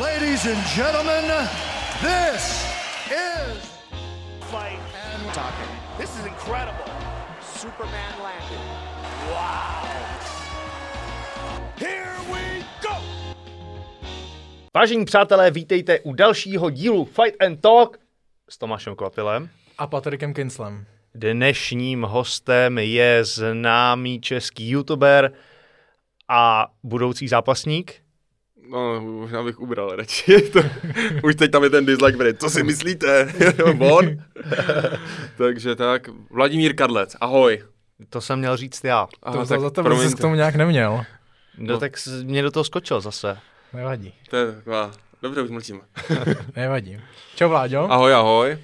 Ladies and gentlemen, this is fight and talking. This is incredible. Superman landed. Wow. Here we go. Vážení přátelé, vítejte u dalšího dílu Fight and Talk s Tomášem Kvapilem. A Patrikem Kinslem. Dnešním hostem je známý český youtuber a budoucí zápasník. No, možná bych ubral radši. To, už teď tam je ten dislike brate. Co si myslíte? On? Takže tak, Vladimír Kadlec, ahoj. To jsem měl říct já. To, Aha, to za tebe jsi k tomu nějak neměl. No, tak s- mě do toho skočil zase. Nevadí, To je taková, dobře, už mlčím. nevadí. Čau Vláďo. Ahoj, ahoj.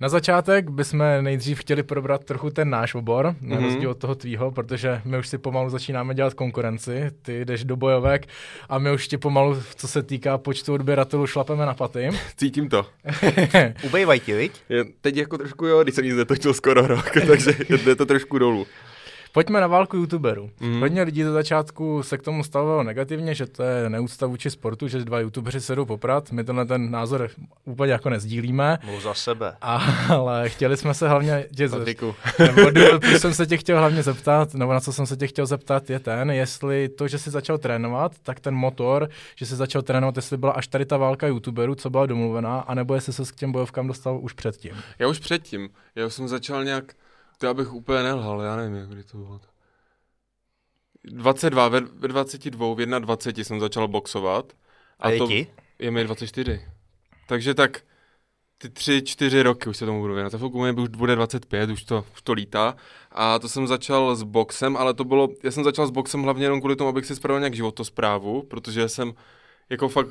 Na začátek bychom nejdřív chtěli probrat trochu ten náš obor, na Mhm. rozdíl od toho tvýho, protože my už si pomalu začínáme dělat konkurenci, ty jdeš do bojovek a my už ti pomalu, co se týká počtu odběratelů, šlapeme na paty. Cítím to. Ubejvaj ti, viď? Je, teď jako trošku jo, když jsem nic netočil skoro rok, takže jde to trošku dolů. Pojďme na válku youtuberů. Mm. Hodně lidí ze začátku se k tomu stavilo negativně, že to je neúcta vůči sportu, že dva youtubeři se jdou poprat. My tenhle ten názor úplně jako nezdílíme. Mluv za sebe. Ale chtěli jsme se hlavně tě nebo jsem se tě chtěl hlavně zeptat, nebo na co jsem se tě chtěl zeptat, je ten, jestli to, že jsi začal trénovat, tak ten motor, že jsi začal trénovat, jestli byla až tady ta válka youtuberů, co byla domluvená, anebo jestli se k těm bojovkám dostal už předtím. Já už předtím, já jsem začal nějak, to abych úplně nelhal, já nevím, jak kdy to bylo. 22, ve, ve 22, v 21 jsem začal boxovat. A je to, ti? Je mi 24. Takže tak ty tři, čtyři roky už se tomu budu věnovat. Za chvilku mi už bude 25, už to, už to lítá. A to jsem začal s boxem, ale to bylo, já jsem začal s boxem hlavně jenom kvůli tomu, abych si spravil nějak životosprávu, protože jsem jako fakt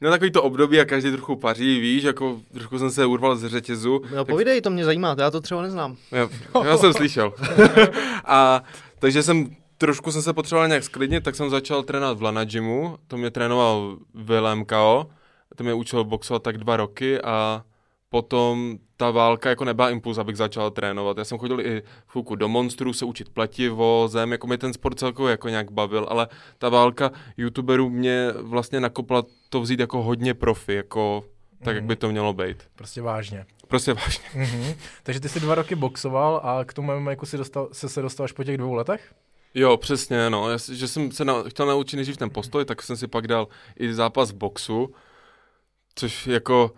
Měl takový to období a každý trochu paří, víš, jako trochu jsem se urval z řetězu. No povídej, to mě zajímá, já to třeba neznám. Já, já jsem slyšel. a takže jsem trošku jsem se potřeboval nějak sklidnit, tak jsem začal trénovat v Lana Gymu, to mě trénoval Willem Kao, to mě učil boxovat tak dva roky a potom ta válka jako nebyla impuls, abych začal trénovat. Já jsem chodil i chvilku do monstru se učit pletivo, zem, jako mi ten sport celkově jako nějak bavil, ale ta válka youtuberů mě vlastně nakopla to vzít jako hodně profi, jako tak, jak by to mělo být. Prostě vážně. Prostě vážně. Mhm. Takže ty jsi dva roky boxoval a k tomu jako si dostal, se, se dostal až po těch dvou letech? Jo, přesně, no. Já, že jsem se na, chtěl naučit nejdřív ten postoj, tak jsem si pak dal i zápas v boxu, což jako,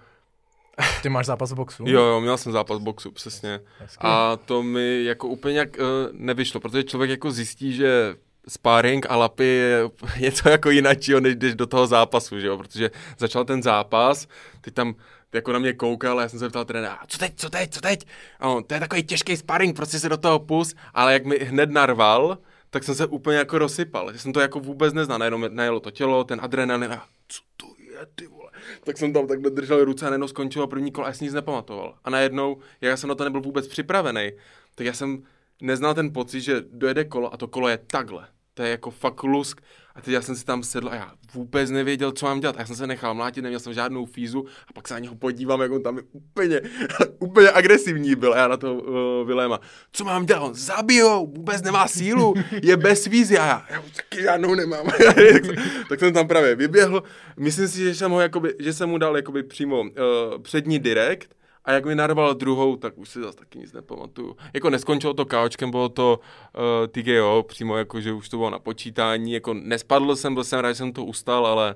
Ty máš zápas v boxu? jo, jo, měl jsem zápas v boxu, přesně. Hezky. A to mi jako úplně jak uh, nevyšlo, protože člověk jako zjistí, že sparring a lapy je něco jako jináčího, než když do toho zápasu, že jo, protože začal ten zápas, teď tam jako na mě koukal, a já jsem se ptal trenéra, co teď, co teď, co teď? A on, to je takový těžký sparring, prostě se do toho pus, ale jak mi hned narval, tak jsem se úplně jako rozsypal. Já jsem to jako vůbec neznal, najednou najelo to tělo, ten adrenalin a co to ty vole. Tak jsem tam takhle držel ruce a najednou skončilo první kolo a já jsem nic nepamatoval. A najednou, jak já jsem na to nebyl vůbec připravený, tak já jsem neznal ten pocit, že dojede kolo a to kolo je takhle. To je jako fakt lusk. A teď já jsem si tam sedl a já vůbec nevěděl, co mám dělat. A já jsem se nechal mlátit, neměl jsem žádnou fízu a pak se na něho podívám, jak on tam je úplně, úplně agresivní byl. A já na to uh, Viléma, co mám dělat? On zabij ho, vůbec nemá sílu, je bez vízy. A já, já už taky žádnou nemám. tak jsem tam právě vyběhl. Myslím si, že jsem, ho jakoby, že jsem mu dal jakoby přímo uh, přední direkt a jak mi narval druhou, tak už si zase taky nic nepamatuju. Jako neskončilo to káočkem, bylo to uh, TGO, přímo jako, že už to bylo na počítání, jako nespadl jsem, byl jsem rád, že jsem to ustal, ale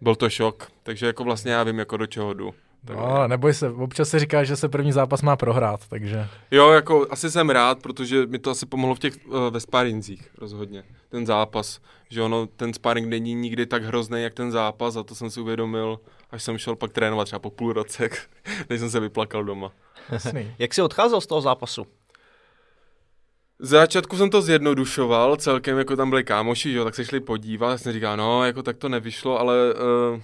byl to šok, takže jako vlastně já vím, jako do čeho jdu. Tak, No, neboj se, občas se říká, že se první zápas má prohrát, takže... Jo, jako asi jsem rád, protože mi to asi pomohlo v těch uh, ve sparinzích rozhodně. Ten zápas, že ono, ten sparring není nikdy tak hrozný, jak ten zápas a to jsem si uvědomil, až jsem šel pak trénovat třeba po půl roce, než jsem se vyplakal doma. Jasný. Jak jsi odcházel z toho zápasu? Z začátku jsem to zjednodušoval, celkem jako tam byli kámoši, že jo, tak se šli podívat, já jsem říkal, no, jako tak to nevyšlo, ale uh,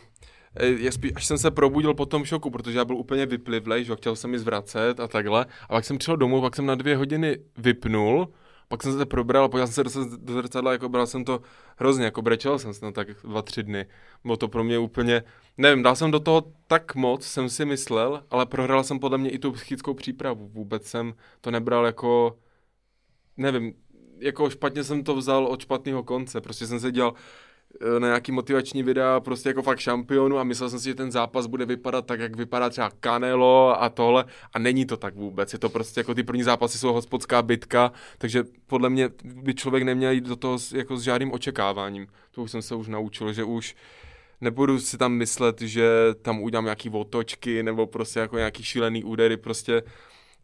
je spíš, až jsem se probudil po tom šoku, protože já byl úplně vyplivlej, že jo, chtěl jsem mi zvracet a takhle, a pak jsem přišel domů, pak jsem na dvě hodiny vypnul, pak jsem se probral, podíval jsem se do, zrcadla, jako bral jsem to hrozně, jako brečel jsem se na tak dva, tři dny. Bylo to pro mě úplně, nevím, dal jsem do toho tak moc, jsem si myslel, ale prohrál jsem podle mě i tu psychickou přípravu. Vůbec jsem to nebral jako, nevím, jako špatně jsem to vzal od špatného konce. Prostě jsem se dělal, na nějaký motivační videa prostě jako fakt šampionu a myslel jsem si, že ten zápas bude vypadat tak, jak vypadá třeba Canelo a tohle a není to tak vůbec. Je to prostě jako ty první zápasy jsou hospodská bitka, takže podle mě by člověk neměl jít do toho s, jako s žádným očekáváním. To už jsem se už naučil, že už nebudu si tam myslet, že tam udělám nějaký otočky nebo prostě jako nějaký šílený údery, prostě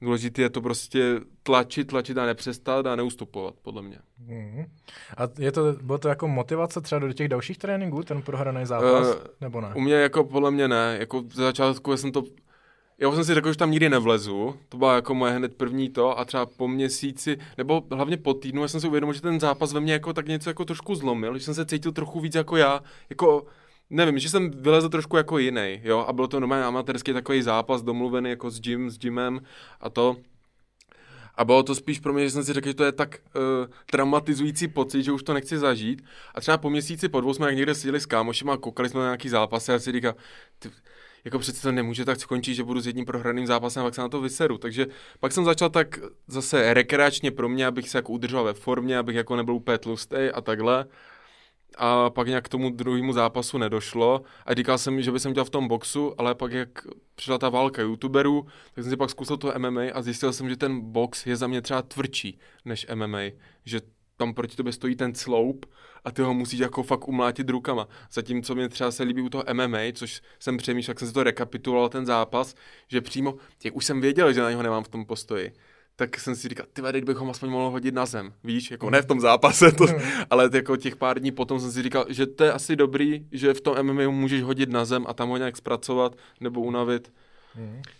důležité je to prostě tlačit, tlačit a nepřestat a neustupovat, podle mě. Mm. A je to, bylo to jako motivace třeba do těch dalších tréninků, ten prohraný zápas, uh, nebo ne? U mě jako podle mě ne, jako v začátku jsem to, já jsem si řekl, že tam nikdy nevlezu, to byla jako moje hned první to a třeba po měsíci, nebo hlavně po týdnu, já jsem si uvědomil, že ten zápas ve mně jako tak něco jako trošku zlomil, že jsem se cítil trochu víc jako já, jako nevím, že jsem vylezl trošku jako jiný, jo, a bylo to normálně amatérský takový zápas, domluvený jako s Jim, s Jimem a to. A bylo to spíš pro mě, že jsem si řekl, že to je tak uh, traumatizující pocit, že už to nechci zažít. A třeba po měsíci, po dvou jsme někde seděli s kámošem a koukali jsme na nějaký zápasy a si říkal, ty, jako přece to nemůže tak skončit, že budu s jedním prohraným zápasem a pak se na to vyseru. Takže pak jsem začal tak zase rekreačně pro mě, abych se jako udržel ve formě, abych jako nebyl úplně tlustý a takhle a pak nějak k tomu druhému zápasu nedošlo a říkal jsem, že bych jsem dělal v tom boxu, ale pak jak přišla ta válka youtuberů, tak jsem si pak zkusil to MMA a zjistil jsem, že ten box je za mě třeba tvrdší než MMA, že tam proti tobě stojí ten slope a ty ho musíš jako fakt umlátit rukama. Zatímco mě třeba se líbí u toho MMA, což jsem přemýšlel, jak jsem si to rekapituloval ten zápas, že přímo, jak už jsem věděl, že na něho nemám v tom postoji, tak jsem si říkal, ty teď bychom aspoň mohli hodit na zem, víš, jako ne v tom zápase, to, ale jako těch pár dní potom jsem si říkal, že to je asi dobrý, že v tom MMA můžeš hodit na zem a tam ho nějak zpracovat nebo unavit.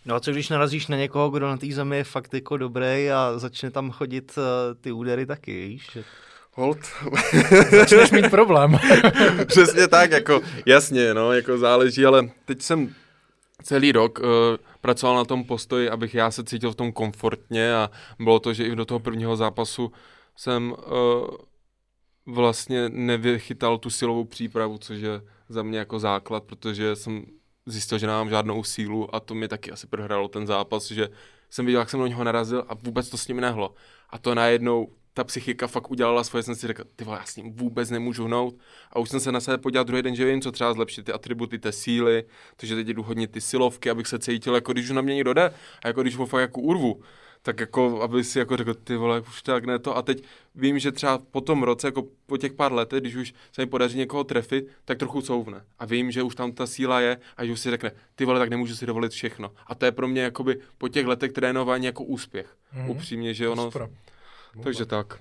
No a co když narazíš na někoho, kdo na té zemi je fakt jako dobrý a začne tam chodit uh, ty údery taky, víš? Že... Hold. Začneš mít problém. Přesně tak, jako jasně, no, jako záleží, ale teď jsem celý rok uh, pracoval na tom postoji, abych já se cítil v tom komfortně a bylo to, že i do toho prvního zápasu jsem uh, vlastně nevychytal tu silovou přípravu, což je za mě jako základ, protože jsem zjistil, že nemám žádnou sílu a to mi taky asi prohrálo ten zápas, že jsem viděl, jak jsem do něho narazil a vůbec to s ním nehlo. A to najednou ta psychika fakt udělala svoje, jsem si řekl, ty vole, já s ním vůbec nemůžu hnout. A už jsem se na sebe podíval druhý den, že vím, co třeba zlepšit ty atributy té síly, takže teď jdu hodně ty silovky, abych se cítil, jako když už na mě někdo jde, a jako když ho fakt jako urvu tak jako, aby si jako řekl, ty vole, už tak ne to. A teď vím, že třeba po tom roce, jako po těch pár letech, když už se mi podaří někoho trefit, tak trochu couvne. A vím, že už tam ta síla je a že už si řekne, ty vole, tak nemůžu si dovolit všechno. A to je pro mě jakoby po těch letech trénování jako úspěch. Mm-hmm. Upřímně, že ono... Super. Takže tak.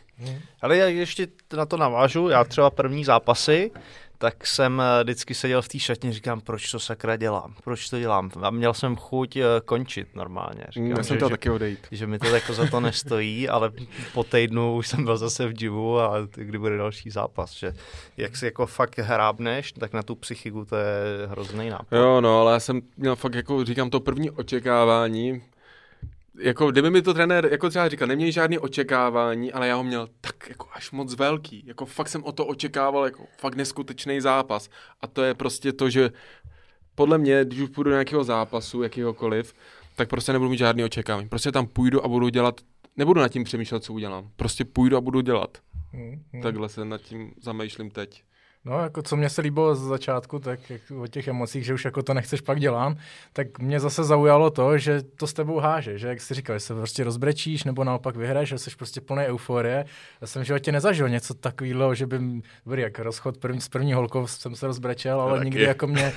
Ale já ještě na to navážu, já třeba první zápasy, tak jsem eh, vždycky seděl v té šatně, říkám, proč to sakra dělám, proč to dělám. A měl jsem chuť eh, končit normálně. Říkám, Já jsem to taky odejít. Že mi to jako za to nestojí, ale po týdnu už jsem byl zase v divu a kdy bude další zápas. Že jak si jako fakt hrábneš, tak na tu psychiku to je hrozný nápad. Jo, no, ale já jsem měl fakt jako, říkám, to první očekávání, jako kdyby mi to trenér, jako třeba říkal, neměl žádný očekávání, ale já ho měl tak jako až moc velký. Jako fakt jsem o to očekával, jako fakt neskutečný zápas. A to je prostě to, že podle mě, když už půjdu do nějakého zápasu, jakýhokoliv, tak prostě nebudu mít žádný očekávání. Prostě tam půjdu a budu dělat, nebudu nad tím přemýšlet, co udělám. Prostě půjdu a budu dělat. Hmm, hmm. Takhle se nad tím zamýšlím teď. No, jako co mě se líbilo z začátku, tak jak o těch emocích, že už jako to nechceš pak dělat, tak mě zase zaujalo to, že to s tebou háže, že jak jsi říkal, že se prostě rozbrečíš nebo naopak vyhraješ, že jsi prostě plný euforie. Já jsem v životě nezažil něco takového, že by, dobrý, jak rozchod první, s první holkou jsem se rozbrečel, ale nikdy jako mě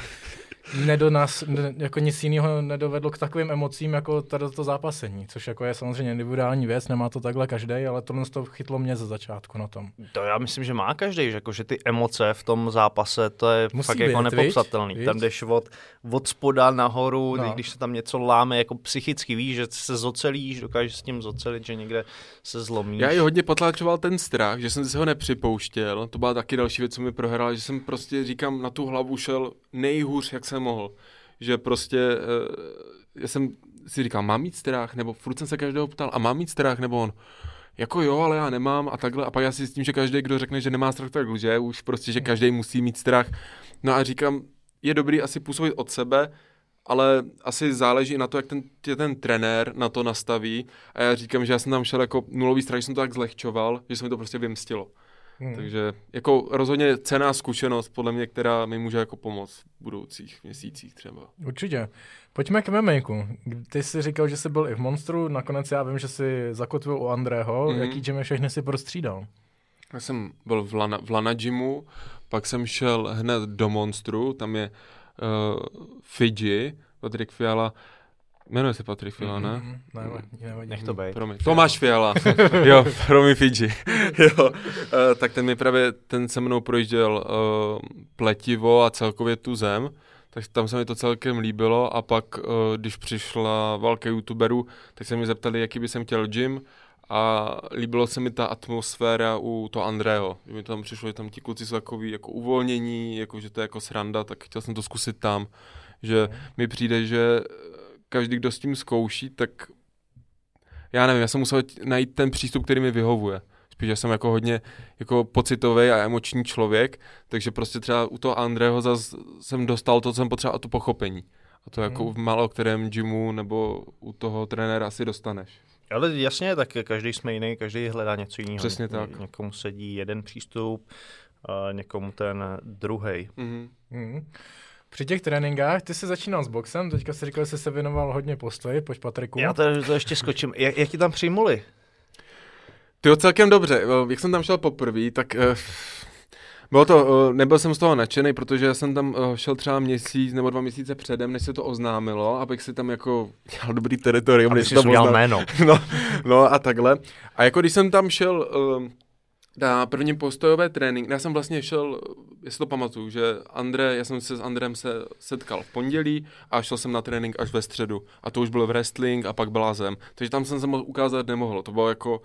nedo nás, ne, jako nic jiného nedovedlo k takovým emocím jako tady to zápasení, což jako je samozřejmě individuální věc, nemá to takhle každý, ale tohle to chytlo mě ze začátku na tom. To já myslím, že má každý, že, jako, že ty emoce v tom zápase, to je Musí fakt být, jako nepopsatelný. Víc? Tam jdeš od, od spoda nahoru, no. když se tam něco láme, jako psychicky víš, že se zocelíš, dokážeš s tím zocelit, že někde se zlomíš. Já i hodně potlačoval ten strach, že jsem si ho nepřipouštěl, to byla taky další věc, co mi prohrál, že jsem prostě, říkám, na tu hlavu šel nejhůř, jak jsem mohl. Že prostě, uh, já jsem si říkal, mám mít strach, nebo furt jsem se každého ptal, a mám mít strach, nebo on, jako jo, ale já nemám a takhle. A pak já si s tím, že každý, kdo řekne, že nemá strach, tak lže, už prostě, že každý musí mít strach. No a říkám, je dobrý asi působit od sebe, ale asi záleží na to, jak ten, ten trenér na to nastaví. A já říkám, že já jsem tam šel jako nulový strach, jsem to tak zlehčoval, že se mi to prostě vymstilo. Hmm. Takže jako rozhodně cená zkušenost, podle mě, která mi může jako pomoct v budoucích měsících třeba. Určitě. Pojďme k MMA. Ty jsi říkal, že jsi byl i v Monstru, nakonec já vím, že jsi zakotvil u Andrého. Mm-hmm. Jaký gymy všechny si prostřídal? Já jsem byl v Lana, v Lana Gymu, pak jsem šel hned do Monstru, tam je uh, Fiji, Patrik Fiala, Jmenuje se Patrik Fiala, ne? Mm-hmm. Nevadí, nevadí. Nech to být. Promiň. Tomáš Fiala. jo, promiň Fiji. jo, uh, tak ten mi právě, ten se mnou projížděl uh, pletivo a celkově tu zem, tak tam se mi to celkem líbilo a pak, uh, když přišla válka youtuberů, tak se mi zeptali, jaký by jsem chtěl gym a líbilo se mi ta atmosféra u toho Andrého. Že mi tam přišlo, že tam ti kluci jsou takový jako uvolnění, jako že to je jako sranda, tak chtěl jsem to zkusit tam. Že mi přijde, že každý, kdo s tím zkouší, tak já nevím, já jsem musel najít ten přístup, který mi vyhovuje. Spíš, že jsem jako hodně jako pocitový a emoční člověk, takže prostě třeba u toho Andrého zase jsem dostal to, co jsem potřeboval, a to pochopení. A to jako hmm. v malo kterém gymu nebo u toho trenéra asi dostaneš. Ale jasně, tak každý jsme jiný, každý hledá něco jiného. Přesně tak. Ně, někomu sedí jeden přístup, a někomu ten druhý. Mm-hmm. Mm-hmm. Při těch tréninkách, ty jsi začínal s boxem, teďka si říkal, že jsi se věnoval hodně postoji, pojď Patriku. Já to, to ještě skočím. Jak, jak ti tam přijmuli? Ty celkem dobře. Jak jsem tam šel poprvé, tak uh, bylo to, uh, nebyl jsem z toho nadšený, protože jsem tam uh, šel třeba měsíc nebo dva měsíce předem, než se to oznámilo, abych si tam jako dělal dobrý teritorium. Aby si udělal jméno. no, no a takhle. A jako když jsem tam šel... Na prvním postojové trénink, já jsem vlastně šel, jestli to pamatuju, že Andre, já jsem se s Andrem se setkal v pondělí a šel jsem na trénink až ve středu. A to už byl wrestling a pak byla zem. Takže tam jsem se mohl ukázat nemohlo. To bylo jako,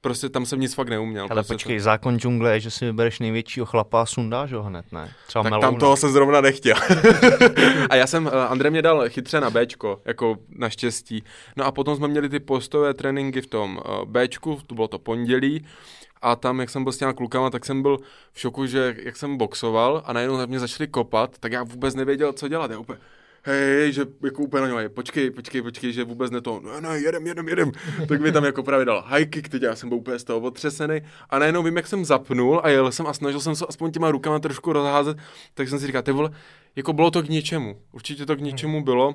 prostě tam jsem nic fakt neuměl. Ale prostě počkej, to... zákon džungle je, že si vybereš největšího chlapa a sundáš ho hned, ne? Třeba tak melouna. tam toho jsem zrovna nechtěl. a já jsem, eh, Andrej mě dal chytře na Bčko, jako naštěstí. No a potom jsme měli ty postové tréninky v tom uh, Bčku, to bylo to pondělí a tam, jak jsem byl s těma klukama, tak jsem byl v šoku, že jak jsem boxoval a najednou mě začali kopat, tak já vůbec nevěděl, co dělat. Já úplně, hej, že jako úplně na něj, počkej, počkej, počkej, že vůbec ne to, no, no, jedem, jedem, jedem. tak mi tam jako právě dal high kick, teď já jsem byl úplně z toho otřesený a najednou vím, jak jsem zapnul a jel jsem a snažil jsem se aspoň těma rukama trošku rozházet, tak jsem si říkal, ty vole, jako bylo to k ničemu, určitě to k ničemu bylo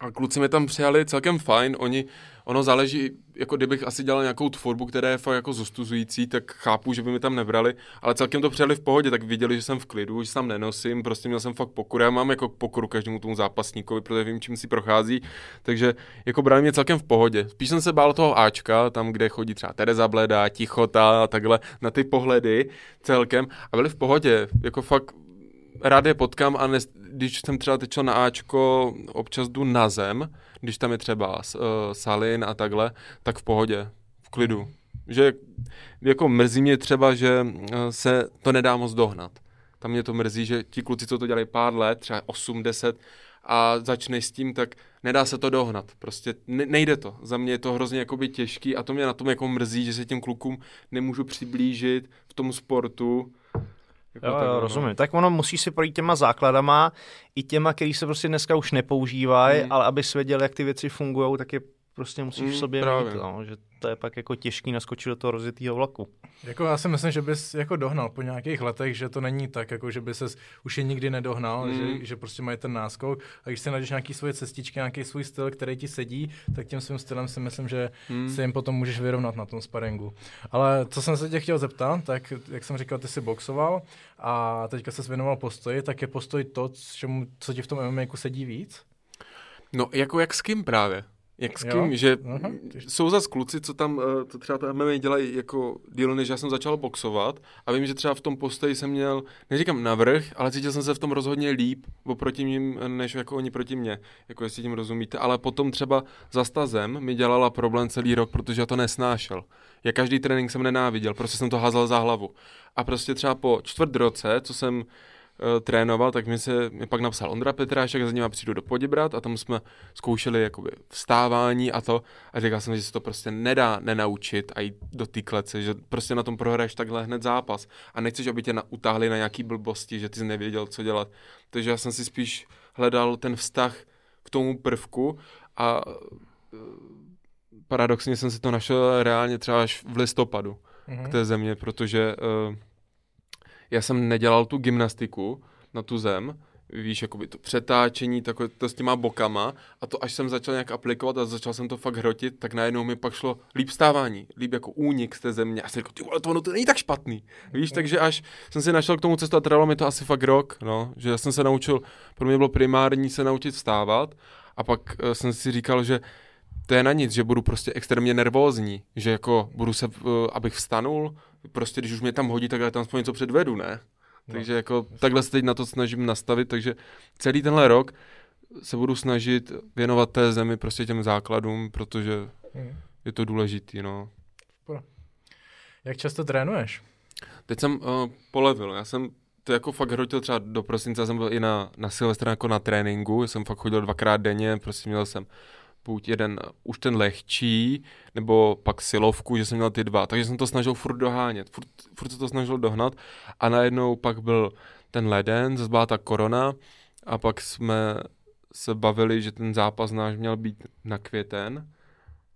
a kluci mi tam přijali celkem fajn, oni, ono záleží, jako kdybych asi dělal nějakou tvorbu, která je fakt jako zostuzující, tak chápu, že by mi tam nebrali, ale celkem to přijali v pohodě, tak viděli, že jsem v klidu, že tam nenosím, prostě měl jsem fakt pokoru, já mám jako pokoru každému tomu zápasníkovi, protože vím, čím si prochází, takže jako brali mě celkem v pohodě. Spíš jsem se bál toho Ačka, tam, kde chodí třeba Tereza Bleda, Tichota a takhle, na ty pohledy celkem a byli v pohodě, jako fakt rád je potkám a ne, když jsem třeba teď na Ačko, občas jdu na zem, když tam je třeba uh, salin a takhle, tak v pohodě, v klidu. Že jako mrzí mě třeba, že uh, se to nedá moc dohnat. Tam mě to mrzí, že ti kluci, co to dělají pár let, třeba 8, 10, a začneš s tím, tak nedá se to dohnat. Prostě ne, nejde to. Za mě je to hrozně jakoby těžký a to mě na tom jako mrzí, že se těm klukům nemůžu přiblížit v tom sportu, jako jo, jo, rozumím. No. Tak ono musí si projít těma základama, i těma, který se prostě dneska už nepoužívají, hmm. ale aby věděl, jak ty věci fungují, tak je prostě musíš mm, v sobě právě. mít, no, že to je pak jako těžký naskočit do toho rozjetého vlaku. Jako já si myslím, že bys jako dohnal po nějakých letech, že to není tak, jako že by se už je nikdy nedohnal, mm. že, že, prostě mají ten náskok a když si najdeš nějaký svoje cestičky, nějaký svůj styl, který ti sedí, tak tím svým stylem si myslím, že mm. se jim potom můžeš vyrovnat na tom sparingu. Ale co jsem se tě chtěl zeptat, tak jak jsem říkal, ty jsi boxoval a teďka se věnoval postoji, tak je postoj to, čemu, co ti v tom MMA sedí víc? No, jako jak s kým právě? Jak s kým, jo? že Aha. jsou zase kluci, co tam, eh, to třeba to MMA dělají jako díl, než já jsem začal boxovat a vím, že třeba v tom postoji jsem měl, neříkám navrh, ale cítil jsem se v tom rozhodně líp oproti ním, než jako oni proti mně, jako jestli tím rozumíte, ale potom třeba za stazem mi dělala problém celý rok, protože já to nesnášel. Já každý trénink jsem nenáviděl, prostě jsem to házel za hlavu. A prostě třeba po čtvrt roce, co jsem trénoval, tak mi se mi pak napsal Ondra Petrášek, za ním přijdu do Poděbrat a tam jsme zkoušeli jakoby vstávání a to a říkal jsem, že se to prostě nedá nenaučit a jít do té klece, že prostě na tom prohraješ takhle hned zápas a nechceš, aby tě na, utáhli na nějaký blbosti, že ty jsi nevěděl, co dělat. Takže já jsem si spíš hledal ten vztah k tomu prvku a uh, paradoxně jsem si to našel reálně třeba až v listopadu mm-hmm. k té země, protože uh, já jsem nedělal tu gymnastiku na tu zem, víš, jakoby to přetáčení, takové to s těma bokama a to až jsem začal nějak aplikovat a začal jsem to fakt hrotit, tak najednou mi pak šlo líp stávání, líp jako únik z té země a jsem říkal, ty vole, to, ono to není tak špatný, víš, okay. takže až jsem si našel k tomu cestu a trvalo mi to asi fakt rok, no, že já jsem se naučil, pro mě bylo primární se naučit vstávat a pak uh, jsem si říkal, že to je na nic, že budu prostě extrémně nervózní, že jako budu se, uh, abych vstanul, prostě když už mě tam hodí, tak já tam aspoň něco předvedu, ne? No. Takže jako takhle se teď na to snažím nastavit, takže celý tenhle rok se budu snažit věnovat té zemi prostě těm základům, protože mm. je to důležitý, no. Jak často trénuješ? Teď jsem uh, polevil, já jsem to jako fakt hrotil třeba do prosince, já jsem byl i na, na Silvestra jako na tréninku, jsem fakt chodil dvakrát denně, prostě měl jsem buď jeden už ten lehčí, nebo pak silovku, že jsem měl ty dva. Takže jsem to snažil furt dohánět, furt, furt se to snažil dohnat a najednou pak byl ten leden, zase byla ta korona a pak jsme se bavili, že ten zápas náš měl být na květen,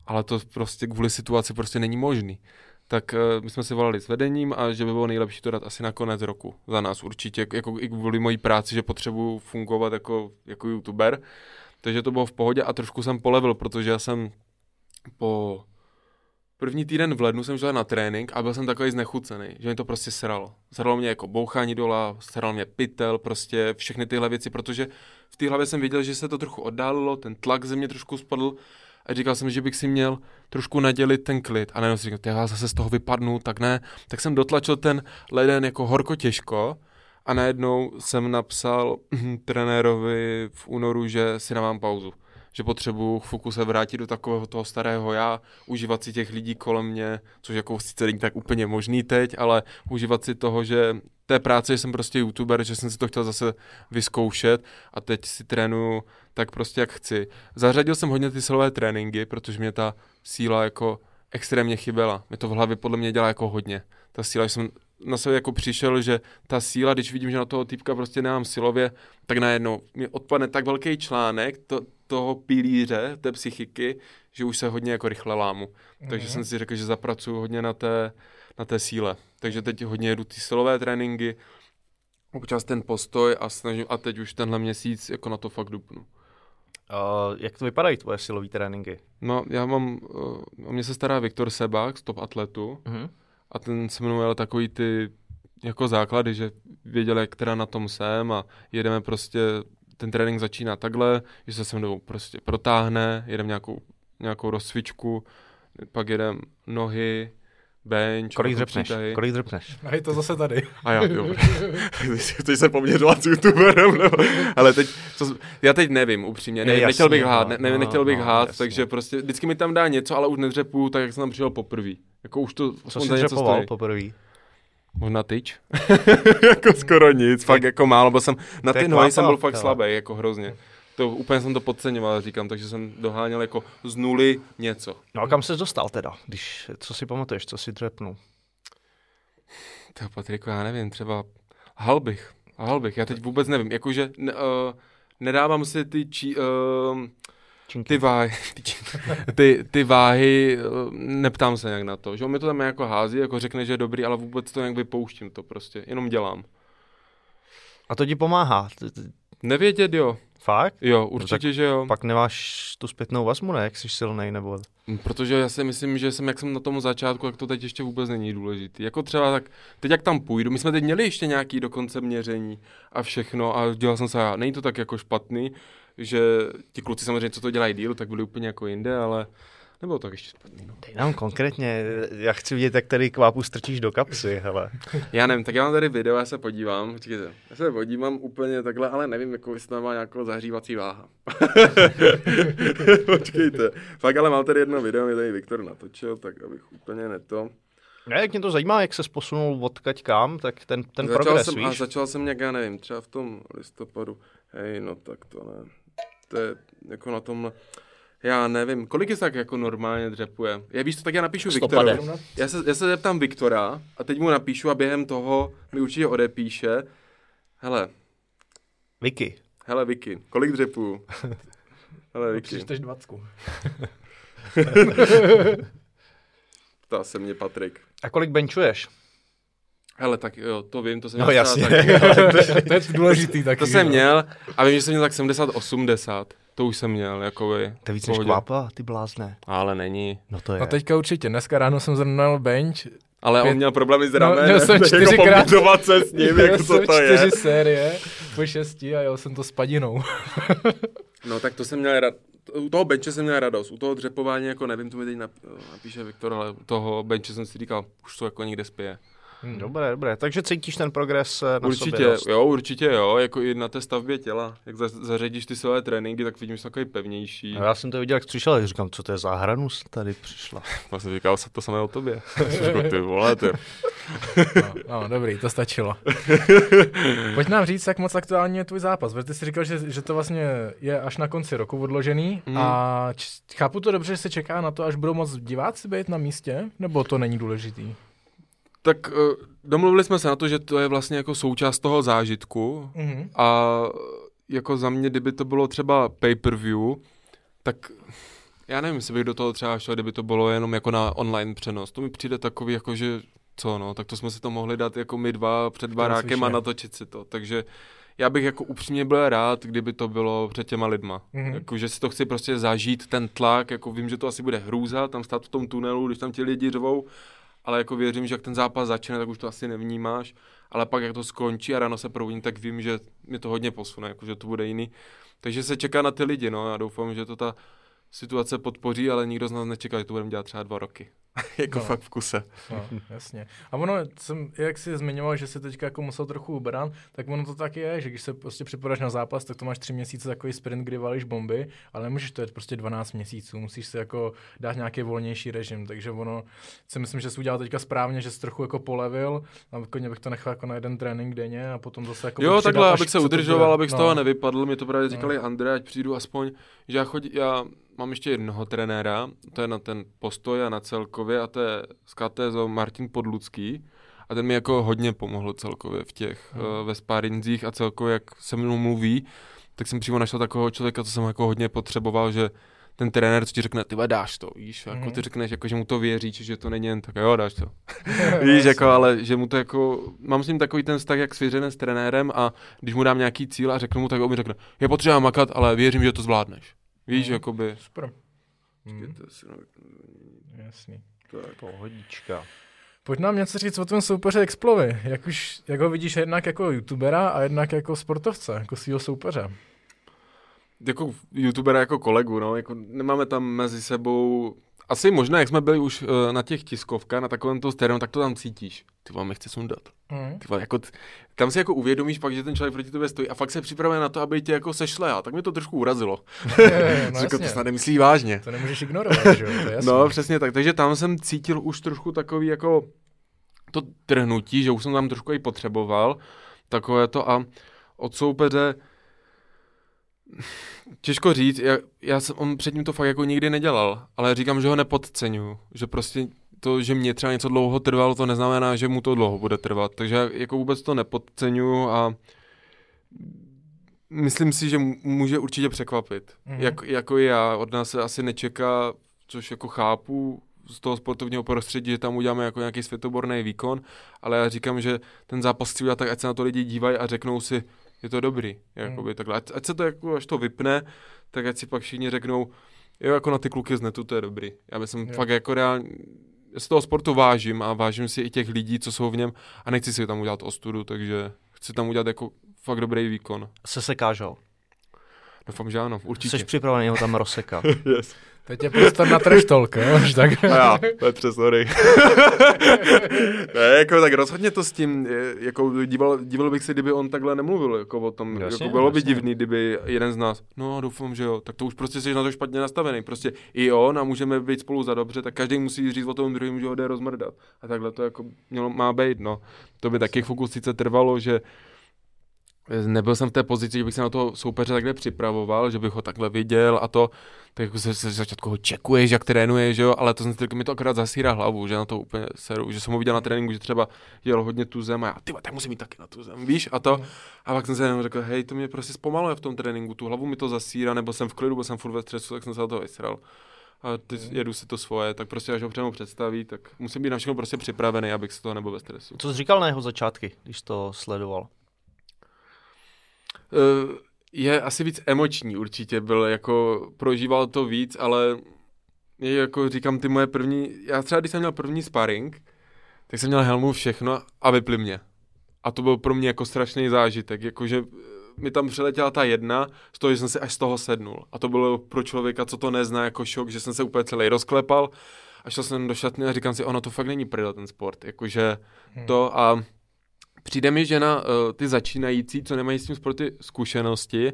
ale to prostě kvůli situaci prostě není možný. Tak uh, my jsme si volali s vedením a že by bylo nejlepší to dát asi na konec roku. Za nás určitě, jako i kvůli mojí práci, že potřebuji fungovat jako, jako youtuber takže to bylo v pohodě a trošku jsem polevil, protože já jsem po první týden v lednu jsem šel na trénink a byl jsem takový znechucený, že mi to prostě sralo. Sralo mě jako bouchání dola, sralo mě pytel, prostě všechny tyhle věci, protože v té hlavě jsem viděl, že se to trochu oddálilo, ten tlak ze mě trošku spadl a říkal jsem, že bych si měl trošku nadělit ten klid. A najednou si říkal, já zase z toho vypadnu, tak ne. Tak jsem dotlačil ten leden jako horko těžko a najednou jsem napsal trenérovi v únoru, že si dávám pauzu. Že potřebuji chvilku se vrátit do takového toho starého já, užívat si těch lidí kolem mě, což jako sice není tak úplně možný teď, ale užívat si toho, že té práce, že jsem prostě youtuber, že jsem si to chtěl zase vyzkoušet a teď si trénuju tak prostě jak chci. Zařadil jsem hodně ty silové tréninky, protože mě ta síla jako extrémně chyběla. Mě to v hlavě podle mě dělá jako hodně. Ta síla, že jsem na sebe jako přišel, že ta síla, když vidím, že na toho typka prostě nemám silově, tak najednou mi odpadne tak velký článek to, toho pilíře, té psychiky, že už se hodně jako rychle lámu. Mm-hmm. Takže jsem si řekl, že zapracuju hodně na té, na té síle. Takže teď hodně jedu ty silové tréninky, občas ten postoj a snažím, a teď už tenhle měsíc jako na to fakt dupnu. Uh, jak to vypadají tvoje silové tréninky? No, já mám, uh, o mě se stará Viktor Sebák z top atletu. Uh-huh a ten se mnou jel takový ty jako základy, že věděl, jak teda na tom jsem a jedeme prostě, ten trénink začíná takhle, že se se mnou prostě protáhne, jedeme nějakou, nějakou rozcvičku, pak jedem nohy, bench. Kolik dřepneš? Kolik dřepneš? A je to zase tady. A jo, jo. teď se poměřovat s youtuberem, nebo... Ale teď, co, já teď nevím, upřímně, ne, jasný, nechtěl bych hát, ne, ne, no, nechtěl bych no, hát, jasný. takže prostě vždycky mi tam dá něco, ale už nedřepu, tak jak jsem tam přišel poprvé. Jako už to Co jsi dřepoval poprvé? Možná tyč. jako skoro nic, fakt jako málo, byl jsem, na ty nohy jsem byl fakt slabý, jako hrozně. To úplně jsem to podceňoval, říkám, takže jsem doháněl jako z nuly něco. No a kam se dostal teda, když, co si pamatuješ, co si dřepnul? To Patriku, já nevím, třeba halbych, halbych, já teď vůbec nevím, jakože ne, uh, nedávám si ty či, uh, Činky. Ty váhy, ty, ty, ty váhy, eh, neptám se nějak na to, že on mi to tam jako hází, jako řekne, že je dobrý, ale vůbec to nějak vypouštím to prostě, jenom dělám. A to ti pomáhá? Nevědět, jo. Fakt? Jo, no určitě, no že jo. Pak nemáš tu zpětnou vazbu, ne? Jak jsi silnej nebo... Hm, protože já si myslím, že jsem, jak jsem na tom začátku, jak to teď ještě vůbec není důležitý. Jako třeba tak, teď jak tam půjdu, my jsme teď měli ještě nějaký dokonce měření a všechno a dělal jsem se, není to tak jako špatný, že ti kluci samozřejmě, co to dělají díl, tak byli úplně jako jinde, ale nebo tak ještě špatný. No. Dej nám konkrétně, já chci vidět, jak tady kvápu strčíš do kapsy, hele. já nevím, tak já mám tady video, já se podívám, počkejte, já se podívám úplně takhle, ale nevím, jako jestli tam má nějakou zahřívací váha. počkejte, fakt ale mám tady jedno video, mě tady Viktor natočil, tak abych úplně neto. Ne, jak mě to zajímá, jak se posunul odkaď kam, tak ten, ten začal progres, jsem, víš? A začal jsem nějak, já nevím, třeba v tom listopadu, hej, no tak to ne to je jako na tom, já nevím, kolik je tak jako normálně dřepuje. Já víš, to tak já napíšu Viktorovi. Já se, já se zeptám Viktora a teď mu napíšu a během toho mi určitě odepíše. Hele. Vicky. Hele, Vicky, kolik dřepuju? Hele, Vicky. Přečteš dvacku. Ptá se mě Patrik. A kolik benchuješ? Hele, tak jo, to vím, to jsem no, měl jasně. Tak, to je důležitý taky. To jsem jo. měl a vím, že jsem měl tak 70-80. To už jsem měl, jakoby. To víc než kvápa, ty blázne. Ale není. No to je. No teďka určitě, dneska ráno jsem zrovna bench. Ale pět... on měl problémy s ramenem. No, měl jsem čtyřikrát. Jako se s ním, jako co to čtyři je. série po šesti a jel jsem to s padinou. no tak to jsem měl rád. U toho benče jsem měl radost, u toho dřepování jako nevím, to mi teď napíše Viktor, ale u toho benče jsem si říkal, už to jako někde spije. Hmm. Dobré, dobré. Takže cítíš ten progres eh, na určitě, sobě dost. Jo, určitě jo, jako i na té stavbě těla. Jak za, zařadíš ty své tréninky, tak vidím, že jsem takový pevnější. A já jsem to viděl, jak přišel, a říkám, co to je za hranu tady přišla. Jsem říkal se to samé o tobě. ty vole, ty. no, no, dobrý, to stačilo. Pojď nám říct, jak moc aktuální je tvůj zápas. Protože ty jsi říkal, že, že to vlastně je až na konci roku odložený mm. a č- chápu to dobře, že se čeká na to, až budou moc diváci být na místě, nebo to není důležitý? Tak uh, domluvili jsme se na to, že to je vlastně jako součást toho zážitku mm-hmm. a jako za mě, kdyby to bylo třeba pay-per-view, tak já nevím, jestli bych do toho třeba šel, kdyby to bylo jenom jako na online přenos. To mi přijde takový jako, že co no, tak to jsme si to mohli dát jako my dva před barákem a natočit si to. Takže já bych jako upřímně byl rád, kdyby to bylo před těma lidma. Mm-hmm. Jako, že si to chci prostě zažít, ten tlak, jako vím, že to asi bude hrůza, tam stát v tom tunelu, když tam ti lidi řvou, ale jako věřím, že jak ten zápas začne, tak už to asi nevnímáš, ale pak jak to skončí a ráno se probudím, tak vím, že mě to hodně posune, jako, že to bude jiný. Takže se čeká na ty lidi, no, já doufám, že to ta situace podpoří, ale nikdo z nás nečeká, že to budeme dělat třeba dva roky. jako no. fakt v kuse. No, jasně. A ono, jsem, jak jsi zmiňoval, že jsi teďka jako musel trochu ubrat, tak ono to tak je, že když se prostě připodáš na zápas, tak to máš tři měsíce takový sprint, kdy valíš bomby, ale nemůžeš to jet prostě 12 měsíců, musíš si jako dát nějaký volnější režim, takže ono, si myslím, že jsi udělal teďka správně, že jsi trochu jako polevil, a klidně bych to nechal jako na jeden trénink denně a potom zase jako Jo, takhle, abych se udržoval, abych no. z toho nevypadl, mi to právě říkali no. Andrej, ať přijdu aspoň, že já, chodí, já mám ještě jednoho trenéra, to je na ten postoj a na celkově a to je z KTZO Martin Podlucký a ten mi jako hodně pomohl celkově v těch, hmm. uh, ve sparinzích a celkově jak se mnou mluví, tak jsem přímo našel takového člověka, co jsem jako hodně potřeboval, že ten trenér, co ti řekne, ty dáš to, víš, mm. jako mhm. ty řekneš, jako, že mu to věří, že to není jen tak, jo, dáš to. víš, jako, ale že mu to jako, mám s ním takový ten vztah, jak svěřený s trenérem a když mu dám nějaký cíl a řeknu mu, tak on mi řekne, je potřeba makat, ale věřím, že to zvládneš. Víš, mm. jakoby. Super. Mm. Jasný. To je pohodička. Pojď nám něco říct o tom soupeře Explovy. Jak, už, jak ho vidíš jednak jako youtubera a jednak jako sportovce, jako svého soupeře? Jako youtubera jako kolegu, no. Jako nemáme tam mezi sebou asi možná, jak jsme byli už uh, na těch tiskovkách, na takovém to stereo, tak to tam cítíš. Ty vám chce sundat. Mm. Ty vole, jako, tam si jako uvědomíš pak, že ten člověk proti tobě stojí a fakt se připravuje na to, aby tě jako sešle. A tak mě to trošku urazilo. Je, no Řekl, to snad nemyslí vážně. To nemůžeš ignorovat, že jo? To je no, přesně tak. Takže tam jsem cítil už trošku takový jako to trhnutí, že už jsem tam trošku i potřeboval. Takové to a od soupeře Těžko říct, já, já jsem, on předtím to fakt jako nikdy nedělal, ale říkám, že ho nepodceňuju, že prostě to, že mě třeba něco dlouho trvalo, to neznamená, že mu to dlouho bude trvat, takže jako vůbec to nepodceňuju a myslím si, že může určitě překvapit, mm-hmm. Jak, jako já, od nás se asi nečeká, což jako chápu, z toho sportovního prostředí, že tam uděláme jako nějaký světoborný výkon, ale já říkám, že ten zápas chci udělat tak, ať se na to lidi dívají a řeknou si, je to dobrý, jakoby, hmm. takhle. Ať, ať, se to jako, až to vypne, tak ať si pak všichni řeknou, jo, jako na ty kluky z netu, to je dobrý. Já bych fakt jako reálně, z toho sportu vážím a vážím si i těch lidí, co jsou v něm a nechci si tam udělat ostudu, takže chci tam udělat jako fakt dobrý výkon. Se sekážou. Doufám, že ano, určitě. Jsi připravený ho tam rozsekat. yes. Teď je prostor na trash talk, jo? tak. A já, Petře, sorry. ne, jako tak rozhodně to s tím, jako díval, díval bych se, kdyby on takhle nemluvil, jako o tom, jasně, jako bylo by divný, kdyby jeden z nás, no doufám, že jo, tak to už prostě jsi na to špatně nastavený, prostě i on a můžeme být spolu za dobře, tak každý musí říct o tom druhém, že ho jde rozmrdat. A takhle to jako mělo, má být, no. To by taky chvilku sice trvalo, že nebyl jsem v té pozici, že bych se na toho soupeře takhle připravoval, že bych ho takhle viděl a to, tak jako se, se začátku ho čekuješ, jak trénuješ, že jo, ale to jsem si mi to akorát zasírá hlavu, že na to úplně seru, že jsem ho viděl na tréninku, že třeba jel hodně tu zem a já, ty tak musím mít taky na tu zem, víš, a to, a pak jsem se jenom řekl, hej, to mě prostě zpomaluje v tom tréninku, tu hlavu mi to zasírá, nebo jsem v klidu, bo jsem furt ve stresu, tak jsem se na to vysral. a ty mm. jedu si to svoje, tak prostě až ho přemu představí, tak musím být na všechno prostě připravený, abych se toho nebyl ve stresu. Co jsi říkal na jeho začátky, když to sledoval? Uh, je asi víc emoční určitě, byl jako, prožíval to víc, ale je jako říkám ty moje první, já třeba když jsem měl první sparring, tak jsem měl helmu všechno a vypli mě. A to byl pro mě jako strašný zážitek, jakože mi tam přiletěla ta jedna, z toho, že jsem si až z toho sednul. A to bylo pro člověka, co to nezná, jako šok, že jsem se úplně celý rozklepal a šel jsem do šatny a říkám si, ono to fakt není prdel ten sport, jakože hmm. to a přijde mi, že na uh, ty začínající, co nemají s tím sporty zkušenosti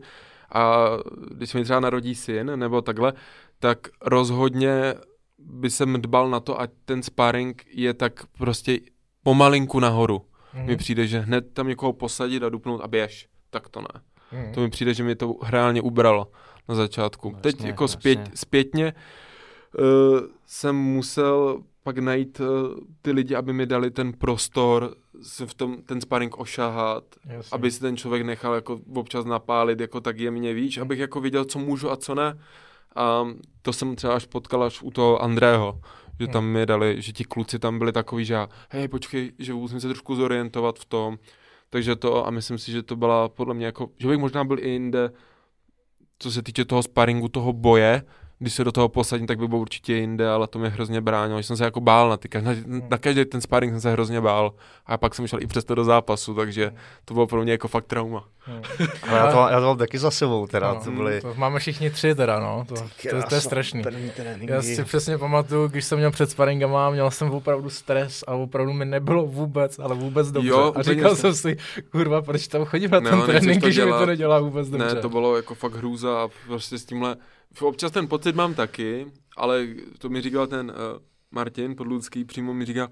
a když se mi třeba narodí syn nebo takhle, tak rozhodně by jsem dbal na to, ať ten sparring je tak prostě pomalinku nahoru. Mm. Mi přijde, že hned tam někoho posadit a dupnout a běž tak to ne. Hmm. To mi přijde, že mi to reálně ubralo na začátku. No, Teď jako zpět, zpětně uh, jsem musel pak najít uh, ty lidi, aby mi dali ten prostor se v tom, ten sparring ošahat, jasně. aby si ten člověk nechal jako občas napálit jako tak jemně víc, hmm. abych jako viděl, co můžu a co ne. A to jsem třeba až potkal až u toho Andrého, že tam hmm. mi dali, že ti kluci tam byli takový, že hej, počkej, že musím se trošku zorientovat v tom, takže to a myslím si, že to byla podle mě jako, že bych možná byl i jinde, co se týče toho sparingu, toho boje, když se do toho posadím, tak by byl určitě jinde, ale to mě hrozně bránilo, že jsem se jako bál na, ty, na, na každý ten sparring jsem se hrozně bál a pak jsem šel i přesto do zápasu, takže to bylo pro mě jako fakt trauma. Hmm. Ale já to, já to mám taky za sebou teda, no, to byly... To máme všichni tři teda, no, to, to, to je strašný. Já si přesně pamatuju, když jsem měl před sparingama, měl jsem opravdu stres a opravdu mi nebylo vůbec, ale vůbec dobře. Jo, a říkal jsem si, kurva, proč tam chodím na ten trénink, že mi to nedělá vůbec dobře. Ne, to bylo jako fakt hrůza a prostě s tímhle občas ten pocit mám taky, ale to mi říkal ten uh, Martin Podludský, přímo mi říkal,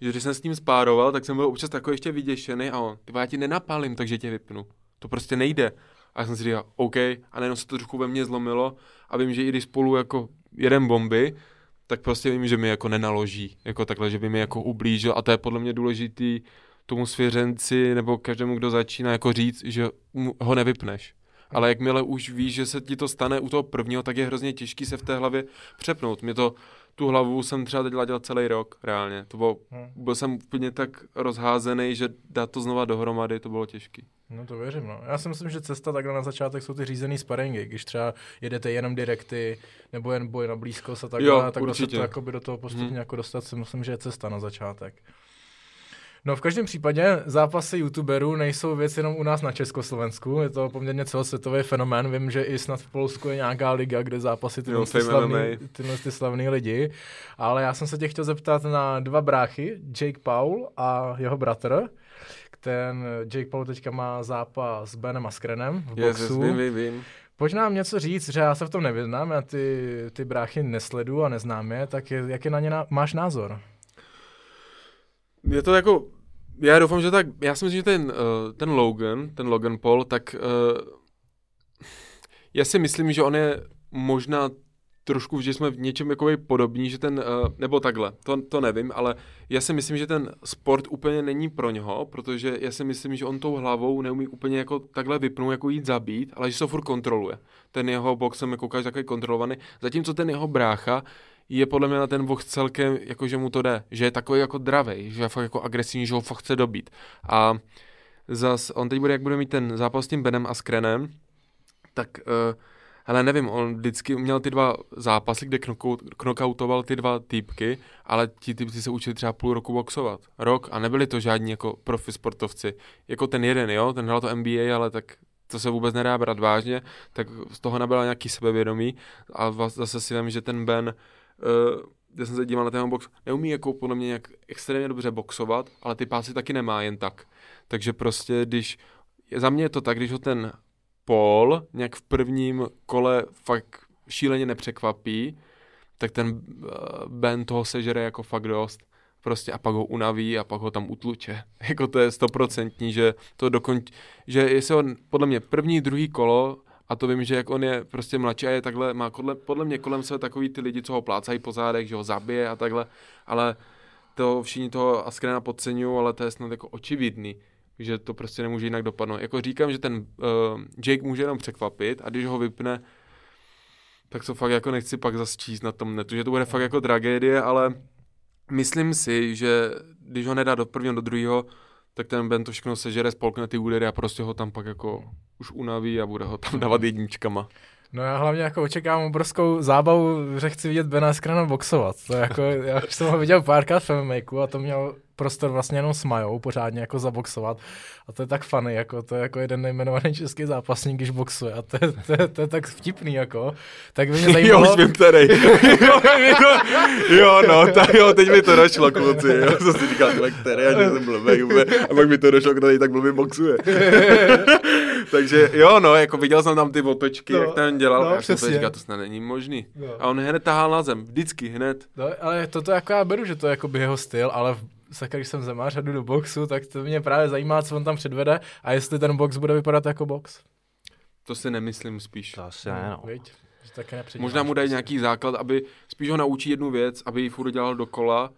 že když jsem s ním spároval, tak jsem byl občas takový ještě vyděšený a on, ty já ti nenapálím, takže tě vypnu. To prostě nejde. A já jsem si říkal, OK, a najednou se to trochu ve mně zlomilo a vím, že i když spolu jako jeden bomby, tak prostě vím, že mi jako nenaloží, jako takhle, že by mi jako ublížil a to je podle mě důležitý tomu svěřenci nebo každému, kdo začíná jako říct, že ho nevypneš ale jakmile už víš, že se ti to stane u toho prvního, tak je hrozně těžký se v té hlavě přepnout. Mě to, tu hlavu jsem třeba teď dělal celý rok, reálně. To bylo, hmm. byl jsem úplně tak rozházený, že dát to znova dohromady, to bylo těžký. No to věřím, no. Já si myslím, že cesta takhle na začátek jsou ty řízený sparingy, když třeba jedete jenom direkty, nebo jen boj na blízkost a takhle, jo, tak se to do toho postupně hmm. jako dostat si myslím, že je cesta na začátek. No v každém případě zápasy youtuberů nejsou věc jenom u nás na Československu, je to poměrně celosvětový fenomén, vím, že i snad v Polsku je nějaká liga, kde zápasy tyhle, ty slavný, tyhle ty slavný lidi, ale já jsem se tě chtěl zeptat na dva bráchy, Jake Paul a jeho bratr, ten Jake Paul teďka má zápas s Benem Askrenem v boxu. Yes, vím, vím, vím. Pojď nám něco říct, že já se v tom nevyznám, já ty, ty bráchy nesledu a neznám je, tak je, jaký na ně na, máš názor? Je to jako já doufám, že tak, já si myslím, že ten, uh, ten Logan, ten Logan Paul, tak uh, já si myslím, že on je možná trošku, že jsme v něčem jako podobní, že ten, uh, nebo takhle, to, to nevím, ale já si myslím, že ten sport úplně není pro něho, protože já si myslím, že on tou hlavou neumí úplně jako takhle vypnout, jako jít zabít, ale že se furt kontroluje. Ten jeho box jsem jako takový kontrolovaný, zatímco ten jeho brácha je podle mě na ten voh celkem, jako že mu to jde, že je takový jako dravej, že je fakt jako agresivní, že ho fakt chce dobít. A zas, on teď bude, jak bude mít ten zápas s tím Benem a s Krenem, tak, uh, hele, nevím, on vždycky měl ty dva zápasy, kde knockoutoval ty dva týpky, ale ti týpci se učili třeba půl roku boxovat. Rok a nebyli to žádní jako profi sportovci. Jako ten jeden, jo, ten hrál to NBA, ale tak to se vůbec nedá brát vážně, tak z toho nabyla nějaký sebevědomí a zase si vím, že ten Ben uh, kde jsem se díval na ten box, neumí jako podle mě nějak extrémně dobře boxovat, ale ty pásy taky nemá jen tak. Takže prostě, když, za mě je to tak, když ho ten Paul nějak v prvním kole fakt šíleně nepřekvapí, tak ten uh, Ben toho sežere jako fakt dost. Prostě a pak ho unaví a pak ho tam utluče. jako to je stoprocentní, že to dokonč... že jestli on podle mě první, druhý kolo a to vím, že jak on je prostě mladší a je takhle, má podle, podle mě kolem sebe takový ty lidi, co ho plácají po zádech, že ho zabije a takhle, ale to všichni toho Askrena podceňují, ale to je snad jako očividný, že to prostě nemůže jinak dopadnout. Jako říkám, že ten uh, Jake může jenom překvapit a když ho vypne, tak to fakt jako nechci pak zase číst na tom netu, že to bude fakt jako tragédie, ale myslím si, že když ho nedá do prvního, do druhého, tak ten Ben to všechno sežere, spolkne ty údery a prostě ho tam pak jako už unaví a bude ho tam dávat jedničkama. No já hlavně jako očekávám obrovskou zábavu, že chci vidět Bena Skrana boxovat. To jako, já už jsem ho viděl párkrát v MMA a to měl prostor vlastně jenom s Majou pořádně jako zaboxovat. A to je tak funny, jako to je jako jeden nejmenovaný český zápasník, když boxuje. A to je, to je, to je tak vtipný, jako. Tak by mě zajímalo... jo, už vím, který. jo, no, tak jo, teď mi to došlo, kluci. Jo, jsem si říkal, který, a že jsem blbý, a pak mi to došlo, který tak blbý boxuje. Takže jo, no, jako viděl jsem tam ty otočky, no, jak ten dělal, no, a já jsem si říkal, to snad není možný. No. A on hned tahal na zem, vždycky, hned. No, ale toto jako já beru, že to je jako by jeho styl, ale sakra, když jsem zemář a jdu do boxu, tak to mě právě zajímá, co on tam předvede a jestli ten box bude vypadat jako box. To si nemyslím spíš. To asi ne, no. Možná mu dají nějaký základ, aby spíš ho naučí jednu věc, aby ji furt dělal dokola,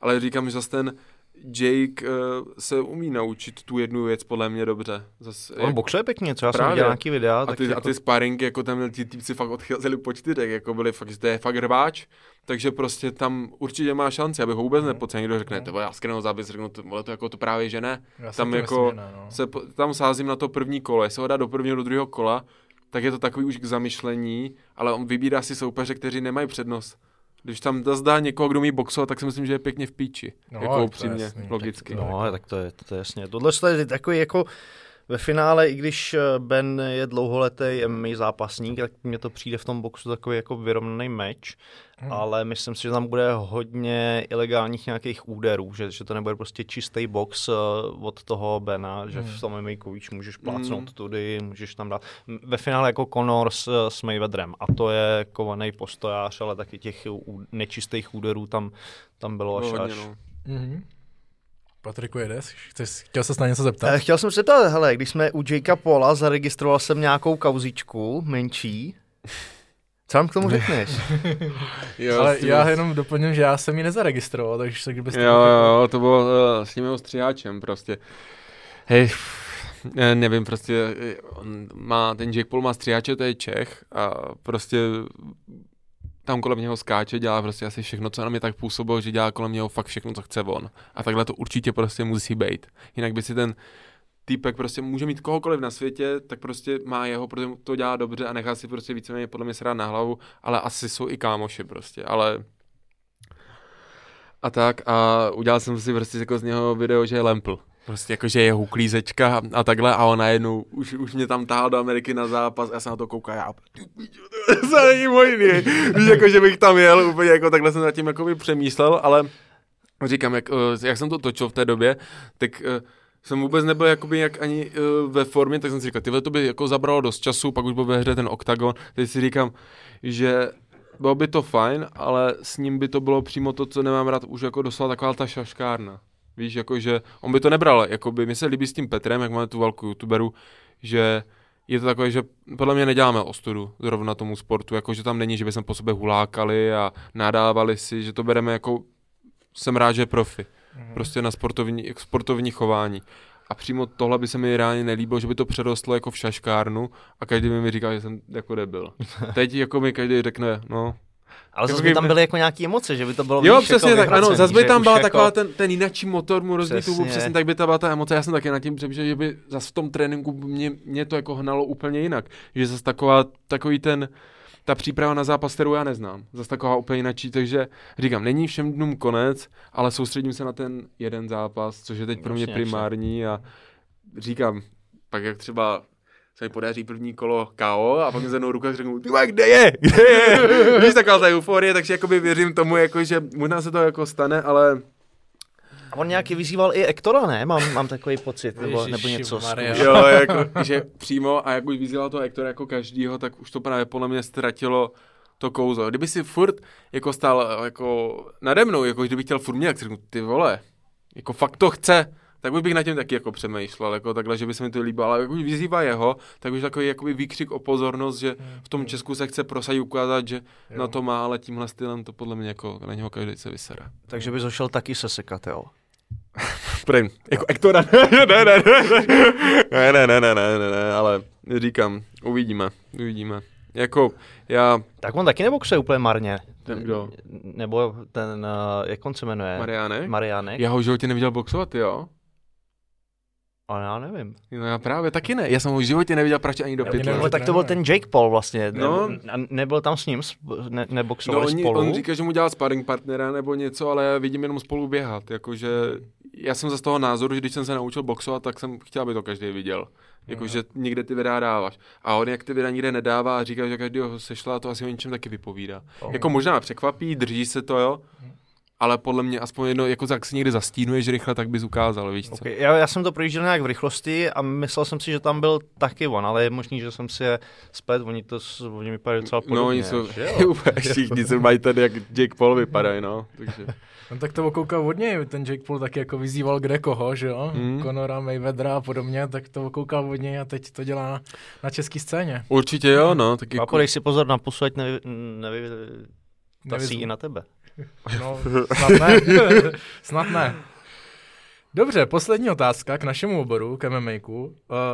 ale říkám, že zase ten Jake uh, se umí naučit tu jednu věc podle mě dobře. Zas, On jak... boxuje pěkně, co já jsem viděl nějaký videa. A ty, jako... a ty sparingy, jako tam ti týpci fakt odcházeli po čtyřech, jako byli fakt, že to je fakt rváč, takže prostě tam určitě má šanci, aby ho vůbec mm. nepodcenil, někdo řekne, to já skrenou zápis, řeknu, to, to jako to právě že ne. Já tam jako, myslím, ne, no. se, tam sázím na to první kolo, jestli ho dá do prvního, do druhého kola, tak je to takový už k zamyšlení, ale on vybírá si soupeře, kteří nemají přednost. Když tam zdá někoho, kdo umí boxovat, tak si myslím, že je pěkně v píči. No, jako upřímně, logicky. No, tak to je, to je jasně. Tohle je takový jako ve finále, i když eh, Ben je dlouholetý MMA zápasník, tak mně to přijde v tom boxu takový jako vyrovnaný meč, hmm. ale myslím si, že tam bude hodně ilegálních nějakých úderů, že, že to nebude prostě čistý box uh, od toho Bena, že hmm. v tom MMA víš, můžeš plácnout hmm. tudy, můžeš tam dát. Ve finále jako Conor s, s Mayweatherem a to je kovaný postojář, ale taky těch nečistých úderů tam, tam bylo až, hodně, až. No. Hmm. Patriku, jedeš? Chceš, chtěl ses na něco zeptat? Eh, chtěl jsem se zeptat, hele, když jsme u Jakea Paula, zaregistroval jsem nějakou kauzičku menší. Co vám k tomu řekneš? jo, Ale já jenom doplním, že já jsem ji nezaregistroval, takže se kdybyste... Jo, jo, to bylo uh, s tím stříháčem prostě. Hej, nevím, prostě on má, ten Jake Paul má stříháče, to je Čech a prostě tam kolem něho skáče, dělá prostě asi všechno, co na mě tak působilo, že dělá kolem něho fakt všechno, co chce on. A takhle to určitě prostě musí být. Jinak by si ten týpek prostě může mít kohokoliv na světě, tak prostě má jeho, protože to dělá dobře a nechá si prostě víceméně podle mě srát na hlavu, ale asi jsou i kámoši prostě, ale a tak a udělal jsem si prostě jako z něho video, že je lempl. Prostě jako, že je huklízečka a takhle a ona jednou už, už mě tam tahal do Ameriky na zápas a já se na to koukal, já to není možný. Víš, jako, že bych tam jel úplně jako takhle jsem nad tím jako by přemýšlel, ale říkám, jak, eh, jak jsem to točil v té době, tak uh, jsem vůbec nebyl jakoby jak ani uh, ve formě, tak jsem si říkal, tyhle to by jako zabralo dost času, pak už byl ve hře ten oktagon, teď si říkám, že bylo by to fajn, ale s ním by to bylo přímo to, co nemám rád, už jako doslova taková ta šaškárna. Víš, jako že on by to nebral, jako by mi se líbí s tím Petrem, jak máme tu velkou youtuberu, že je to takové, že podle mě neděláme ostudu zrovna tomu sportu, jako že tam není, že by jsme po sobě hulákali a nadávali si, že to bereme jako, jsem rád, že profi. Mm-hmm. Prostě na sportovní, sportovní chování. A přímo tohle by se mi reálně nelíbilo, že by to přerostlo jako v šaškárnu a každý mi říká, že jsem jako debil. Teď jako mi každý řekne, no, ale zase by tam byly jako nějaké emoce, že by to bylo Jo, víš, přesně jako tak, ano, zase by tam byla jako... taková ten, ten jináčí motor mu rozbít tu, přesně tak by ta byla ta emoce. Já jsem taky nad tím přemýšlel, že by zase v tom tréninku mě, mě to jako hnalo úplně jinak. Že zase taková, takový ten, ta příprava na zápas, kterou já neznám. Zase taková úplně jináčí, takže říkám, není všem dnům konec, ale soustředím se na ten jeden zápas, což je teď pro mě primární a říkám, pak jak třeba se mi podaří první kolo KO a pak mi zvednou ruku a řeknu, ty kde je, kde je, víš, taková ta euforie, takže jakoby věřím tomu, jako, že možná se to jako stane, ale a on nějaký vyzýval i Ektora, ne? Mám, mám takový pocit, nebo, nebo něco. Jo, jako, že přímo, a jak už vyzýval to Ektora jako každýho, tak už to právě podle mě ztratilo to kouzlo. Kdyby si furt jako stál jako nade mnou, jako kdyby chtěl furt mě, tak si řeknu, ty vole, jako fakt to chce, tak bych na tím taky jako přemýšlel, jako takhle, že by se mi to líbilo, ale jak už vyzývá jeho, tak už takový jakoby výkřik o pozornost, že v tom Česku se chce prosadit ukázat, že jo. na to má, ale tímhle stylem to podle mě jako na něho každý se vysere. Takže by zašel taky se sekatel. Prým, jako Ektora, ne, ne, ne, ne, ne, ne, ne, ne, ne, ne, ale říkám, uvidíme, uvidíme. Jako, já... Tak on taky neboxuje úplně marně. Ten kdo? Nebo ten, uh, jak on se jmenuje? Mariánek? Mariánek. Já ho v životě neviděl boxovat, jo? Ale já nevím. No já právě taky ne. Já jsem ho v životě neviděl praště ani do pytle. No, tak to byl ten Jake Paul vlastně. No. Ne, nebyl tam s ním, ne, neboxovali no, spolu? On říká, že mu dělal sparring partnera nebo něco, ale já vidím jenom spolu běhat. Jakože já jsem za toho názoru, že když jsem se naučil boxovat, tak jsem chtěl, aby to každý viděl. Jakože mm. někde ty videa dáváš. A on jak ty videa nikde nedává a říká, že každý ho sešla, to asi o něčem taky vypovídá. Oh. Jako možná překvapí, drží se to, jo, mm ale podle mě aspoň jedno, jako jak si někdy zastínuješ rychle, tak bys ukázal, víš co? Okay. Já, já, jsem to projížděl nějak v rychlosti a myslel jsem si, že tam byl taky on, ale je možný, že jsem si je zpět, oni to, oni vypadají docela podobně. No, oni jsou všichni, co mají tady, jak Jake Paul vypadají, no, takže. No tak to okoukal od něj, ten Jake Paul taky jako vyzýval kde koho, že jo, mm. Conora, Mayweathera a podobně, tak to okoukal od něj a teď to dělá na, na české scéně. Určitě jo, no. Tak jako... A si pozor na pusu, ať nevy, nevy, nevy, i na tebe. No, snad ne. snad ne. Dobře, poslední otázka k našemu oboru, k MMA. Uh,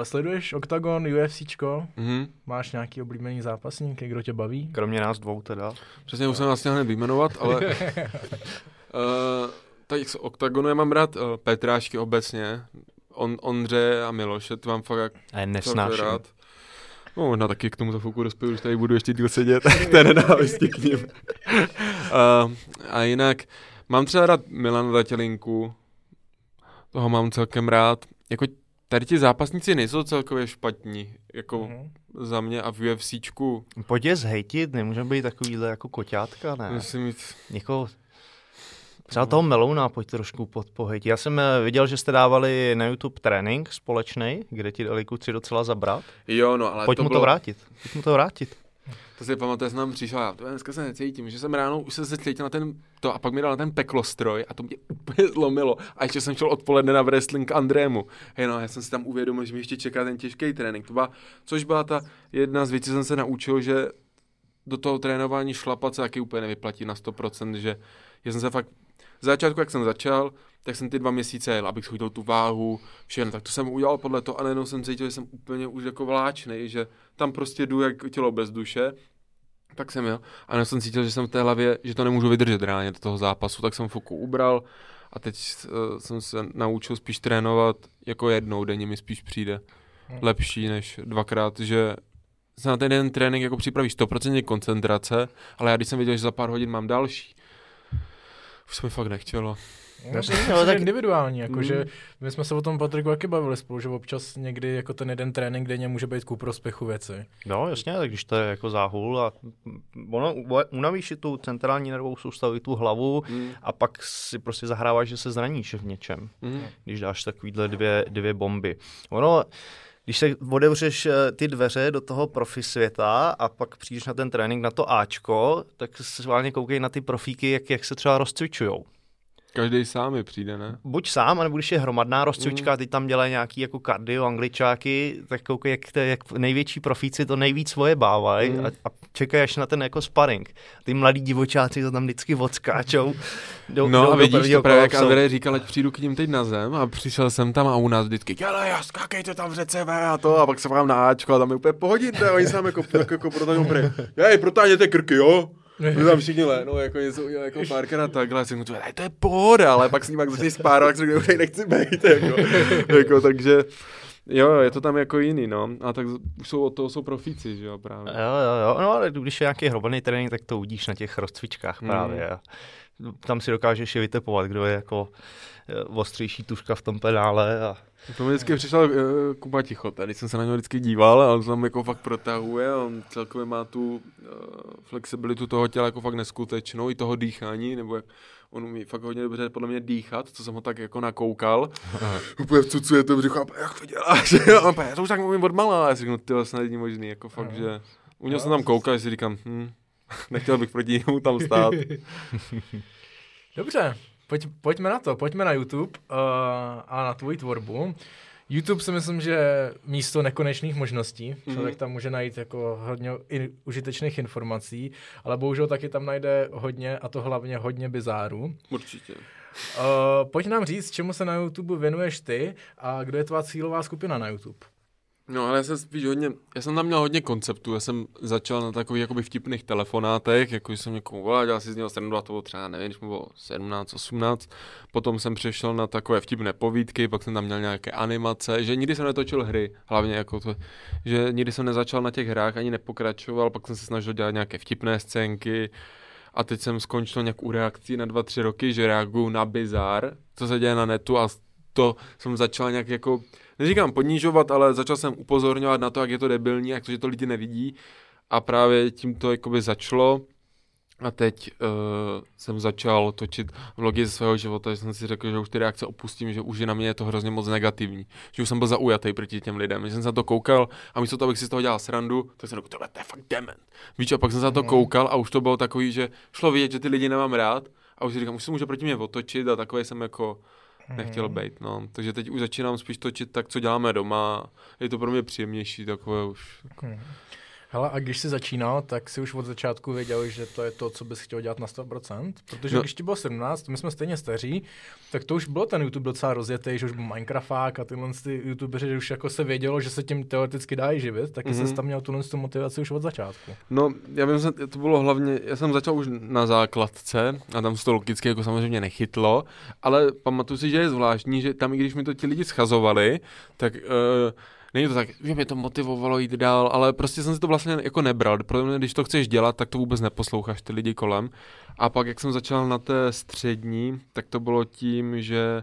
sleduješ Octagon, UFCčko? Mm-hmm. Máš nějaký oblíbený zápasník, kdo tě baví? Kromě nás dvou teda. Přesně, už jsem vlastně hned vyjmenovat, ale... uh, tak z Octagonu já mám rád uh, Petrášky obecně, On, Ondře a Miloše, to mám fakt a nesnáším. rád. No, možná taky k tomu za chvilku dospěju, že tady budu ještě díl sedět, té nenávisti k ním. Uh, a jinak, mám třeba rád Milan Datělinku, toho mám celkem rád. Jako tady ti zápasníci nejsou celkově špatní, jako mm-hmm. za mě a v UFCčku. Pojď je zhejtit, nemůže být takovýhle jako koťátka, ne? Musím mít... Někoho Třeba toho Melouna pojď trošku podpohejt. Já jsem eh, viděl, že jste dávali na YouTube trénink společný, kde ti dali kluci docela zabrat. Jo, no, ale Pojď to mu bylo... to vrátit. Pojď mu to vrátit. To si pamatuju, jsem tam přišel, já dneska se necítím, že jsem ráno už se cítil na ten, to a pak mi dal na ten peklostroj a to mě úplně zlomilo. A ještě jsem šel odpoledne na wrestling k Andrému. Hej no, já jsem si tam uvědomil, že mi ještě čeká ten těžký trénink. To byla, což byla ta jedna z věcí, jsem se naučil, že do toho trénování šlapat se taky úplně nevyplatí na 100%, že já jsem se fakt z začátku, jak jsem začal, tak jsem ty dva měsíce jel, abych schodil tu váhu, všechno. Tak to jsem udělal podle toho a najednou jsem cítil, že jsem úplně už jako vláčný, že tam prostě jdu jak tělo bez duše. Tak jsem jel. A najednou jsem cítil, že jsem v té hlavě, že to nemůžu vydržet reálně do toho zápasu, tak jsem foku ubral a teď uh, jsem se naučil spíš trénovat jako jednou denně mi spíš přijde hmm. lepší než dvakrát, že se na ten jeden trénink jako připravíš 100% koncentrace, ale já když jsem viděl, že za pár hodin mám další, už se mi fakt nechtělo. No, to je tak individuální, jakože mm. my jsme se o tom Patriku taky bavili spolu, že občas někdy jako ten jeden trénink denně může být ku prospěchu věci. No jasně, tak když to je jako záhul a ono unavíš tu centrální nervovou soustavu i tu hlavu mm. a pak si prostě zahráváš, že se zraníš v něčem, mm. když dáš takovýhle dvě, dvě bomby. Ono, když se otevřeš eh, ty dveře do toho profi světa a pak přijdeš na ten trénink na to Ačko, tak se sválně koukej na ty profíky, jak, jak se třeba rozcvičujou. Každý sám je přijde, ne? Buď sám, anebo když je hromadná rozcvička, mm. ty tam dělají nějaký jako kardio, angličáky, tak koukej, jak, to, jak největší profíci to nejvíc svoje bávají mm. a, a čekají až na ten jako sparring. Ty mladí divočáci to tam vždycky odskáčou. Do, no do, a vidíš to právě, jak Andrej říkal, ať přijdu k ním teď na zem a přišel jsem tam a u nás vždycky, ale já skákejte tam v řece a to a pak se vám na Ačko a tam je úplně pohodíte, oni se tam jako, jako, jako protáhnou, hej, protáhněte krky, jo? My tam všichni no, jako něco udělal jako Parker a takhle, a jsem mu to je pohoda, ale pak s ním pak začali spárovat, tak jsem řekl, nechci být, jako, jako, takže, Jo, je to tam jako jiný, no. A tak už jsou od toho jsou profíci, že jo, právě. Jo, jo, jo. No, ale když je nějaký hromadný trénink, tak to udíš na těch rozcvičkách hmm. právě. Tam si dokážeš je vytepovat, kdo je jako ostřejší tuška v tom pedále a to mi vždycky přišel uh, Kuba Ticho, tady jsem se na něj vždycky díval a on tam jako fakt protahuje, on celkově má tu uh, flexibilitu toho těla jako fakt neskutečnou, i toho dýchání, nebo jak on umí fakt hodně dobře podle mě dýchat, co jsem ho tak jako nakoukal. Úplně vcucuje to břicho, jak to děláš? a já to už tak mluvím od malá, a já si říkám, ty snad není možný, jako fakt, že u něho jsem tam koukal, že si říkám, hm, nechtěl bych proti němu tam stát. Dobře, pojď, pojďme na to, pojďme na YouTube uh, a na tvoji tvorbu. YouTube si myslím, že místo nekonečných možností. Mm-hmm. Člověk tam může najít jako hodně in, užitečných informací, ale bohužel taky tam najde hodně, a to hlavně hodně bizárů. Určitě. Uh, pojď nám říct, čemu se na YouTube věnuješ ty a kdo je tvá cílová skupina na YouTube? No, ale já jsem spíš hodně, já jsem tam měl hodně konceptů, já jsem začal na takových jakoby vtipných telefonátech, jako jsem někomu volal, dělal si z něho srandu a to bylo třeba, nevím, když mu bylo 17, 18, potom jsem přešel na takové vtipné povídky, pak jsem tam měl nějaké animace, že nikdy jsem netočil hry, hlavně jako to, že nikdy jsem nezačal na těch hrách, ani nepokračoval, pak jsem se snažil dělat nějaké vtipné scénky, a teď jsem skončil nějak u reakcí na dva, tři roky, že reaguju na bizar, co se děje na netu a to jsem začal nějak jako, neříkám ponižovat, ale začal jsem upozorňovat na to, jak je to debilní, jak to, že to lidi nevidí a právě tím to jakoby začalo a teď uh, jsem začal točit vlogy ze svého života, že jsem si řekl, že už ty reakce opustím, že už je na mě je to hrozně moc negativní. Že už jsem byl zaujatý proti těm lidem. Že jsem se na to koukal a místo toho, abych si z toho dělal srandu, tak jsem řekl, tohle to je fakt dement. Víš, a pak jsem se na to mhm. koukal a už to bylo takový, že šlo vidět, že ty lidi nemám rád a už si říkám, už se může proti mě otočit a takový jsem jako nechtěl mhm. být, no. Takže teď už začínám spíš točit tak, co děláme doma. Je to pro mě příjemnější, takové už. Jako... Hele, a když jsi začínal, tak si už od začátku věděl, že to je to, co bys chtěl dělat na 100%? Protože no. když ti bylo 17, my jsme stejně staří, tak to už bylo ten YouTube docela rozjetý, že už byl Minecraft a tyhle ty YouTubeři, že už jako se vědělo, že se tím teoreticky dá živit, tak mm-hmm. jsi tam měl tuhle motivaci už od začátku. No, já vím, že to bylo hlavně, já jsem začal už na základce a tam se to logicky jako samozřejmě nechytlo, ale pamatuju si, že je zvláštní, že tam, i když mi to ti lidi schazovali, tak uh, není to tak, že mě to motivovalo jít dál, ale prostě jsem si to vlastně jako nebral. Protože když to chceš dělat, tak to vůbec neposloucháš ty lidi kolem. A pak, jak jsem začal na té střední, tak to bylo tím, že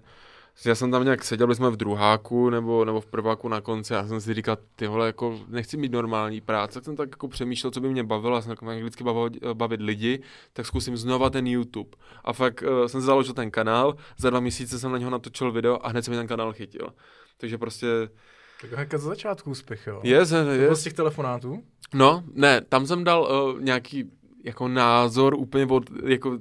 já jsem tam nějak seděl, byli jsme v druháku nebo, nebo v prváku na konci a já jsem si říkal, ty vole, jako nechci mít normální práci, tak jsem tak jako přemýšlel, co by mě bavilo, já jsem jako vždycky bavit, bavit lidi, tak zkusím znova ten YouTube. A fakt uh, jsem založil ten kanál, za dva měsíce jsem na něho natočil video a hned se mi ten kanál chytil. Takže prostě tak jako za začátku úspěch, jo? Je, je. je. z těch telefonátů? No, ne, tam jsem dal uh, nějaký jako názor úplně od, jako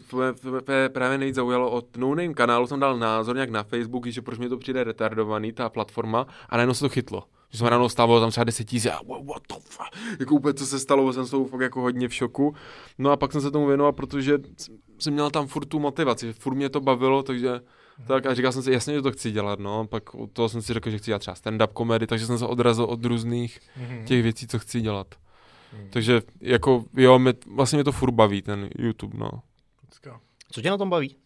právě nejvíc zaujalo od no name kanálu jsem dal názor nějak na Facebook, že proč mi to přijde retardovaný, ta platforma, a najednou se to chytlo. Že jsem ráno stával tam třeba 10 tisíc a what the fuck, jako úplně co se stalo, jsem s tou fakt jako hodně v šoku. No a pak jsem se tomu věnoval, protože jsem měl tam furt tu motivaci, furt mě to bavilo, takže tak a říkal jsem si, jasně, že to chci dělat, no. Pak u toho jsem si řekl, že chci dělat třeba stand-up komedy, takže jsem se odrazil od různých mm-hmm. těch věcí, co chci dělat. Mm. Takže jako, jo, mě, vlastně mě to furt baví, ten YouTube, no. Co tě na tom baví?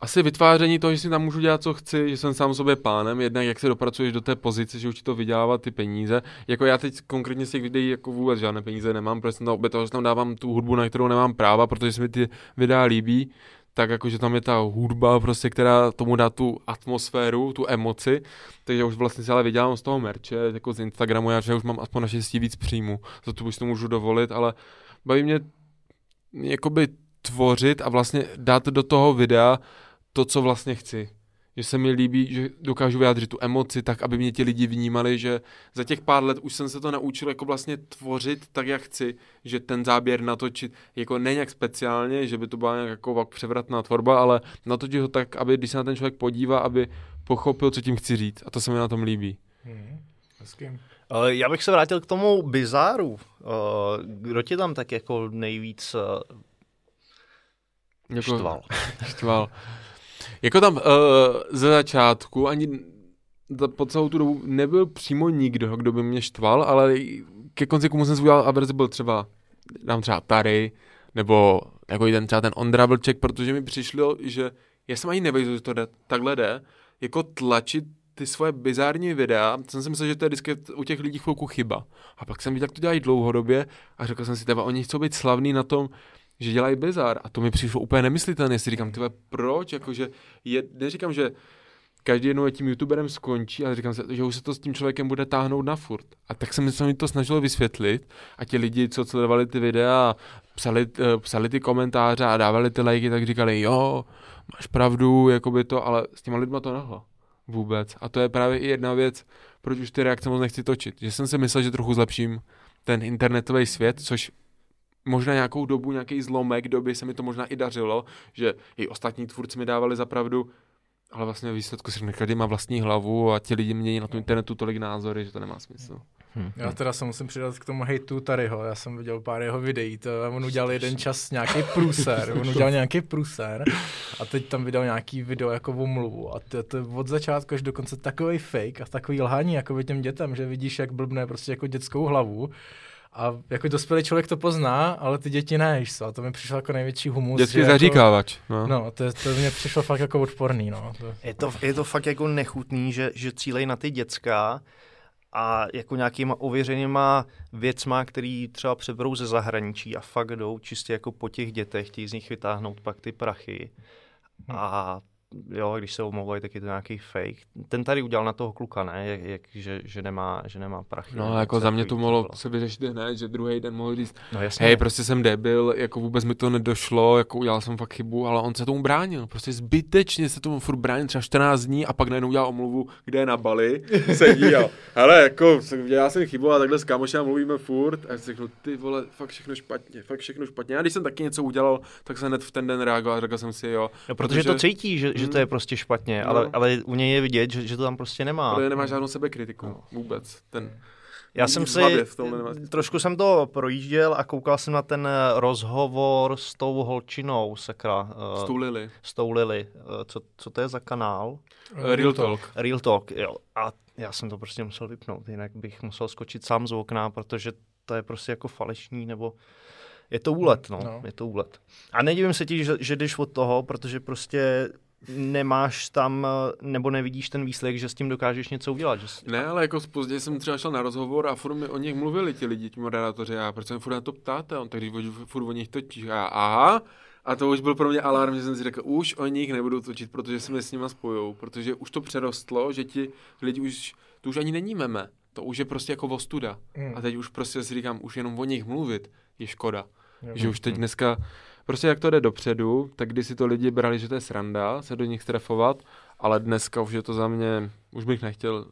Asi vytváření toho, že si tam můžu dělat, co chci, že jsem sám sobě pánem, jednak jak se dopracuješ do té pozice, že už ti to vydělávat ty peníze. Jako já teď konkrétně z těch videí jako vůbec žádné peníze nemám, protože jsem tam obětoval, že tam dávám tu hudbu, na kterou nemám práva, protože se mi ty videa líbí, tak jakože tam je ta hudba prostě, která tomu dá tu atmosféru, tu emoci, takže už vlastně si ale vydělám z toho merče, jako z Instagramu, já že už mám aspoň naštěstí víc příjmu, za to už to můžu dovolit, ale baví mě jakoby tvořit a vlastně dát do toho videa to, co vlastně chci že se mi líbí, že dokážu vyjádřit tu emoci tak, aby mě ti lidi vnímali, že za těch pár let už jsem se to naučil jako vlastně tvořit tak, jak chci, že ten záběr natočit jako ne nějak speciálně, že by to byla nějak jako převratná tvorba, ale natočit ho tak, aby když se na ten člověk podívá, aby pochopil, co tím chci říct a to se mi na tom líbí. Hmm, hezky. Eh, já bych se vrátil k tomu bizáru. Eh, kdo tě tam tak jako nejvíc eh, jako štval? štval. Jako tam uh, ze začátku ani po celou tu dobu nebyl přímo nikdo, kdo by mě štval, ale ke konci, komu jsem udělal averzi, byl třeba, dám třeba Tary, nebo jako ten třeba ten Ondra Vlček, protože mi přišlo, že já jsem ani nevěděl, že to jde, takhle jde, jako tlačit ty svoje bizární videa, jsem si myslel, že to je vždycky u těch lidí chvilku chyba. A pak jsem viděl, jak to dělají dlouhodobě a řekl jsem si, teba, oni chcou být slavní na tom, že dělají bizar a to mi přišlo úplně nemyslitelné, si říkám, tyhle, proč, jakože, je, neříkám, že každý jednou tím youtuberem skončí, ale říkám že už se to s tím člověkem bude táhnout na furt. A tak jsem se mi to snažil vysvětlit a ti lidi, co sledovali ty videa, psali, eh, psali ty komentáře a dávali ty lajky, tak říkali, jo, máš pravdu, jako by to, ale s těma lidma to nahlo. Vůbec. A to je právě i jedna věc, proč už ty reakce moc nechci točit. Že jsem si myslel, že trochu zlepším ten internetový svět, což možná nějakou dobu, nějaký zlomek doby se mi to možná i dařilo, že i ostatní tvůrci mi dávali za pravdu, ale vlastně výsledku si každý má vlastní hlavu a ti lidi mění na tom internetu tolik názory, že to nemá smysl. Hmm. Já teda se musím přidat k tomu hejtu Taryho, já jsem viděl pár jeho videí, to, on udělal jeden čas nějaký průser, on udělal nějaký průser a teď tam vydal nějaký video jako omluvu. A to, to od začátku až do konce takový fake a takový lhání jako těm dětem, že vidíš, jak blbne prostě jako dětskou hlavu a jako dospělý člověk to pozná, ale ty děti ne, A to mi přišlo jako největší humus. Dětský jako, zaříkávač. No, no to, to mě přišlo fakt jako odporný. No. To... Je, to, je to fakt jako nechutný, že, že cílej na ty děcka a jako nějakýma ověřenýma věcma, který třeba přeberou ze zahraničí a fakt jdou čistě jako po těch dětech, chtějí z nich vytáhnout pak ty prachy. A jo, když se omlouvají, tak je to nějaký fake. Ten tady udělal na toho kluka, ne? Jak, jak, že, že, nemá, že nemá prachy. No, jako za mě to mohlo se vyřešit hned, že druhý den mohl říct, no, jasně. hej, prostě jsem debil, jako vůbec mi to nedošlo, jako udělal jsem fakt chybu, ale on se tomu bránil, prostě zbytečně se tomu furt bránil třeba 14 dní a pak najednou udělal omluvu, kde je na Bali, sedí a, hele, jako, já jsem chybu a takhle s kamošem mluvíme furt a já si řeknu, ty vole, fakt všechno špatně, fakt všechno špatně. Já když jsem taky něco udělal, tak jsem hned v ten den reagoval a řekl jsem si, jo. No, protože, protože to cítí, že, že to je prostě špatně, no. ale, ale u něj je vidět, že, že to tam prostě nemá. Protože nemá žádnou sebekritiku no. vůbec. Ten, já jsem si, trošku jsem to projížděl a koukal jsem na ten rozhovor s tou holčinou, sakra. S tou Lily. S tou Lily. Co, co to je za kanál? Real Talk. Real Talk, jo. A já jsem to prostě musel vypnout, jinak bych musel skočit sám z okna, protože to je prostě jako falešní, nebo je to úlet, no. no. Je to úlet. A nedivím se ti, že, že jdeš od toho, protože prostě nemáš tam, nebo nevidíš ten výsledek, že s tím dokážeš něco udělat. Že jsi... Ne, ale jako později jsem třeba šel na rozhovor a furt mi o nich mluvili ti lidi, ti moderátoři, a proč jsem furt na to ptáte, on takže furt o nich točí. A aha, a to už byl pro mě alarm, že jsem si řekl, už o nich nebudu točit, protože se mi s nima spojou, protože už to přerostlo, že ti lidi už, to už ani není meme, to už je prostě jako vostuda. Mm. A teď už prostě si říkám, už jenom o nich mluvit je škoda. Jo, že už teď dneska prostě jak to jde dopředu, tak když si to lidi brali, že to je sranda se do nich trefovat, ale dneska už je to za mě, už bych nechtěl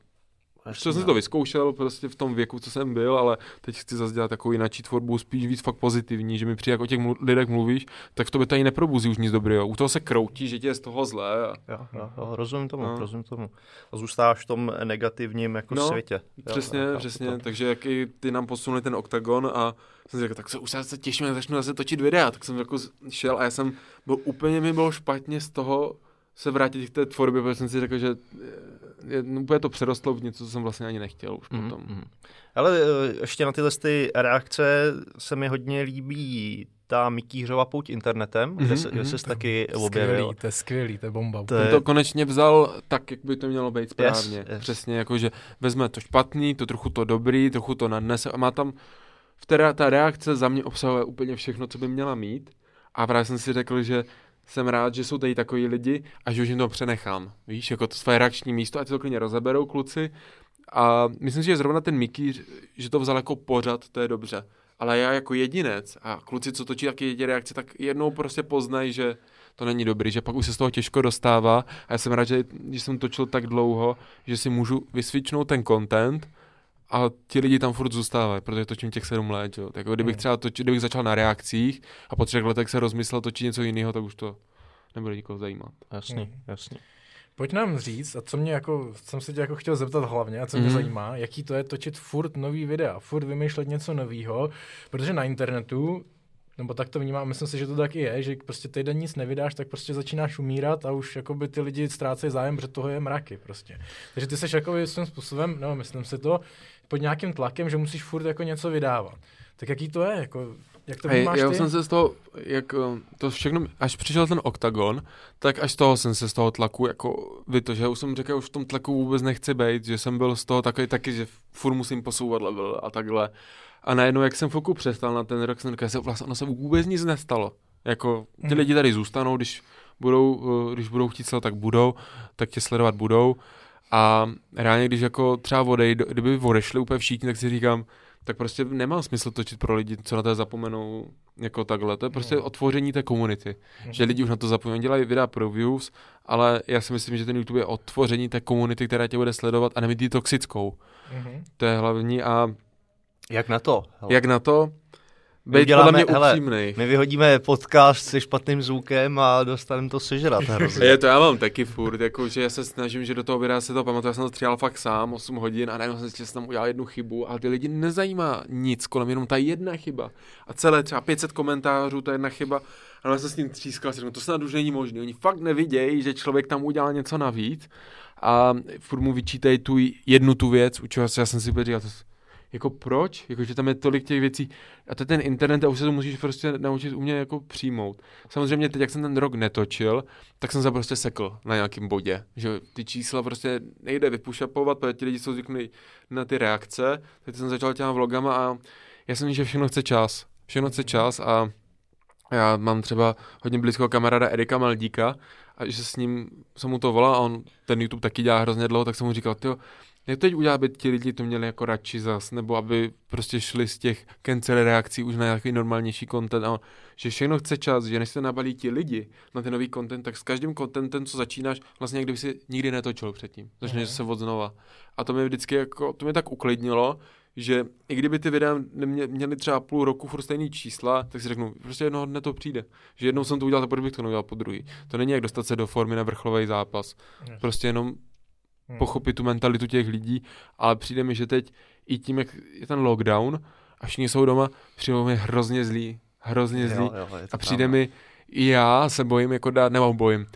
Jasně, jsem si to vyzkoušel prostě v tom věku, co jsem byl, ale teď chci zase dělat takovou jináčí tvorbu, spíš víc fakt pozitivní, že mi přijde, jako o těch mlu- lidech mluvíš, tak v tobě to ani neprobuzí už nic dobrého. U toho se kroutí, že tě je z toho zlé. A... Jo, jo, jo, rozumím tomu, no. rozumím tomu. A zůstáváš v tom negativním jako no, světě. Přesně, jo, přesně. To. Takže jak i ty nám posunuli ten oktagon a jsem si řekl, tak se už se těším, začnu zase točit videa, tak jsem jako šel a já jsem byl úplně mi bylo špatně z toho, se vrátit k té tvorbě, protože jsem si řekl, že no, úplně to přerostlo v něco, co jsem vlastně ani nechtěl už mm-hmm. potom. Mm-hmm. Ale eh, ještě na tyhle ty reakce se mi hodně líbí ta Mikýřova pouť internetem, mm-hmm, kde se, kde se taky objevil. To je skvělý, to je bomba. To, je... to konečně vzal tak, jak by to mělo být správně. Yes, yes. Přesně, jakože vezme to špatný, to trochu to dobrý, trochu to nadnese a má tam, v té, ta reakce za mě obsahuje úplně všechno, co by měla mít. A právě jsem si řekl, že jsem rád, že jsou tady takový lidi a že už jim to přenechám. Víš, jako to své reakční místo, ať to klidně rozeberou kluci. A myslím si, že zrovna ten Mickey, že to vzal jako pořad, to je dobře. Ale já jako jedinec a kluci, co točí taky jedě reakce, tak jednou prostě poznají, že to není dobrý, že pak už se z toho těžko dostává. A já jsem rád, že když jsem točil tak dlouho, že si můžu vysvičnout ten content, a ti lidi tam furt zůstávají, protože točím těch sedm let, jo. Tak kdybych hmm. třeba točil, kdybych začal na reakcích a po třech letech se rozmyslel točit něco jiného, tak už to nebude nikoho zajímat. Jasný, hmm. jasný. Pojď nám říct, a co mě jako, jsem se tě jako chtěl zeptat hlavně, a co mě mm. zajímá, jaký to je točit furt nový videa, furt vymýšlet něco nového, protože na internetu nebo tak to vnímám, myslím si, že to taky je, že prostě týden nic nevydáš, tak prostě začínáš umírat a už jakoby ty lidi ztrácejí zájem, protože toho je mraky prostě. Takže ty seš jako svým způsobem, no myslím si to, pod nějakým tlakem, že musíš furt jako něco vydávat. Tak jaký to je? Jako, jak to vnímáš Já ty? jsem se z toho, jak eh, to všechno, až přišel ten oktagon, tak až z toho jsem se z toho tlaku jako vyto, že už jsem řekl, už v tom tlaku vůbec nechci být, že jsem byl z toho takový taky, že furt musím posouvat level a takhle. A najednou, jak jsem foku přestal na ten rok, jsem říkal, že vlastně ono se vůbec nic nestalo. Jako ty hmm. lidi tady zůstanou, když budou, eh, když budou chtít tak budou, tak tě sledovat budou. A reálně, když jako třeba odej, kdyby odešli úplně všichni, tak si říkám, tak prostě nemá smysl točit pro lidi, co na to zapomenou jako takhle. To je prostě no. otvoření té komunity. Mm. Že lidi už na to zapomínají, dělají videa pro views, ale já si myslím, že ten YouTube je otvoření té komunity, která tě bude sledovat a nemít toxickou. Mm. To je hlavní a... Jak na to? Hele. Jak na to? Být podle mě upřímnej. my vyhodíme podcast se špatným zvukem a dostaneme to sežrat hrozně. je to já mám taky furt, jako, že já se snažím, že do toho videa se to pamatuju, já jsem to stříhal fakt sám 8 hodin a najednou jsem si, že jsem tam udělal jednu chybu, ale ty lidi nezajímá nic kolem, jenom ta jedna chyba. A celé třeba 500 komentářů, ta jedna chyba. A já jsem s tím třískal, to snad už není možné. Oni fakt nevidějí, že člověk tam udělal něco navíc a furt mu vyčítají tu jednu tu věc, u čeho já jsem si říkal, to, jako proč, jako, že tam je tolik těch věcí. A to je ten internet a už se to musíš prostě naučit umět jako přijmout. Samozřejmě teď, jak jsem ten rok netočil, tak jsem se prostě sekl na nějakém bodě, že ty čísla prostě nejde vypušapovat, protože ti lidi jsou zvyklí na ty reakce, teď jsem začal těma vlogama a já jsem že všechno chce čas, všechno chce čas a já mám třeba hodně blízkého kamaráda Erika Maldíka a že s ním jsem mu to volal a on ten YouTube taky dělá hrozně dlouho, tak jsem mu říkal, jo, jak teď udělat, aby ti lidi to měli jako radši zas, nebo aby prostě šli z těch cancel reakcí už na nějaký normálnější content, a že všechno chce čas, že než se nabalí ti lidi na ten nový content, tak s každým contentem, co začínáš, vlastně jak kdyby si nikdy netočil předtím, začneš se od znova. A to mě vždycky jako, to mě tak uklidnilo, že i kdyby ty videa měly třeba půl roku furt stejný čísla, tak si řeknu, prostě jednoho dne to přijde. Že jednou jsem to udělal, tak proč bych to neudělal po druhý. To není jak dostat se do formy na vrcholový zápas. Prostě jenom hmm. pochopit tu mentalitu těch lidí, ale přijde mi, že teď i tím, jak je ten lockdown a všichni jsou doma, přijde mi hrozně zlý. Hrozně zlý. Jo, jo, a přijde pravda. mi, i já se bojím jako dát, nebo bojím.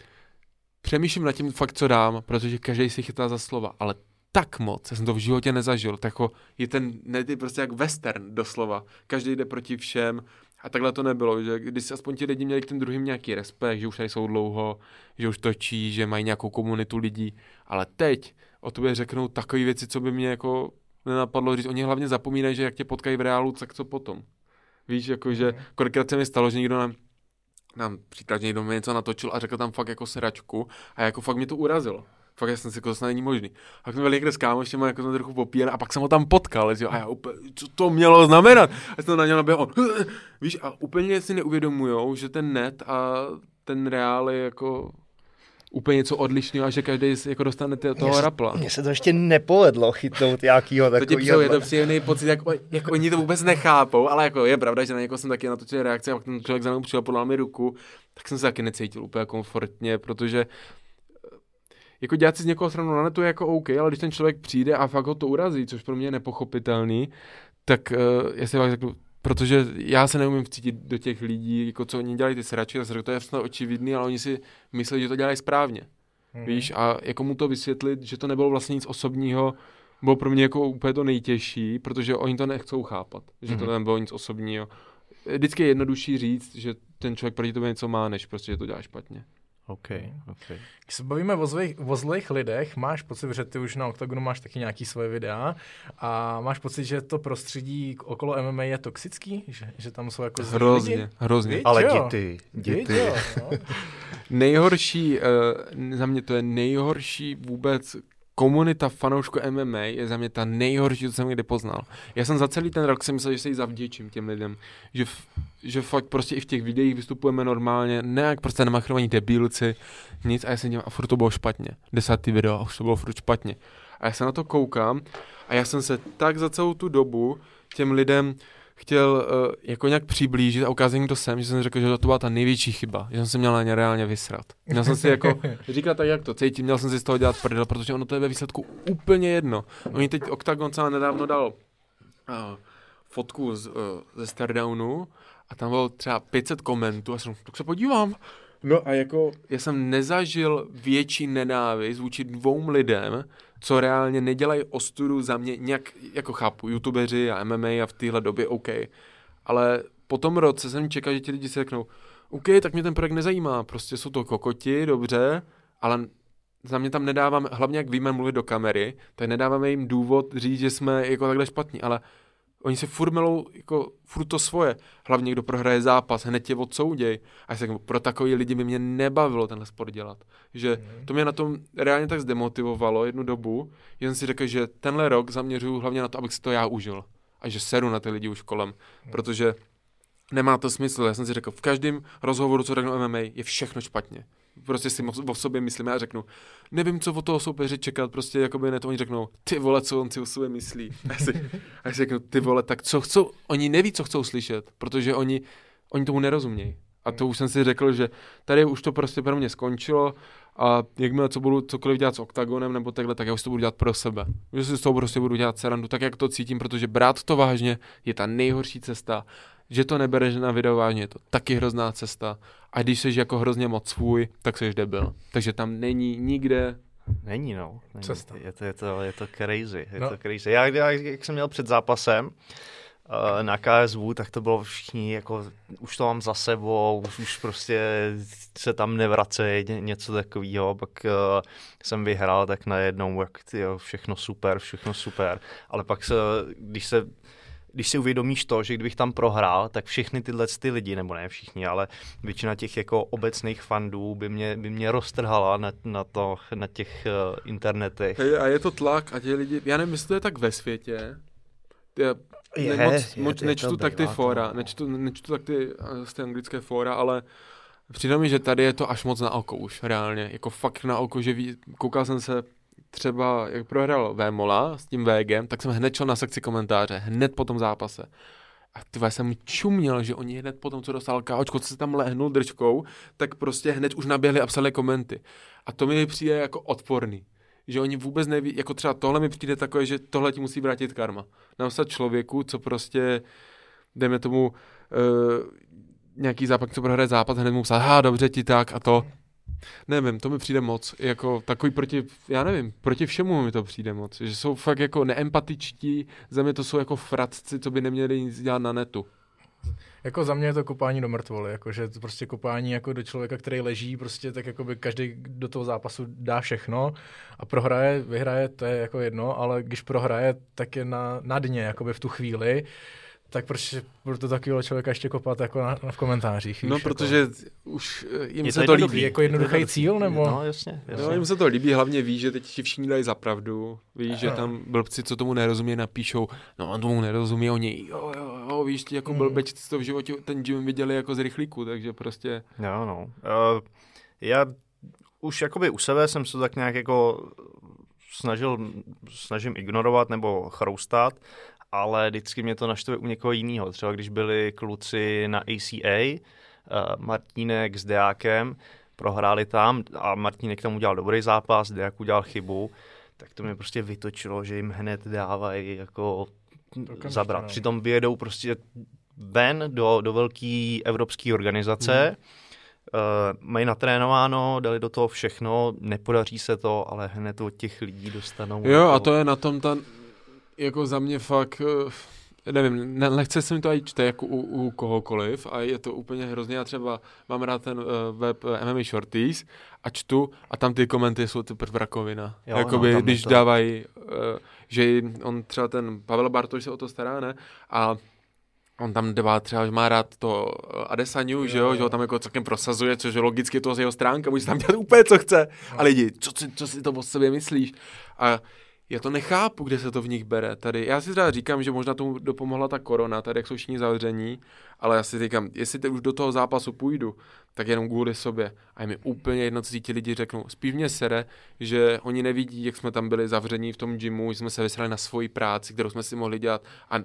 Přemýšlím nad tím fakt, co dám, protože každý si chytá za slova, ale tak moc, já jsem to v životě nezažil, tak jako je ten, ne, prostě jak western doslova, každý jde proti všem a takhle to nebylo, že když aspoň ti lidi měli k tím druhým nějaký respekt, že už tady jsou dlouho, že už točí, že mají nějakou komunitu lidí, ale teď o tobě řeknou takové věci, co by mě jako nenapadlo říct. Oni hlavně zapomínají, že jak tě potkají v reálu, tak co potom. Víš, jako, že mhm. kolikrát se mi stalo, že někdo nám, nám příklad, že někdo mi něco natočil a řekl tam fakt jako seračku a jako fakt mě to urazilo fakt já jsem si jako, to není možný. A jsme byli někde s kámošem, jako jsem trochu popíjen a pak jsem ho tam potkal, že? a já úplně, co to mělo znamenat? A jsem na něj naběhl, on, víš, a úplně si neuvědomujou, že ten net a ten reál je jako úplně něco odlišného a že každý jako dostane toho mě, rapla. Mně se to ještě nepovedlo chytnout nějakýho takového. To je to příjemný pocit, jak, jak oni to vůbec nechápou, ale jako je pravda, že na někoho jsem taky natočil reakce a pak ten člověk za mnou přišel, podal mi ruku, tak jsem se taky necítil úplně komfortně, protože jako dělat si z někoho stranu na netu je jako OK, ale když ten člověk přijde a fakt ho to urazí, což pro mě je nepochopitelný, tak uh, já si fakt řeknu, protože já se neumím vcítit do těch lidí, jako co oni dělají ty sračky, tak to je snad očividný, ale oni si myslí, že to dělají správně. Mm-hmm. Víš, a jako mu to vysvětlit, že to nebylo vlastně nic osobního, bylo pro mě jako úplně to nejtěžší, protože oni to nechcou chápat, že mm-hmm. to mhm. nebylo nic osobního. Vždycky je jednodušší říct, že ten člověk proti tobě něco má, než prostě, že to dělá špatně. OK, OK. Když se bavíme o zlých, o zlých lidech, máš pocit, že ty už na Octagonu máš taky nějaký svoje videa a máš pocit, že to prostředí okolo MMA je toxický? Že, že tam jsou jako Hrozně, lidi? hrozně. Víč, Ale děti, děti. Víč, jo, no. nejhorší, uh, za mě to je nejhorší vůbec komunita fanoušku MMA je za mě ta nejhorší, co jsem kdy poznal. Já jsem za celý ten rok si myslel, že se jí zavděčím těm lidem. Že, f, že fakt prostě i v těch videích vystupujeme normálně, ne jak prostě namachrovaní debilci, nic a já jsem dělal, a furt to bylo špatně. Desátý video a už to bylo furt špatně. A já se na to koukám a já jsem se tak za celou tu dobu těm lidem chtěl uh, jako nějak přiblížit a ukázat jim, kdo jsem, že jsem řekl, že to byla ta největší chyba, že jsem se měl na ně reálně vysrat. Měl jsem si jako říkat tak, jak to cítím, měl jsem si z toho dělat prdel, protože ono to je ve výsledku úplně jedno. Oni teď Octagon celá nedávno dal uh, fotku z, uh, ze Stardownu a tam bylo třeba 500 komentů a jsem, tak se podívám. No a jako, já jsem nezažil větší nenávist vůči dvou lidem, co reálně nedělají ostudu za mě, nějak, jako chápu, youtubeři a MMA a v téhle době OK, ale po tom roce jsem čekal, že ti lidi si řeknou, OK, tak mě ten projekt nezajímá, prostě jsou to kokoti, dobře, ale za mě tam nedávám, hlavně jak víme mluvit do kamery, tak nedáváme jim důvod říct, že jsme jako takhle špatní, ale Oni si furt melou jako furt to svoje. Hlavně, kdo prohraje zápas, hned tě odsouděj. A já si pro takový lidi by mě nebavilo tenhle sport dělat. Že to mě na tom reálně tak zdemotivovalo jednu dobu, že jsem si řekl, že tenhle rok zaměřuju hlavně na to, abych si to já užil. A že seru na ty lidi už kolem. Protože nemá to smysl. Já jsem si řekl, v každém rozhovoru, co řeknu MMA, je všechno špatně. Prostě si o sobě myslíme a řeknu, nevím, co od toho soupeře čekat, prostě jakoby ne to oni řeknou, ty vole, co on si o sobě myslí. A já si, a já si řeknu, ty vole, tak co chcou, oni neví, co chcou slyšet, protože oni, oni tomu nerozumějí. A to už jsem si řekl, že tady už to prostě pro mě skončilo a jakmile co budu cokoliv dělat s oktagonem nebo takhle, tak já už to budu dělat pro sebe. Že si z toho prostě budu dělat serandu tak, jak to cítím, protože brát to vážně je ta nejhorší cesta. Že to nebereš na video vážně, je to taky hrozná cesta. A když jsi jako hrozně moc svůj, tak jsi debil. Takže tam není nikde Není, no. Není. Cesta. Je to, je, to, je to crazy. Je no. to crazy. Já, já, jak jsem měl před zápasem, uh, na KSV, tak to bylo všichni, jako už to mám za sebou, už, už prostě se tam nevracej, ně, něco takového, pak uh, jsem vyhrál, tak najednou, jak tyjo, všechno super, všechno super, ale pak se, když se když si uvědomíš to, že kdybych tam prohrál, tak všechny tyhle ty lidi, nebo ne všichni, ale většina těch jako obecných fandů by mě, by mě roztrhala na, na, to, na těch uh, internetech. Hey, a je to tlak a ti lidi, já nevím, jestli to je tak ve světě, já je, moc, je, moc je nečtu tak ty fóra, nečtu, nečtu tak ty, z ty anglické fóra, ale přijde mi, že tady je to až moc na oko už, reálně. Jako fakt na oko, že ví, koukal jsem se třeba, jak prohrál Vémola s tím VGem, tak jsem hned šel na sekci komentáře, hned po tom zápase. A ty jsem čuměl, že oni hned po tom, co dostal káočko, co se tam lehnul držkou, tak prostě hned už naběhli a psali komenty. A to mi přijde jako odporný že oni vůbec neví, jako třeba tohle mi přijde takové, že tohle ti musí vrátit karma. Napsat člověku, co prostě, dejme tomu, uh, nějaký zápas, co prohraje zápas, hned mu psát, ha, dobře ti tak a to. Nevím, to mi přijde moc, jako takový proti, já nevím, proti všemu mi to přijde moc, že jsou fakt jako neempatičtí, za mě to jsou jako fratci, co by neměli nic dělat na netu. Jako za mě je to kopání do mrtvoly, jako že to prostě kopání jako do člověka, který leží, prostě tak jako by každý do toho zápasu dá všechno a prohraje, vyhraje, to je jako jedno, ale když prohraje, tak je na, na dně, jakoby v tu chvíli tak proč to takového člověka ještě kopat jako na, na v komentářích? Víš, no, jako... protože už eh, jim je se to, to líbí. Jako jednoduchý cíl, nebo? No, jasně, jasně. No, jim se to líbí, hlavně ví, že teď ti všichni dají za pravdu. Víš, že tam blbci, co tomu nerozumí, napíšou, no on tomu nerozumí, oni, jo, jo, jo, víš, jako hmm. blbec, co to v životě ten Jim viděli jako z rychlíku, takže prostě... Jo, no. Uh, já už jakoby u sebe jsem se tak nějak jako snažil, snažím ignorovat nebo chroustat ale vždycky mě to naštve u někoho jiného. Třeba když byli kluci na ACA, eh, Martínek s Deákem, prohráli tam a Martínek tam udělal dobrý zápas, Deák udělal chybu, tak to mě prostě vytočilo, že jim hned dávají jako zabrat. No. Přitom vyjedou prostě ven do, do velké evropské organizace, hmm. Uh, mají natrénováno, dali do toho všechno, nepodaří se to, ale hned od těch lidí dostanou. Jo, jako... a to je na tom ta jako za mě fakt, eh, nevím, nechce se mi to i čte jako u, u kohokoliv a je to úplně hrozně. Já třeba mám rád ten uh, web eh, MMA Shorties a čtu a tam ty komenty jsou teprve rakovina. Jo, Jakoby, no, když to... dávají, uh, že on třeba ten Pavel Bartoš se o to stará, ne? A On tam dává třeba, že má rád to Adesaniu, jo, že jo, že ho tam jako celkem prosazuje, což je logicky to z jeho stránka, může tam dělat úplně, co chce. A lidi, co, co, co si to o sobě myslíš? A já to nechápu, kde se to v nich bere. Tady, já si teda říkám, že možná tomu dopomohla ta korona, tady jak jsou všichni zavření, ale já si říkám, jestli teď už do toho zápasu půjdu, tak jenom kvůli sobě. A je mi úplně jedno, co ti lidi řeknou. Spíš mě sere, že oni nevidí, jak jsme tam byli zavření v tom gymu, že jsme se vysrali na svoji práci, kterou jsme si mohli dělat a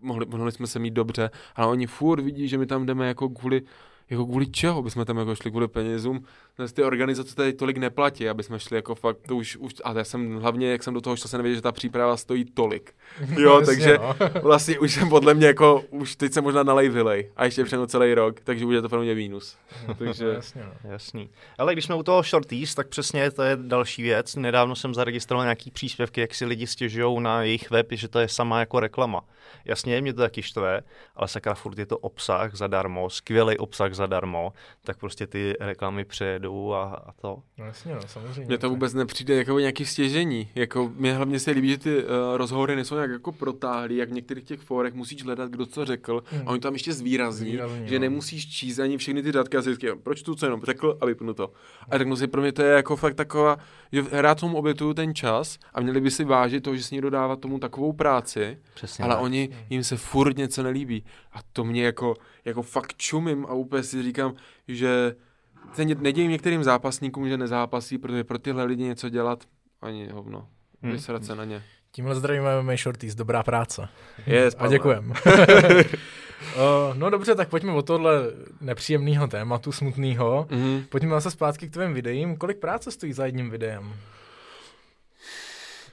mohli, mohli jsme se mít dobře, ale oni furt vidí, že my tam jdeme jako kvůli jako kvůli čeho bychom tam jako šli kvůli penězům. Ty organizace tady tolik neplatí, aby jsme šli jako fakt, to už, už, a já jsem hlavně, jak jsem do toho šel, jsem nevěděl, že ta příprava stojí tolik. Jo, no, takže no. vlastně už jsem podle mě jako, už teď se možná nalej vylej a ještě přenu celý rok, takže bude to pro mě mínus. takže... jasně, no. Jasný. Ale když jsme u toho shorties, tak přesně to je další věc. Nedávno jsem zaregistroval nějaký příspěvky, jak si lidi stěžují na jejich web, že to je sama jako reklama. Jasně, mě to taky štve, ale sakra furt je to obsah zadarmo, skvělý obsah zadarmo, tak prostě ty reklamy přejedou a, a to. No jasně, no, samozřejmě. Mně to vůbec nepřijde jako nějaký stěžení. Jako, mě hlavně se líbí, že ty uh, rozhovory nejsou nějak jako protáhlý, jak v některých těch fórech musíš hledat, kdo co řekl, hmm. a oni tam ještě zvýrazní, Zvýrazní že no. nemusíš číst ani všechny ty datky a si vždycky, proč tu co jenom řekl a vypnu to. A tak si, pro mě to je jako fakt taková, že rád tomu obětuju ten čas a měli by si vážit to, že si někdo dává tomu takovou práci, Přesně ale tak. oni, jim se furt něco nelíbí. A to mě jako, jako fakt čumím a úplně si říkám, že se nedějím některým zápasníkům, že nezápasí, protože pro tyhle lidi něco dělat, ani hovno. Hmm. Vysrat se na ně. Tímhle zdravíme MMA Shorties, dobrá práce. Yes, A děkujem. Uh, no dobře, tak pojďme od tohle nepříjemného tématu, smutného. Mm-hmm. Pojďme zase zpátky k tvým videím. Kolik práce stojí za jedním videem?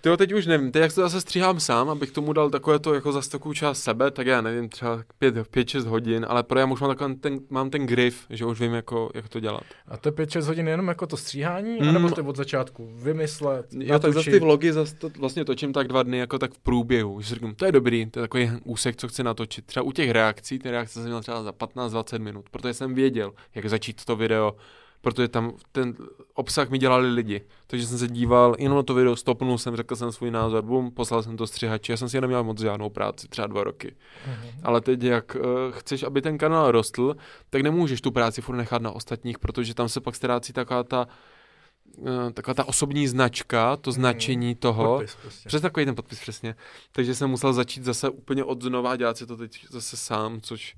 Tyjo, teď už nevím, teď jak to zase stříhám sám, abych tomu dal takové to jako za takovou část sebe, tak já nevím, třeba 5-6 hodin, ale pro já už mám, takový ten, mám ten grif, že už vím, jako, jak to dělat. A to je 5-6 hodin jenom jako to stříhání, mm. anebo to od začátku vymyslet, Já tak zase ty vlogy zase to, vlastně točím tak dva dny, jako tak v průběhu, že říkám, to je dobrý, to je takový úsek, co chci natočit. Třeba u těch reakcí, ty reakce jsem měl třeba za 15-20 minut, protože jsem věděl, jak začít to video, protože tam ten obsah mi dělali lidi. Takže jsem se díval jenom na to video, stopnul jsem, řekl jsem svůj názor, bum, poslal jsem to střihači. Já jsem si neměl moc žádnou práci, třeba dva roky. Mm-hmm. Ale teď, jak uh, chceš, aby ten kanál rostl, tak nemůžeš tu práci furt nechat na ostatních, protože tam se pak ztrácí taková ta uh, taková ta osobní značka, to mhm. značení toho. Podpis, prostě. Přes takový ten podpis, přesně. Takže jsem musel začít zase úplně od znova dělat si to teď zase sám, což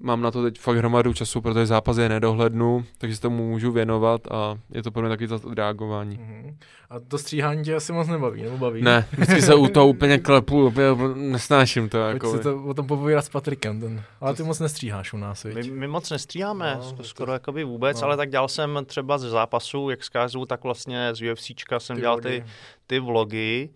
mám na to teď fakt hromadu času, protože zápas je nedohlednu, takže se tomu můžu věnovat a je to pro mě taky to odreagování. Mm-hmm. A to stříhání tě asi moc nebaví, nebo baví? Ne, vždycky se u toho úplně klepu, úplně nesnáším to. Jako si to o tom popovídat s Patrikem, ten. ale ty moc nestříháš u nás, my, my, moc nestříháme, no, skoro to... jakoby vůbec, no. ale tak dělal jsem třeba ze zápasu, jak zkázu, tak vlastně z UFCčka jsem ty dělal ty, ty vlogy,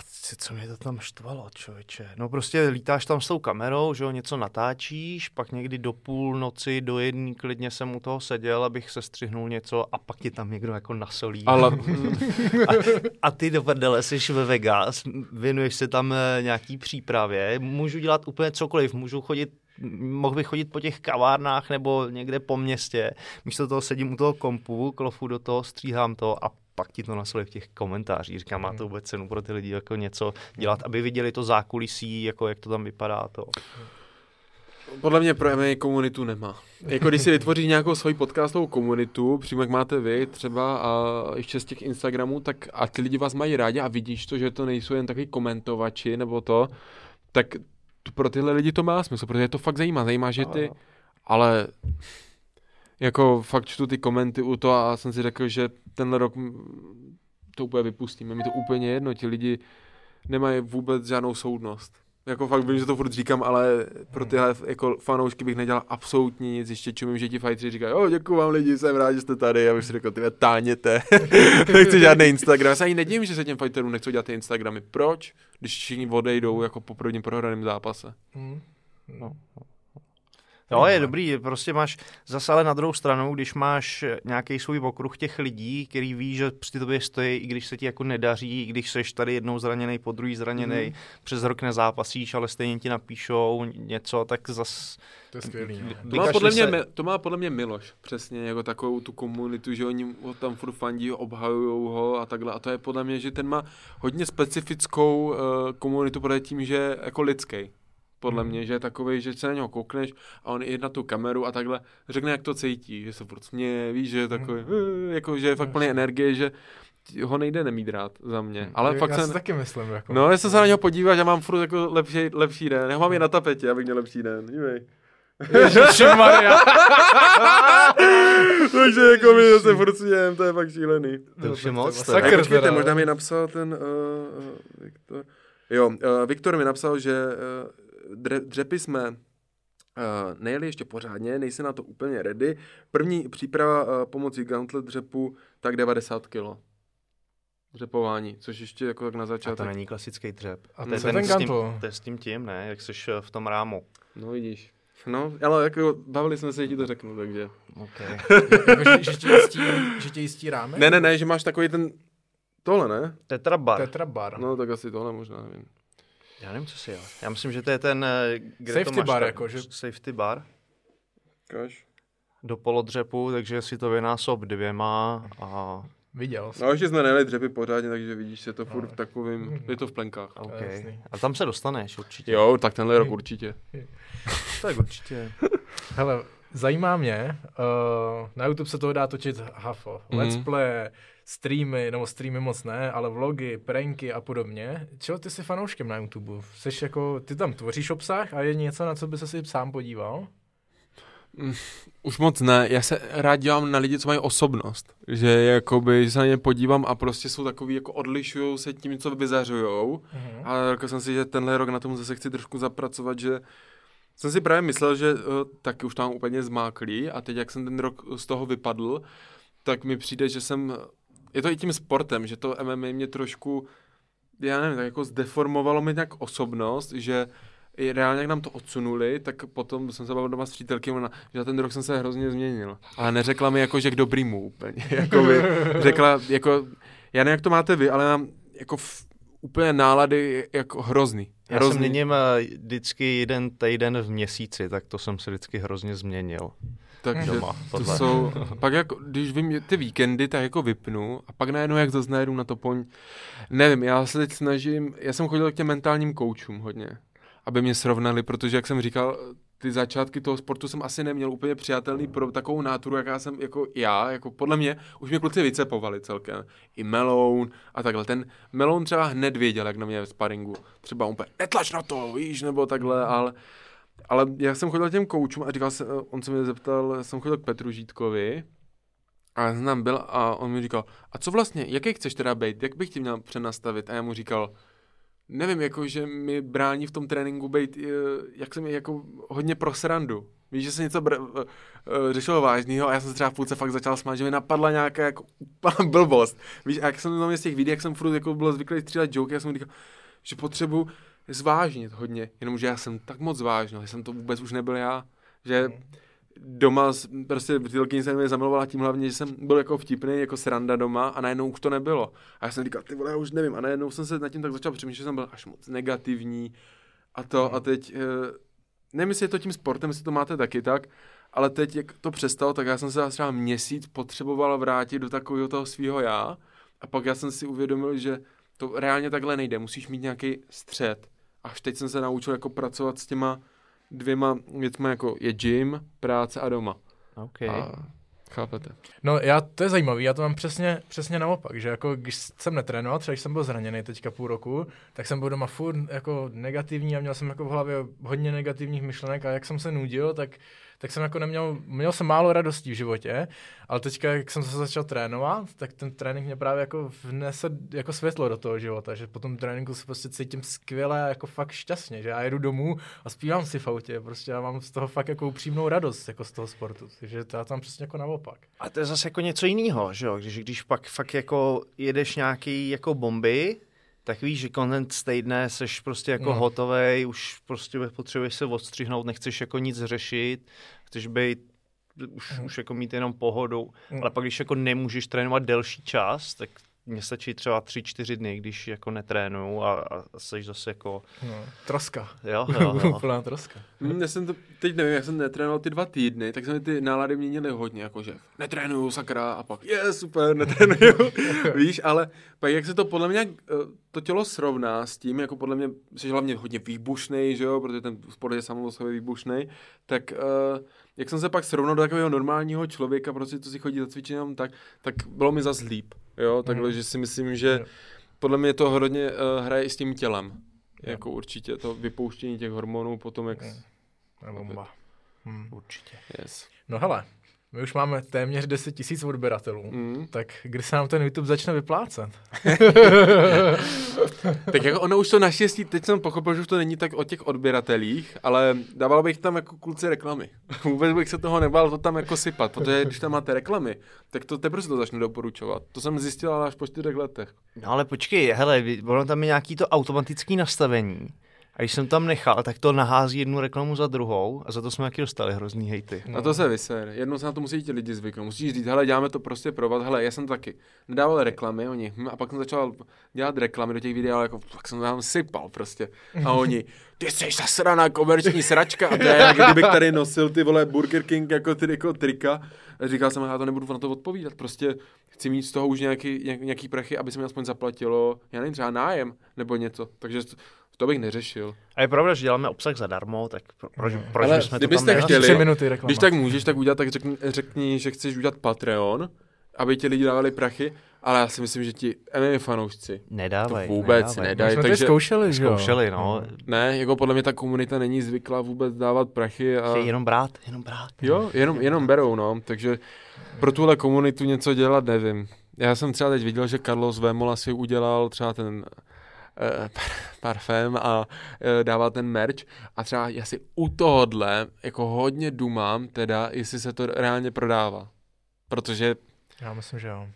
a co mě to tam štvalo, člověče? No prostě lítáš tam s tou kamerou, že jo, něco natáčíš, pak někdy do půl noci, do jedné klidně jsem u toho seděl, abych se střihnul něco a pak ti tam někdo jako nasolí. Ale... a, a ty do prdele jsi ve Vegas, věnuješ se tam eh, nějaký přípravě, můžu dělat úplně cokoliv, můžu chodit mohl bych chodit po těch kavárnách nebo někde po městě. Místo toho sedím u toho kompu, klofu do toho, stříhám to a pak ti to nasolí v těch komentářích. Říkám, má to vůbec cenu pro ty lidi jako něco dělat, aby viděli to zákulisí, jako jak to tam vypadá. To. Podle mě pro MMA komunitu nemá. Jako když si vytvoří nějakou svoji podcastovou komunitu, přímo jak máte vy třeba a ještě z těch Instagramů, tak a ty lidi vás mají rádi a vidíš to, že to nejsou jen takový komentovači nebo to, tak pro tyhle lidi to má smysl, protože je to fakt zajímá. Zajímá, že ty, ale jako fakt čtu ty komenty u toho a jsem si řekl, že tenhle rok to úplně vypustíme. Mi to úplně jedno, ti lidi nemají vůbec žádnou soudnost. Jako fakt vím, že to furt říkám, ale pro tyhle jako fanoušky bych nedělal absolutně nic. Ještě čumím, že ti fajtři říkají, jo, děkuji vám lidi, jsem rád, že jste tady. Já bych si řekl, ty táněte. Nechci žádný Instagram. Já se ani nedím, že se těm fighterům nechci dělat ty Instagramy. Proč? Když všichni odejdou jako po prvním prohraném zápase. Hmm. No. Jo, je dobrý, prostě máš zase ale na druhou stranu, když máš nějaký svůj okruh těch lidí, který ví, že při tobě stojí, i když se ti jako nedaří, i když seš tady jednou zraněný, po druhý zraněný, mm. přes rok nezápasíš, ale stejně ti napíšou něco, tak zas... To je skvělý. No. To má, podle mě, se... to má podle mě Miloš, přesně, jako takovou tu komunitu, že oni ho tam furt fandí, obhajují ho a takhle. A to je podle mě, že ten má hodně specifickou uh, komunitu, protože tím, že jako lidský podle hmm. mě, že je takový, že se na něho koukneš a on i na tu kameru a takhle řekne, jak to cítí, že se furt směje, víš, že je takový, hmm. jako, že je fakt plný energie, že ho nejde nemít rád za mě. Hmm. Ale já, fakt já jsem... taky myslím. Jako... No, já se na něho podíváš a mám furt jako lepší, lepší den. Já mám je na tapetě, abych měl lepší den. Dívej. Ježišmarja. Takže jako my zase furt smějem, to je fakt šílený. To už je moc. Sakr, počkejte, možná mi napsal ten uh, Viktor. Jo, uh, Viktor mi napsal, že uh, dře, dřepy jsme uh, nejeli ještě pořádně, nejsi na to úplně ready. První příprava uh, pomocí gauntlet dřepu, tak 90 kg. Dřepování, což ještě jako tak na začátku. A to není klasický dřep. A to je ten, ten s tím, to je s tím tím, ne? Jak jsi v tom rámu. No vidíš. No, ale jako bavili jsme se, že ti to řeknu, takže. Okay. jako, že, že, tě jistí, že tě jistí ráme? Ne, ne, ne, že máš takový ten, tohle ne? Tetrabar. Tetrabar. No, tak asi tohle možná, nevím. Já nevím, co si je. Já myslím, že to je ten... Eh, kde safety to máš bar, jako, že... Safety bar. Kaž. Do polodřepu, takže si to vynásob dvěma a... Viděl jsem. No ještě jsme nejeli dřepy pořádně, takže vidíš se to furt no. v takovým, je to v plenkách. Okay. A tam se dostaneš určitě. Jo, tak tenhle rok určitě. tak určitě. Hele, zajímá mě, uh, na YouTube se toho dá točit hafo. Mm-hmm. Let's play, streamy, nebo streamy moc ne, ale vlogy, pranky a podobně. Čeho ty jsi fanouškem na YouTube? Jsi jako, ty tam tvoříš obsah a je něco, na co by se si sám podíval? Mm, už moc ne, já se rád dívám na lidi, co mají osobnost, že jakoby, že se na ně podívám a prostě jsou takový, jako odlišují se tím, co vyzařujou mm-hmm. a řekl jsem si, že tenhle rok na tom zase chci trošku zapracovat, že jsem si právě myslel, že uh, taky už tam úplně zmáklý a teď, jak jsem ten rok z toho vypadl, tak mi přijde, že jsem, je to i tím sportem, že to MMA mě trošku, já nevím, tak jako zdeformovalo mi nějak osobnost, že i reálně, jak nám to odsunuli, tak potom jsem se bavil doma s přítelky, ona, že ten rok jsem se hrozně změnil. Ale neřekla mi jako, že k dobrýmu úplně. jako by, řekla, jako, já nevím, jak to máte vy, ale mám jako v, úplně nálady jako hrozný. Já hrozný. jsem měním eh, vždycky jeden týden v měsíci, tak to jsem se vždycky hrozně změnil. Takže doma, to jsou, pak jako, když vím ty víkendy, tak jako vypnu a pak najednou jak zase najedu na to poň, nevím, já se teď snažím, já jsem chodil k těm mentálním koučům hodně aby mě srovnali, protože, jak jsem říkal, ty začátky toho sportu jsem asi neměl úplně přijatelný pro takovou náturu, jaká jsem jako já, jako podle mě, už mě kluci vycepovali celkem. I Meloun a takhle. Ten Meloun třeba hned věděl, jak na mě v sparingu. Třeba úplně, netlač na to, víš, nebo takhle, ale, ale já jsem chodil těm koučům a říkal se, on se mě zeptal, jsem chodil k Petru Žítkovi, a já jsem tam byl a on mi říkal, a co vlastně, jaký chceš teda být, jak bych ti měl přenastavit? A já mu říkal, nevím, jako, že mi brání v tom tréninku být, eh, jak jsem jako hodně pro srandu. Víš, že se něco br- uh, řešilo vážného a já jsem se třeba v půlce fakt začal smát, že mi napadla nějaká jako blbost. Víš, a jak jsem tam z těch videí, jak jsem furt jako byl zvyklý střílet joke, já jsem říkal, že potřebuji zvážnit hodně, jenomže já jsem tak moc vážný, že jsem to vůbec už nebyl já, že mm doma prostě přítelkyně se mi zamilovala tím hlavně, že jsem byl jako vtipný, jako sranda doma a najednou už to nebylo. A já jsem říkal, ty vole, já už nevím. A najednou jsem se nad tím tak začal přemýšlet, že jsem byl až moc negativní a to a teď, eh, nevím, jestli je to tím sportem, jestli to máte taky tak, ale teď, jak to přestalo, tak já jsem se třeba měsíc potřeboval vrátit do takového toho svého já a pak já jsem si uvědomil, že to reálně takhle nejde, musíš mít nějaký střed. Až teď jsem se naučil jako pracovat s těma dvěma věcmi, jako je gym, práce a doma. Okay. A chápete? No já, to je zajímavé, já to mám přesně, přesně naopak, že jako když jsem netrénoval, třeba když jsem byl zraněný teďka půl roku, tak jsem byl doma furt jako negativní a měl jsem jako v hlavě hodně negativních myšlenek a jak jsem se nudil, tak tak jsem jako neměl, měl jsem málo radostí v životě, ale teďka, jak jsem se začal trénovat, tak ten trénink mě právě jako vnese jako světlo do toho života, že po tom tréninku se prostě cítím skvěle, jako fakt šťastně, že já jedu domů a zpívám si v autě, prostě já mám z toho fakt jako upřímnou radost, jako z toho sportu, takže to já tam přesně jako naopak. A to je zase jako něco jiného, že jo, když, když pak fakt jako jedeš nějaký jako bomby, tak víš, že z týdne seš prostě jako no. hotovej, už prostě potřebuješ se odstřihnout, nechceš jako nic řešit, chceš být už, mm. už jako mít jenom pohodu, mm. ale pak když jako nemůžeš trénovat delší čas, tak mně stačí třeba tři, čtyři dny, když jako netrénuju a, a jsi zase jako... No, troska. Jo, jo, jo. Úplná troska. Mm, já jsem to, teď nevím, jak jsem netrénoval ty dva týdny, tak se mi ty nálady měnily hodně, jakože netrénuju, sakra, a pak je, super, netrénuju, víš, ale pak jak se to podle mě, eh, to tělo srovná s tím, jako podle mě, jsi hlavně hodně výbušný, že jo, protože ten sport je samozřejmě výbušný, tak uh, jak jsem se pak srovnal do takového normálního člověka, prostě co si chodí za cvičením, tak, tak bylo mi zase líp. Jo, takhle, mm. že si myslím, že podle mě to hodně uh, hraje i s tím tělem. Jo. Jako určitě to vypouštění těch hormonů potom, jak... bomba. Hmm. Určitě. Yes. No hele, my už máme téměř 10 tisíc odběratelů, mm. tak kdy se nám ten YouTube začne vyplácet? tak jako ono už to naštěstí, teď jsem pochopil, že už to není tak o těch odběratelích, ale dával bych tam jako kluci reklamy. Vůbec bych se toho nebál to tam jako sypat, protože když tam máte reklamy, tak to teprve se to začne doporučovat. To jsem zjistil až po čtyřech letech. No ale počkej, hele, ono tam je nějaký to automatické nastavení a když jsem tam nechal, tak to nahází jednu reklamu za druhou a za to jsme taky dostali hrozný hejty. No. A to se vyser. Jednou se na to musí ti lidi zvyknout. Musíš říct, hele, děláme to prostě pro vás. Hele, já jsem taky nedával reklamy, oni, hm, a pak jsem začal dělat reklamy do těch videí, ale jako, pak jsem tam sypal prostě. A oni, ty jsi zasraná komerční sračka. A to je, jak kdybych tady nosil ty vole Burger King jako ty jako trika. A říkal jsem, já to nebudu na to odpovídat. Prostě chci mít z toho už nějaký, nějaký prachy, aby se mi aspoň zaplatilo, já nevím, třeba nájem nebo něco. Takže to bych neřešil. A je pravda, že děláme obsah zadarmo, tak proč, proč Ale bychom to tam chtěli, tři minuty reklama. Když tak můžeš tak udělat, tak řekni, řekni, že chceš udělat Patreon, aby ti lidi dávali prachy ale já si myslím, že ti MMA fanoušci nedávají, to vůbec nedávaj. nedají. My jsme takže zkoušeli, že Zkoušeli, no. Ne, jako podle mě ta komunita není zvyklá vůbec dávat prachy. A... Chtějí jenom brát, jenom brát. Jo, jenom, jenom berou, no. Takže pro tuhle komunitu něco dělat nevím. Já jsem třeba teď viděl, že Carlos Vémola si udělal třeba ten parfém a uh, dává ten merch a třeba já si u tohohle jako hodně dumám teda, jestli se to reálně prodává. Protože... Já myslím, že jo.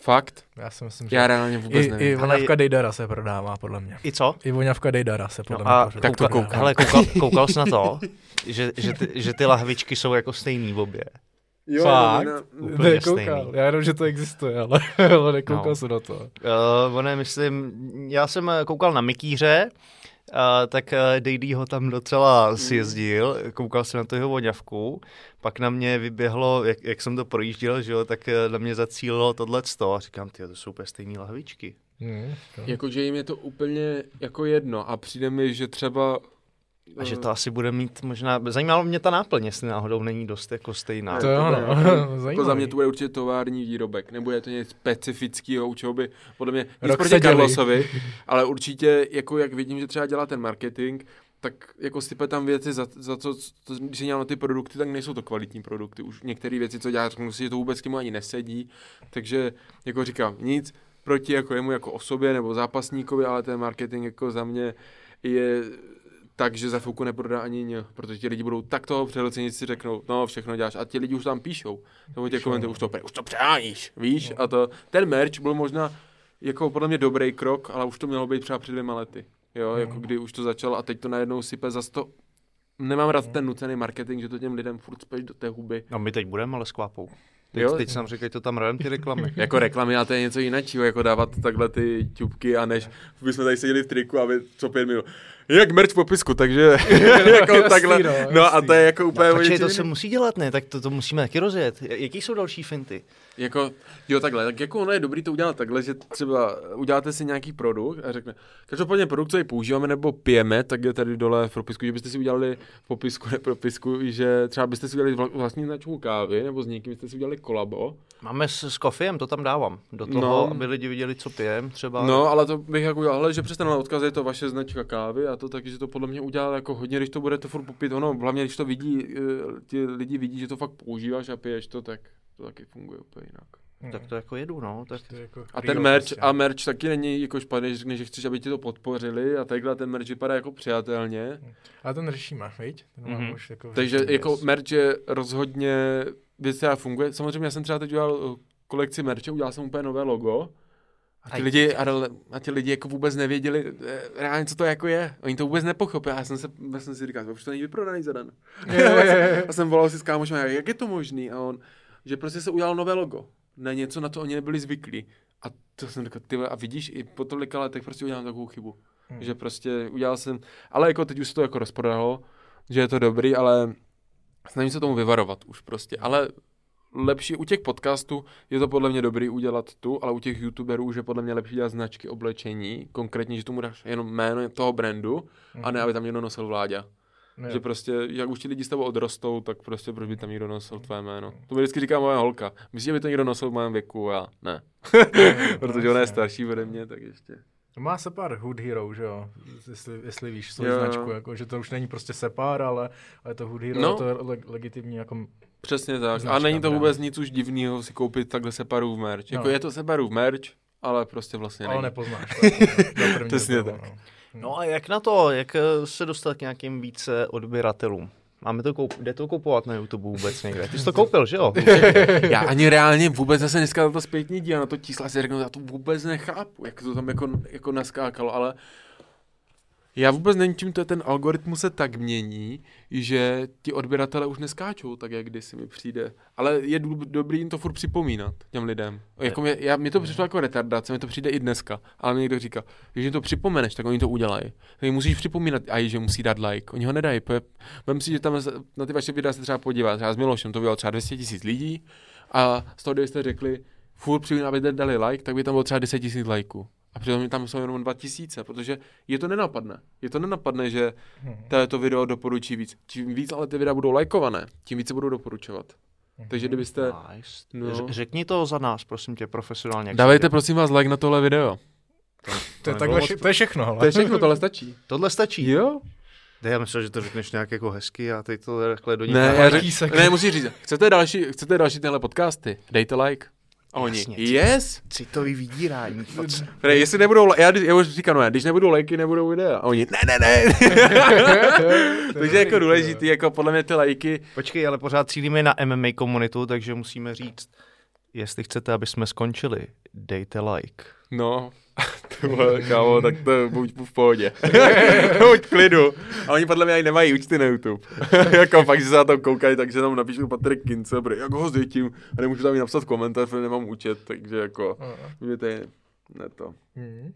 Fakt? Já si myslím, že... Já reálně vůbec I, nevím. I voňavka Dejdara se prodává, podle mě. I co? I voňavka Dejdara se podle no mě a tak to koukal, hele, koukal, koukal jsi na to, že, že, ty, že ty lahvičky jsou jako stejný v obě. Jo, Fakt? no, Úplně nekoukal. stejný. Já jenom, že to existuje, ale, ale nekoukal No. jsem na to. Uh, ono je, myslím, já jsem koukal na Mikýře, uh, tak uh, Dejdy ho tam docela sjezdil, koukal jsem na to jeho voňavku, pak na mě vyběhlo, jak, jak jsem to projížděl, že jo, tak na mě zacílilo tohleto a říkám, ty to jsou úplně stejný lahvičky. Hmm, to- Jakože jim je to úplně jako jedno a přijde mi, že třeba... A že to asi bude mít možná, zajímalo mě ta náplň, jestli náhodou není dost jako stejná. To jo, no. Jako za mě to bude určitě tovární výrobek, nebude to něco specifického, u čeho by, podle mě, nic proti. Carlosovi, ale určitě, jako jak vidím, že třeba dělá ten marketing, tak jako sype tam věci, za, za co, to, když se dělá na ty produkty, tak nejsou to kvalitní produkty. Už některé věci, co dělá, řeknu si, že to vůbec k němu ani nesedí. Takže, jako říkám, nic proti jako jemu jako osobě nebo zápasníkovi, ale ten marketing jako za mě je tak, že za chvilku neprodá ani ně, protože ti lidi budou tak toho přehlcenit si řeknou, no všechno děláš a ti lidi už tam píšou, nebo tě komentují, už to, už to přeháníš, víš, a to, ten merch byl možná jako podle mě dobrý krok, ale už to mělo být třeba před dvěma lety, jo, jako kdy už to začalo a teď to najednou sype zase to, nemám rád ten nucený marketing, že to těm lidem furt speš do té huby. No my teď budeme, ale s kvápou. Teď, Jo. teď jsem řekl, to tam hrajeme ty reklamy. Jako reklamy, a to je něco jiného, jako dávat takhle ty ťupky a než bychom tady seděli v triku a vy co pět minut. Jak merch v popisku, takže jako Jasný, takhle. no, No a jasný. to je jako úplně No, to se musí dělat, ne? Tak to, to musíme taky rozjet. Jaký jsou další finty? Jako, jo takhle, tak jako ono je dobrý to udělat takhle, že třeba uděláte si nějaký produkt a řekne, každopádně produkt, co ji používáme nebo pijeme, tak je tady dole v popisku, že byste si udělali v popisku, ne popisku, že třeba byste si udělali vla- vlastní značku kávy, nebo s někým byste si udělali kolabo. Máme s, s kofiem, to tam dávám. Do toho, No. aby lidi viděli, co pijem třeba. No, ale to bych jako udělal, ale že přes tenhle odkaz je to vaše značka kávy a to taky, že to podle mě udělá jako hodně, když to budete furt popít, ono, hlavně když to vidí, eh, ti lidi vidí, že to fakt používáš a piješ to, tak to taky funguje úplně jinak. Tak to jako jedu, no. Tak... To je jako A ten merch, prostě. a merch taky není jako špatný, že řekneš, že chceš, aby ti to podpořili a takhle ten merch vypadá jako přijatelně. Ale ten řešíme, viď? Ten mám Mhm. už jako Takže řešený, jako merch je rozhodně věc, která funguje. Samozřejmě já jsem třeba teď udělal eh, kolekci merče, udělal jsem úplně nové logo. A ti lidi, a, a ti lidi jako vůbec nevěděli eh, reálně, co to jako je. Oni to vůbec nepochopili. Já jsem, se, já jsem si říkal, už to není vyprodaný za den. a jsem volal si s kámošem, jak je to možný? A on, že prostě se udělal nové logo. Na něco, na to oni nebyli zvyklí. A to jsem říkal, ty a vidíš, i po tolika letech prostě udělám takovou chybu. Hmm. Že prostě udělal jsem, ale jako teď už se to jako rozprodalo, že je to dobrý, ale snažím se tomu vyvarovat už prostě. Ale lepší u těch podcastů je to podle mě dobrý udělat tu, ale u těch youtuberů už je podle mě lepší dělat značky oblečení, konkrétně, že tomu dáš jenom jméno toho brandu a ne, aby tam někdo nosil vláďa. Ne. Že prostě, jak už ti lidi s tebou odrostou, tak prostě proč by tam někdo nosil tvé jméno. To mi vždycky říká moje holka. Myslíš, že by to někdo nosil v mém věku? Já ne. Protože ona je starší ode mě, tak ještě. To má Separ Hood Hero, že jo? Jestli, jestli víš svou Jo, značku, jako, že to už není prostě Separ, ale, ale to Hood Hero No. no. to je le- legitimní jako... Přesně tak. Značka, a není to vůbec nic už divného si koupit takhle Separův merch. Jako No. je to Separův merch, ale prostě vlastně Ale není. nepoznáš. To, jako, to Přesně tak. No. No a jak na to, jak eh, se dostat k nějakým více odběratelům? Máme to koup, jde to koupovat na YouTube vůbec někde? Ty jsi to koupil, že jo? Já ani reálně vůbec zase dneska na to zpětně dívám, na to čísla si řeknu, já to vůbec nechápu, jak to tam jako, jako naskákalo, ale já vůbec nevím, čím to je ten algoritmus se tak mění, že ti odběratele už neskáčou tak, jak kdysi mi přijde. Ale je dobrý jim to furt připomínat těm lidem. Jako mě, já, mě to přišlo jako retardace, mi to přijde i dneska, ale mě někdo říká, když jim to připomeneš, tak oni to udělají. Tak musíš připomínat, aj, že musí dát like. Oni ho nedají. Vem si, že tam na ty vaše videa se třeba podívat. Třeba s Milošem to udělal třeba 200 tisíc lidí a z toho, kdybyste řekli, furt přijde, aby dali like, tak by tam bylo třeba 10 tisíc lajků. A přitom tam jsou jenom 2000, protože je to nenapadne. Je to nenapadne, že Hmm. to video doporučí víc. Čím víc ale ty videa budou lajkované, tím více budou doporučovat. Takže kdybyste... Nice. No. Řekni to za nás, prosím tě, profesionálně. Dávejte prosím vás like na tohle video. To, to, to, je, takhle, to je všechno. Ale. To je všechno, tohle stačí. Tohle stačí? Jo. Já myslel, že to řekneš nějak jako hezky a teď to takhle do něj. Ne, já řek, ne, musíš říct. Chcete další, chcete další tyhle podcasty? Dejte like. A oni, Jasně, yes? Citový vydírání. Ne, jestli nebudou, já, já už říkám, no, když nebudou lajky, nebudou videa. A oni, ne, ne, ne. takže jako důležitý, jako podle mě ty lajky. Počkej, ale pořád cílíme na MMA komunitu, takže musíme říct, jestli chcete, aby jsme skončili, dejte like. No, Tyhle, kámo, tak to buď v pohodě. buď v klidu. A oni podle mě ani nemají účty na YouTube. jako fakt, že se na to koukají, takže tam napíšu Patrik Kince, jak ho zdětím a nemůžu tam i napsat komentář, protože nemám účet, takže jako, je, ne to. Mm.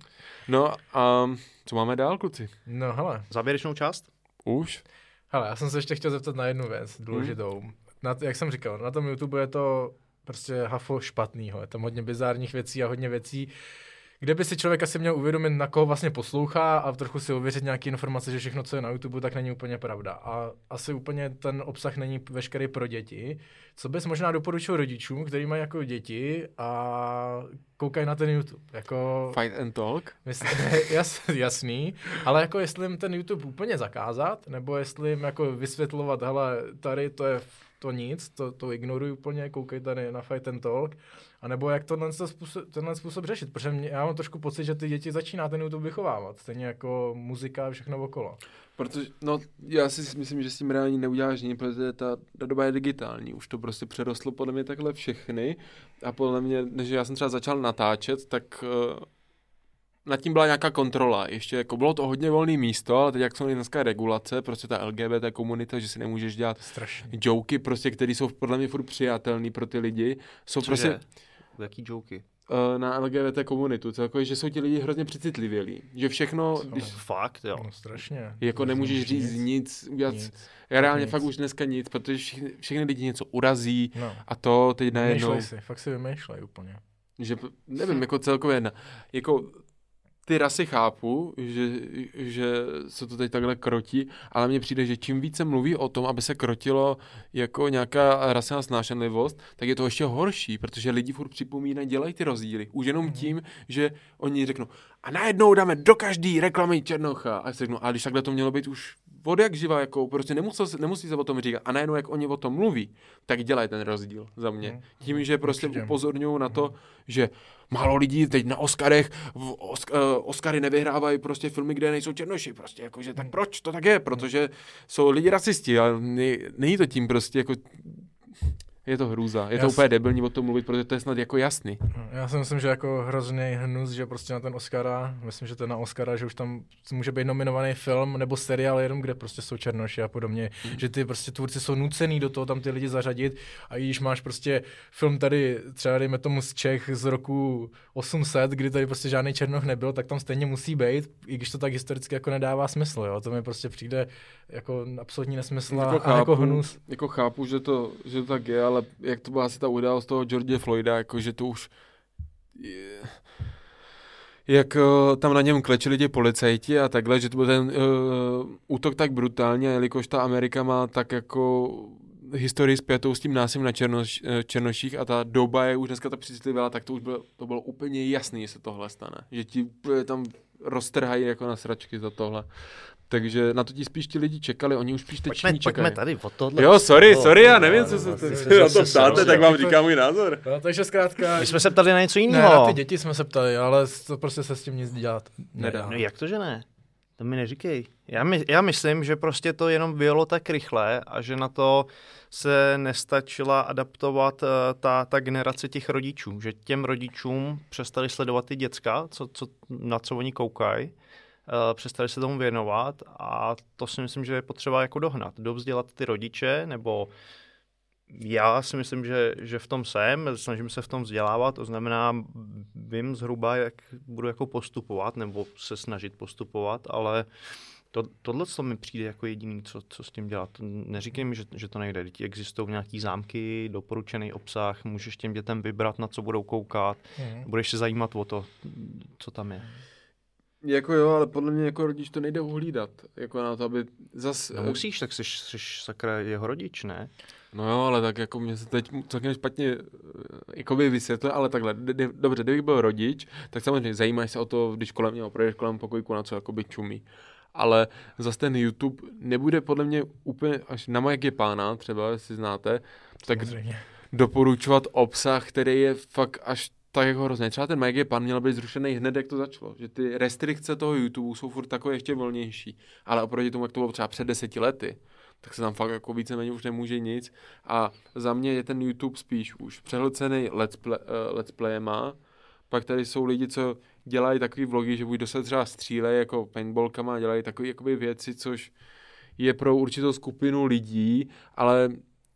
No a co máme dál, kluci? No hele. Závěrečnou část? Už? Hele, já jsem se ještě chtěl zeptat na jednu věc důležitou. Mm. Na, jak jsem říkal, na tom YouTube je to prostě hafo špatnýho. Je tam hodně bizárních věcí a hodně věcí, kde by si člověk asi měl uvědomit, na koho vlastně poslouchá a trochu si ověřit nějaké informace, že všechno, co je na YouTube, tak není úplně pravda. A asi úplně ten obsah není veškerý pro děti. Co bys možná doporučil rodičům, kteří mají jako děti a koukají na ten YouTube? Jako, Fight and talk? Myslím, jas, jasný, ale jako jestli jim ten YouTube úplně zakázat, nebo jestli jim jako vysvětlovat, hele, tady to je to nic, to, to ignoruj úplně, koukej tady na Fight and Talk, a nebo jak tenhle způsob, tenhle způsob řešit, protože mě, já mám trošku pocit, že ty děti začíná ten YouTube vychovávat, stejně jako muzika a všechno okolo. Protože, no, já si myslím, že s tím reálně neuděláš nic, protože ta, ta doba je digitální, už to prostě přerostlo podle mě takhle všechny a podle mě, než já jsem třeba začal natáčet, tak uh, nad tím byla nějaká kontrola. Ještě jako bylo to hodně volné místo, ale teď jak jsou dneska regulace, prostě ta LGBT komunita, že si nemůžeš dělat Strašně. joky, prostě, které jsou podle mě furt přijatelné pro ty lidi. Jsou Cože? prostě... Jaký joky? Uh, na LGBT komunitu, celkově, že jsou ti lidi hrozně přecitlivělí. Že všechno... Když, Fakt, jo. No, strašně. Jako nemůžeš říct nic, nic udělat... Nic. Já reálně nic. fakt už dneska nic, protože všichni, všechny lidi něco urazí no. a to teď najednou... Vymýšlej si, fakt si vymýšlej úplně. Že, nevím, jako celkově, jako ty rasy chápu, že, že se to teď takhle krotí, ale mně přijde, že čím více mluví o tom, aby se krotilo jako nějaká rasová snášenlivost, tak je to ještě horší, protože lidi furt připomínají, dělají ty rozdíly. Už jenom mhm. tím, že oni řeknou, a najednou dáme do každý reklamy Černocha. A já si řeknu, a když takhle to mělo být už od jak živa, jako prostě nemusel, nemusí se o tom říkat. A najednou, jak oni o tom mluví, tak dělají ten rozdíl za mě. Mhm. Tím, že prostě upozorňují na to, že málo lidí teď na Oscarech, v Osk- uh, Oscary nevyhrávají prostě filmy, kde nejsou černoši, prostě jakože tak proč to tak je, protože jsou lidi rasisti, ale není to tím prostě jako je to hrůza. Je já to úplně debilní o tom mluvit, protože to je snad jako jasný. Já si myslím, že jako hrozný hnus, že prostě na ten Oscara, myslím, že to je na Oscara, že už tam může být nominovaný film nebo seriál jenom, kde prostě jsou černoši a podobně. Mm. Že ty prostě tvůrci jsou nucený do toho tam ty lidi zařadit a když máš prostě film tady, třeba dejme tomu z Čech z roku 800, kdy tady prostě žádný černoch nebyl, tak tam stejně musí být, i když to tak historicky jako nedává smysl, jo. To mi prostě přijde jako absolutní nesmysl jako chápu, a jako hnus. Jako chápu, že to, že to tak je, ale jak to byla asi ta událost toho George Floyda, jako že to už je, jak uh, tam na něm klečeli ti policajti a takhle, že to byl ten uh, útok tak brutální, jelikož ta Amerika má tak jako historii zpětou s tím násilím na černoš, eh, černoších a ta doba je už dneska ta přicitlivěla, tak to už bylo, to bylo úplně jasný, že se tohle stane. Že ti tam roztrhají jako na sračky za tohle. Takže na to ti spíš ti lidi čekali, oni už spíš teď pojďme, čekají. Pojďme tady o tohle. Jo, sorry, sorry, já nevím, co se na to ptáte, tak vám říkám můj názor. No, takže zkrátka... My jsme se ptali na něco jiného. Ne, na ty děti jsme se ptali, ale to prostě se s tím nic dělat nedá. No jak to, že ne? To mi neříkej. Já, my, já myslím, že prostě to jenom bylo tak rychle a že na to se nestačila adaptovat uh, ta, ta generace těch rodičů. Že těm rodičům přestali sledovat ty děcka, co, co, na co oni koukají přestali se tomu věnovat a to si myslím, že je potřeba jako dohnat. Dovzdělat ty rodiče, nebo já si myslím, že, že v tom jsem, snažím se v tom vzdělávat, to znamená, vím zhruba, jak budu jako postupovat, nebo se snažit postupovat, ale to, tohle to mi přijde jako jediný, co, co s tím dělat. Neříkej mi, že, že to nejde. Děti existují nějaký zámky, doporučený obsah, můžeš těm dětem vybrat, na co budou koukat, mm. budeš se zajímat o to, co tam je. Jako jo, ale podle mě jako rodič to nejde uhlídat. Jako na to, aby zas... No musíš, tak jsi, jsi sakra jeho rodič, ne? No jo, ale tak jako mě se teď celkem špatně eh, jako by vysvětlil, ale takhle, dobře, kdybych byl rodič, tak samozřejmě zajímáš se o to, když kolem něho projdeš kolem pokojku, na co jakoby čumí. Ale zase ten YouTube nebude podle mě úplně, až na moje pána třeba, jestli znáte, tak samozřejmě. doporučovat obsah, který je fakt až tak jako hrozně. Třeba ten Mike Pan měl být zrušený hned, jak to začalo. Že ty restrikce toho YouTube jsou furt takové ještě volnější. Ale oproti tomu, jak to bylo třeba před deseti lety, tak se tam fakt jako víceméně už nemůže nic. A za mě je ten YouTube spíš už přehlcený let's, play, uh, let's playema. Pak tady jsou lidi, co dělají takový vlogy, že buď se třeba střílejí jako paintballkama a dělají takové věci, což je pro určitou skupinu lidí, ale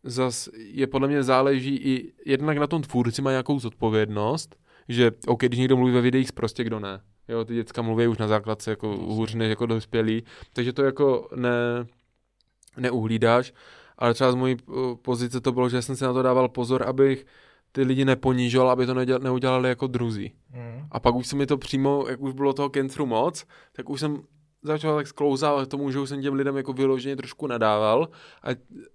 zas je podle mě záleží i jednak na tom tvůrci má nějakou zodpovědnost, že OK, když někdo mluví ve videích, prostě kdo ne. Jo, ty děcka mluví už na základce jako hůř než jako dospělí, takže to jako ne, neuhlídáš, ale třeba z mojí uh, pozice to bylo, že jsem si na to dával pozor, abych ty lidi neponížil, aby to neděl, neudělali jako druzí. Mm. A pak už se mi to přímo, jak už bylo toho kentru moc, tak už jsem začal tak sklouzávat tomu, že už jsem těm lidem jako vyloženě trošku nadával a,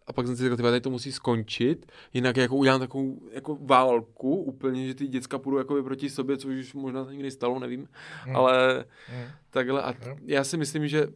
a pak jsem si říkal, tady to musí skončit, jinak jako udělám takovou jako válku úplně, že ty děcka půjdou jako proti sobě, což už možná se nikdy stalo, nevím, mm. ale mm. takhle a já si myslím, že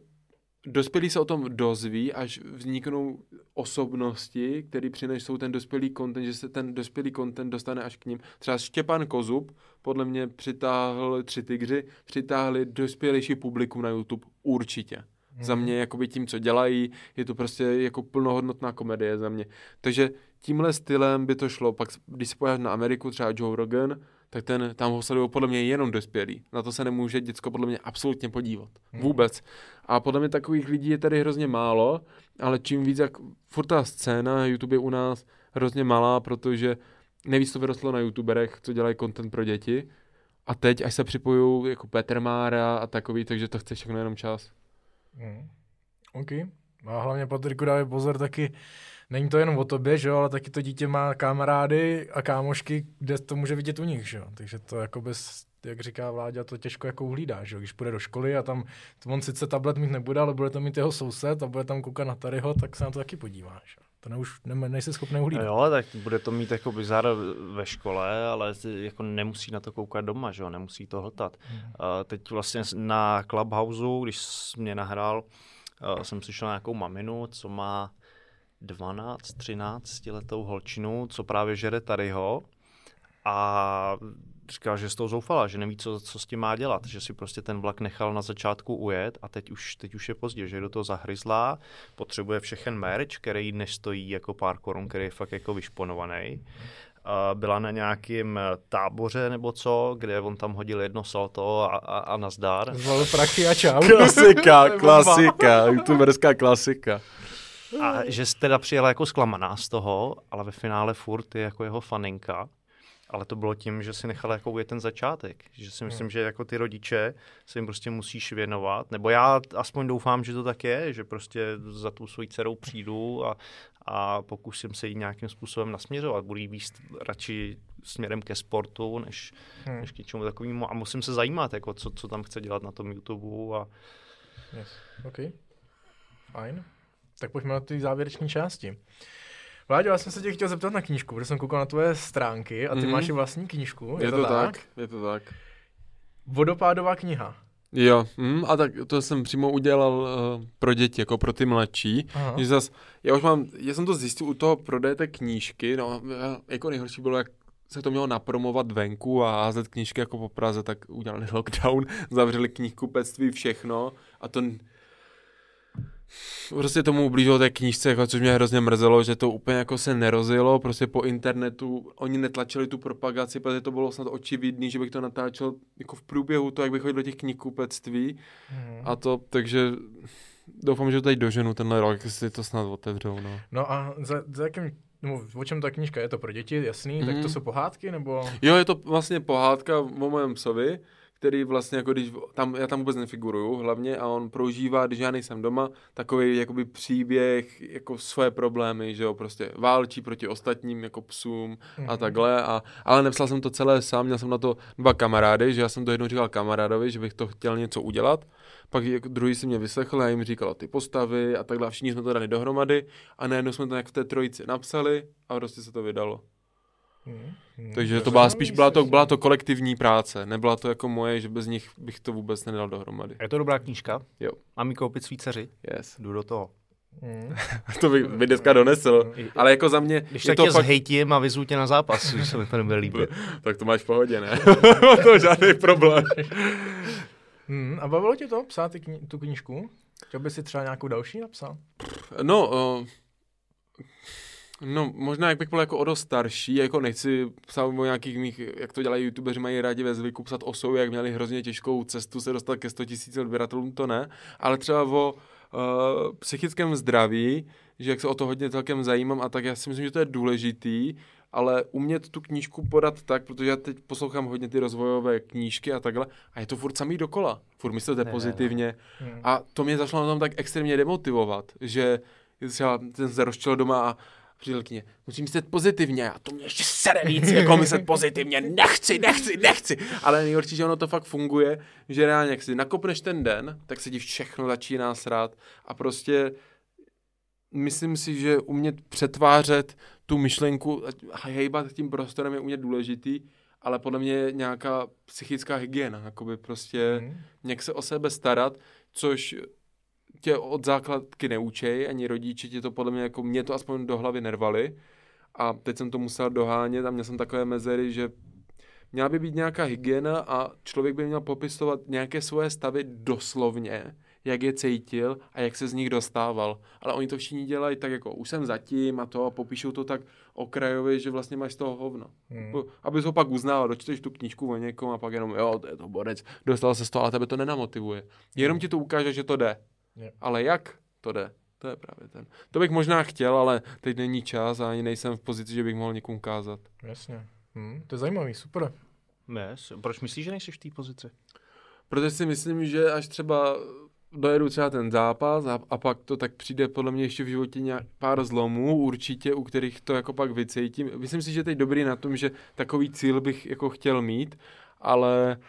dospělí se o tom dozví, až vzniknou osobnosti, které přinesou ten dospělý content, že se ten dospělý content dostane až k ním. Třeba Štěpán Kozub podle mě přitáhl tři tygři, přitáhli dospělejší publikum na YouTube určitě. Hmm. Za mě jakoby tím, co dělají, je to prostě jako plnohodnotná komedie za mě. Takže tímhle stylem by to šlo. Pak, když se pojáš na Ameriku, třeba Joe Rogan, tak ten tam ho sledují podle mě jenom dospělí. Na to se nemůže děcko podle mě absolutně podívat. Hmm. Vůbec. A podle mě takových lidí je tady hrozně málo, ale čím víc, jak furt ta scéna YouTube je u nás hrozně malá, protože nejvíc to vyrostlo na youtuberech, co dělají content pro děti. A teď, až se připojují jako Petr Mára a takový, takže to chce všechno jenom čas. Hmm. OK. A hlavně Patriku dávej pozor taky, není to jenom o tobě, že jo, ale taky to dítě má kamarády a kámošky, kde to může vidět u nich, že jo. Takže to jako bez, jak říká Vláďa, to těžko jako uhlídá, že jo. Když půjde do školy a tam, on sice tablet mít nebude, ale bude to mít jeho soused a bude tam koukat na Taryho, tak se na to taky podívá, že jo. To ne, už ne, nejsi schopný uhlídat. Jo, tak bude to mít jako bizar ve škole, ale jako nemusí na to koukat doma, že jo, nemusí to hltat. Hmm. Uh, teď vlastně na Clubhouse, když mě nahrál, uh, jsem slyšel nějakou maminu, co má 12, 13 letou holčinu, co právě žere Tadyho a říkal, že z toho zoufala, že neví, co, co s tím má dělat, že si prostě ten vlak nechal na začátku ujet a teď už, teď už je pozdě, že je do toho zahryzlá, potřebuje všechen merch, který nestojí jako pár korun, který je fakt jako vyšponovaný. Byla na nějakém táboře nebo co, kde on tam hodil jedno salto a, a, a nazdar. Zval prachy a čau. Klasika, klasika, youtuberská klasika. A že teda přijela jako zklamaná z toho, ale ve finále furt je jako jeho faninka. Ale to bylo tím, že si nechala jako ujet ten začátek. Že si myslím, hmm. že jako ty rodiče se jim prostě musíš věnovat. Nebo já aspoň doufám, že to tak je, že prostě za tu svojí dcerou přijdu a, a pokusím se jí nějakým způsobem nasměřovat. Budu jí víc radši směrem ke sportu, než, hmm. než k něčemu takovému. A musím se zajímat, jako co, co tam chce dělat na tom YouTube. A... Yes. OK. Fajn. Tak pojďme na ty závěreční části. Vláďo, já jsem se tě chtěl zeptat na knížku, protože jsem koukal na tvoje stránky a ty mm-hmm. máš i vlastní knížku. Je, je to, to tak? tak? Je to tak. Vodopádová kniha. Jo, mm, a tak to jsem přímo udělal uh, pro děti, jako pro ty mladší. Že zas, já už mám, já jsem to zjistil u toho prodejte knížky, no, jako nejhorší bylo, jak se to mělo napromovat venku a házet knížky jako po Praze, tak udělali lockdown, zavřeli knihkupectví, všechno a to prostě tomu ublížilo té knížce, jako, což mě hrozně mrzelo, že to úplně jako se nerozjelo, prostě po internetu, oni netlačili tu propagaci, protože to bylo snad očividný, že bych to natáčel jako v průběhu to, jak bych chodil do těch knihkupectví hmm. a to, takže doufám, že to tady doženu tenhle rok, jestli to snad otevřou, no. No a za, za jakým No, o čem ta knížka? Je to pro děti, jasný? Mm. Tak to mhm. jsou pohádky, nebo? Jo, je to vlastně pohádka o mém psovi, který vlastně jako když, tam, já tam vůbec nefiguruju hlavně a on prožívá, když já nejsem doma, takový jakoby příběh, jako svoje problémy, že jo, prostě válčí proti ostatním jako psům mm-hmm. a mhm. takhle, a, ale nepsal jsem to celé sám, měl jsem na to dva kamarády, že já jsem to jednou říkal kamarádovi, že bych to chtěl něco udělat, pak jako druhý si mě vyslechl a jim říkal ty postavy a takhle a všichni jsme to dali dohromady a najednou jsme to jak v té trojici napsali a prostě se to vydalo. Hmm. Hmm. Takže to byla spíš, byla to, byla to kolektivní práce, nebyla to jako moje, že bez nich bych to vůbec nedal dohromady. Je to dobrá knížka? Jo. Mám mi koupit svý dceři? Yes. Jdu do toho. Hmm. to bych, by dneska donesl, ale jako za mě... Když tak to tě fakt... zhejtím a vyzvu tě na zápas, když se mi to nebude líbit. tak to máš v pohodě, ne? to žádný problém. Hmm, a bavilo tě to psát kni- tu knížku? Chtěl by si třeba nějakou další napsat? No, uh, No, možná jak bych byl jako o dost starší, jako nechci psát o nějakých mých, jak to dělají youtubeři, mají rádi ve zvyku psat o sobě, jak měli hrozně těžkou cestu se dostat ke 100 000 odběratelům, to ne, ale třeba o uh, psychickém zdraví, že jak se o to hodně celkem zajímám a tak já si myslím, že to je důležitý, ale umět tu knížku podat tak, protože já teď poslouchám hodně ty rozvojové knížky a takhle a je to furt samý dokola. Furt myslíte ne, pozitivně. Ne, ne. A to mě začalo na tom tak extrémně demotivovat, že třeba ten se rozčil doma a přítelkyně, musím myslet pozitivně a to mě ještě sere víc, jako myslet pozitivně, nechci, nechci, nechci. Ale nejhorší, že ono to fakt funguje, že reálně, jak si nakopneš ten den, tak se ti všechno začíná srát a prostě myslím si, že umět přetvářet tu myšlenku a hejbat tím prostorem je umět důležitý, ale podle mě nějaká psychická hygiena, jakoby prostě mm. nějak se o sebe starat, což tě od základky neučej, ani rodiče tě to podle mě, jako mě to aspoň do hlavy nervali. A teď jsem to musel dohánět a měl jsem takové mezery, že měla by být nějaká hygiena a člověk by měl popisovat nějaké svoje stavy doslovně, jak je cítil a jak se z nich dostával. Ale oni to všichni dělají tak jako už jsem zatím a to a popíšou to tak okrajově, že vlastně máš z toho hovno. Hmm. Abys ho pak uznal, dočteš tu knížku o někom a pak jenom, jo, to je to borec, dostal se z toho, ale tebe to nenamotivuje. Jenom hmm. ti to ukáže, že to jde. Yeah. Ale jak to jde? To je právě ten. To bych možná chtěl, ale teď není čas a ani nejsem v pozici, že bych mohl někomu kázat. Jasně. Hmm, to je zajímavý, super. Yes. Proč myslíš, že nejsi v té pozici? Protože si myslím, že až třeba dojedu třeba ten zápas a, a pak to tak přijde podle mě ještě v životě nějak pár zlomů určitě, u kterých to jako pak vycejtím. Myslím si, že teď dobrý na tom, že takový cíl bych jako chtěl mít, ale uh,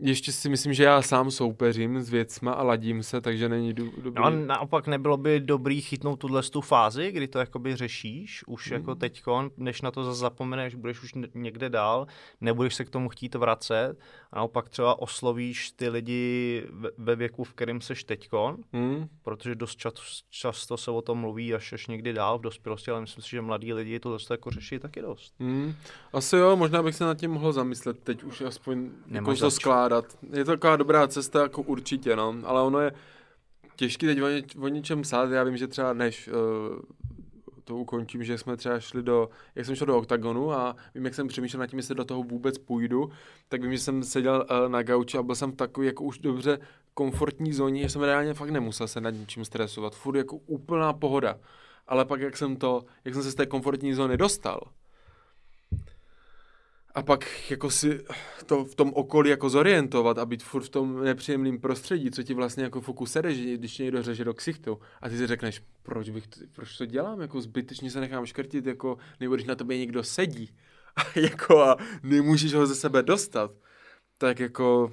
ještě si myslím, že já sám soupeřím s věcma a ladím se, takže není do, dobrý. No, naopak nebylo by dobrý chytnout tuhle tu fázi, kdy to jakoby řešíš, už mm. jako teďkon, než na to zase zapomeneš, budeš už někde dál, nebudeš se k tomu chtít vracet a naopak třeba oslovíš ty lidi ve věku, v kterém seš teďkon, mm. protože dost čas, často se o tom mluví až, až někdy dál v dospělosti, ale myslím si, že mladí lidi to zase jako řeší taky dost. Mm. Asi jo, možná bych se nad tím mohl zamyslet teď už aspoň jako to skládat. Je to taková dobrá cesta, jako určitě, no, ale ono je těžké teď o, ně, o něčem psát, já vím, že třeba než uh, to ukončím, že jsme třeba šli do, jak jsem šel do OKTAGONu a vím, jak jsem přemýšlel nad tím, jestli do toho vůbec půjdu, tak vím, že jsem seděl uh, na gauči a byl jsem takový jako už dobře komfortní zóně, že jsem reálně fakt nemusel se nad ničím stresovat. Furt jako úplná pohoda. Ale pak, jak jsem to, jak jsem se z té komfortní zóny dostal, a pak jako si to v tom okolí jako zorientovat a být furt v tom nepříjemném prostředí, co ti vlastně jako fokus sede, že když někdo řeže do ksichtu a ty si řekneš, proč, bych, to, proč to dělám, jako zbytečně se nechám škrtit, jako, nebo když na tobě někdo sedí a, jako, a nemůžeš ho ze sebe dostat, tak jako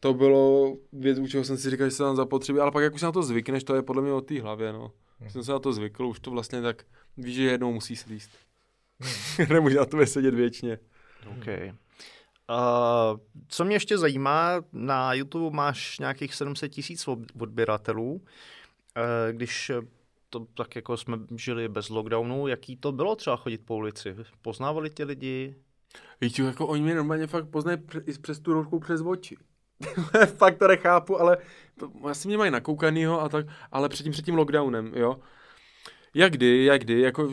to bylo věc, u čeho jsem si říkal, že se tam zapotřebí, ale pak jak už na to zvykneš, to je podle mě o té hlavě, no. Hmm. Jsem se na to zvykl, už to vlastně tak víš, že jednou musí slíst. Hmm. Nemůže na tobě sedět věčně. OK. Uh, co mě ještě zajímá, na YouTube máš nějakých 700 tisíc odběratelů. Uh, když to tak jako jsme žili bez lockdownu, jaký to bylo třeba chodit po ulici? Poznávali tě lidi? Víš, jako oni mě normálně fakt poznají i přes tu roušku přes oči. fakt to nechápu, ale asi mě mají nakoukanýho a tak, ale předtím před tím lockdownem, jo. Jak kdy, jak kdy, jako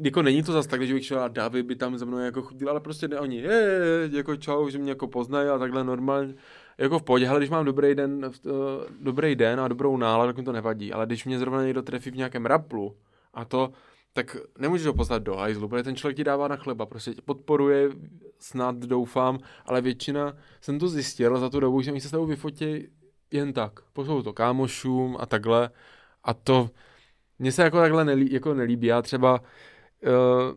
jako není to zase tak, že bych šel a David by tam ze mnou jako chodil, ale prostě ne, oni, je, je, jako čau, že mě jako poznají a takhle normálně, jako v pohodě, ale když mám dobrý den, uh, dobrý den a dobrou náladu, tak mi to nevadí, ale když mě zrovna někdo trefí v nějakém raplu a to, tak nemůžeš ho poslat do hajzlu, protože ten člověk ti dává na chleba, prostě tě podporuje, snad doufám, ale většina, jsem to zjistil za tu dobu, že mi se s tebou vyfotí jen tak. Pošlou to kámošům a takhle. A to, mně se jako takhle nelí, jako nelíbí. Já třeba uh,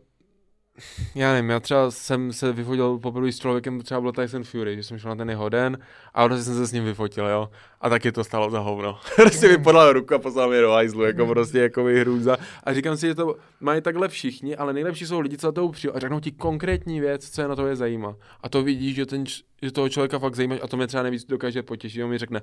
já nevím, já třeba jsem se vyfotil poprvé s člověkem, třeba byl Tyson Fury, že jsem šel na ten jeho den a prostě jsem se s ním vyfotil, jo. A taky to stalo za hovno. prostě mi podal ruku a poslal mě do hajzlu, jako prostě jako hrůza. A říkám si, že to mají takhle všichni, ale nejlepší jsou lidi, co na to přijou a řeknou ti konkrétní věc, co je na to je zajímá. A to vidíš, že ten že toho člověka fakt zajímá a to mě třeba nejvíc dokáže potěšit. On mi řekne,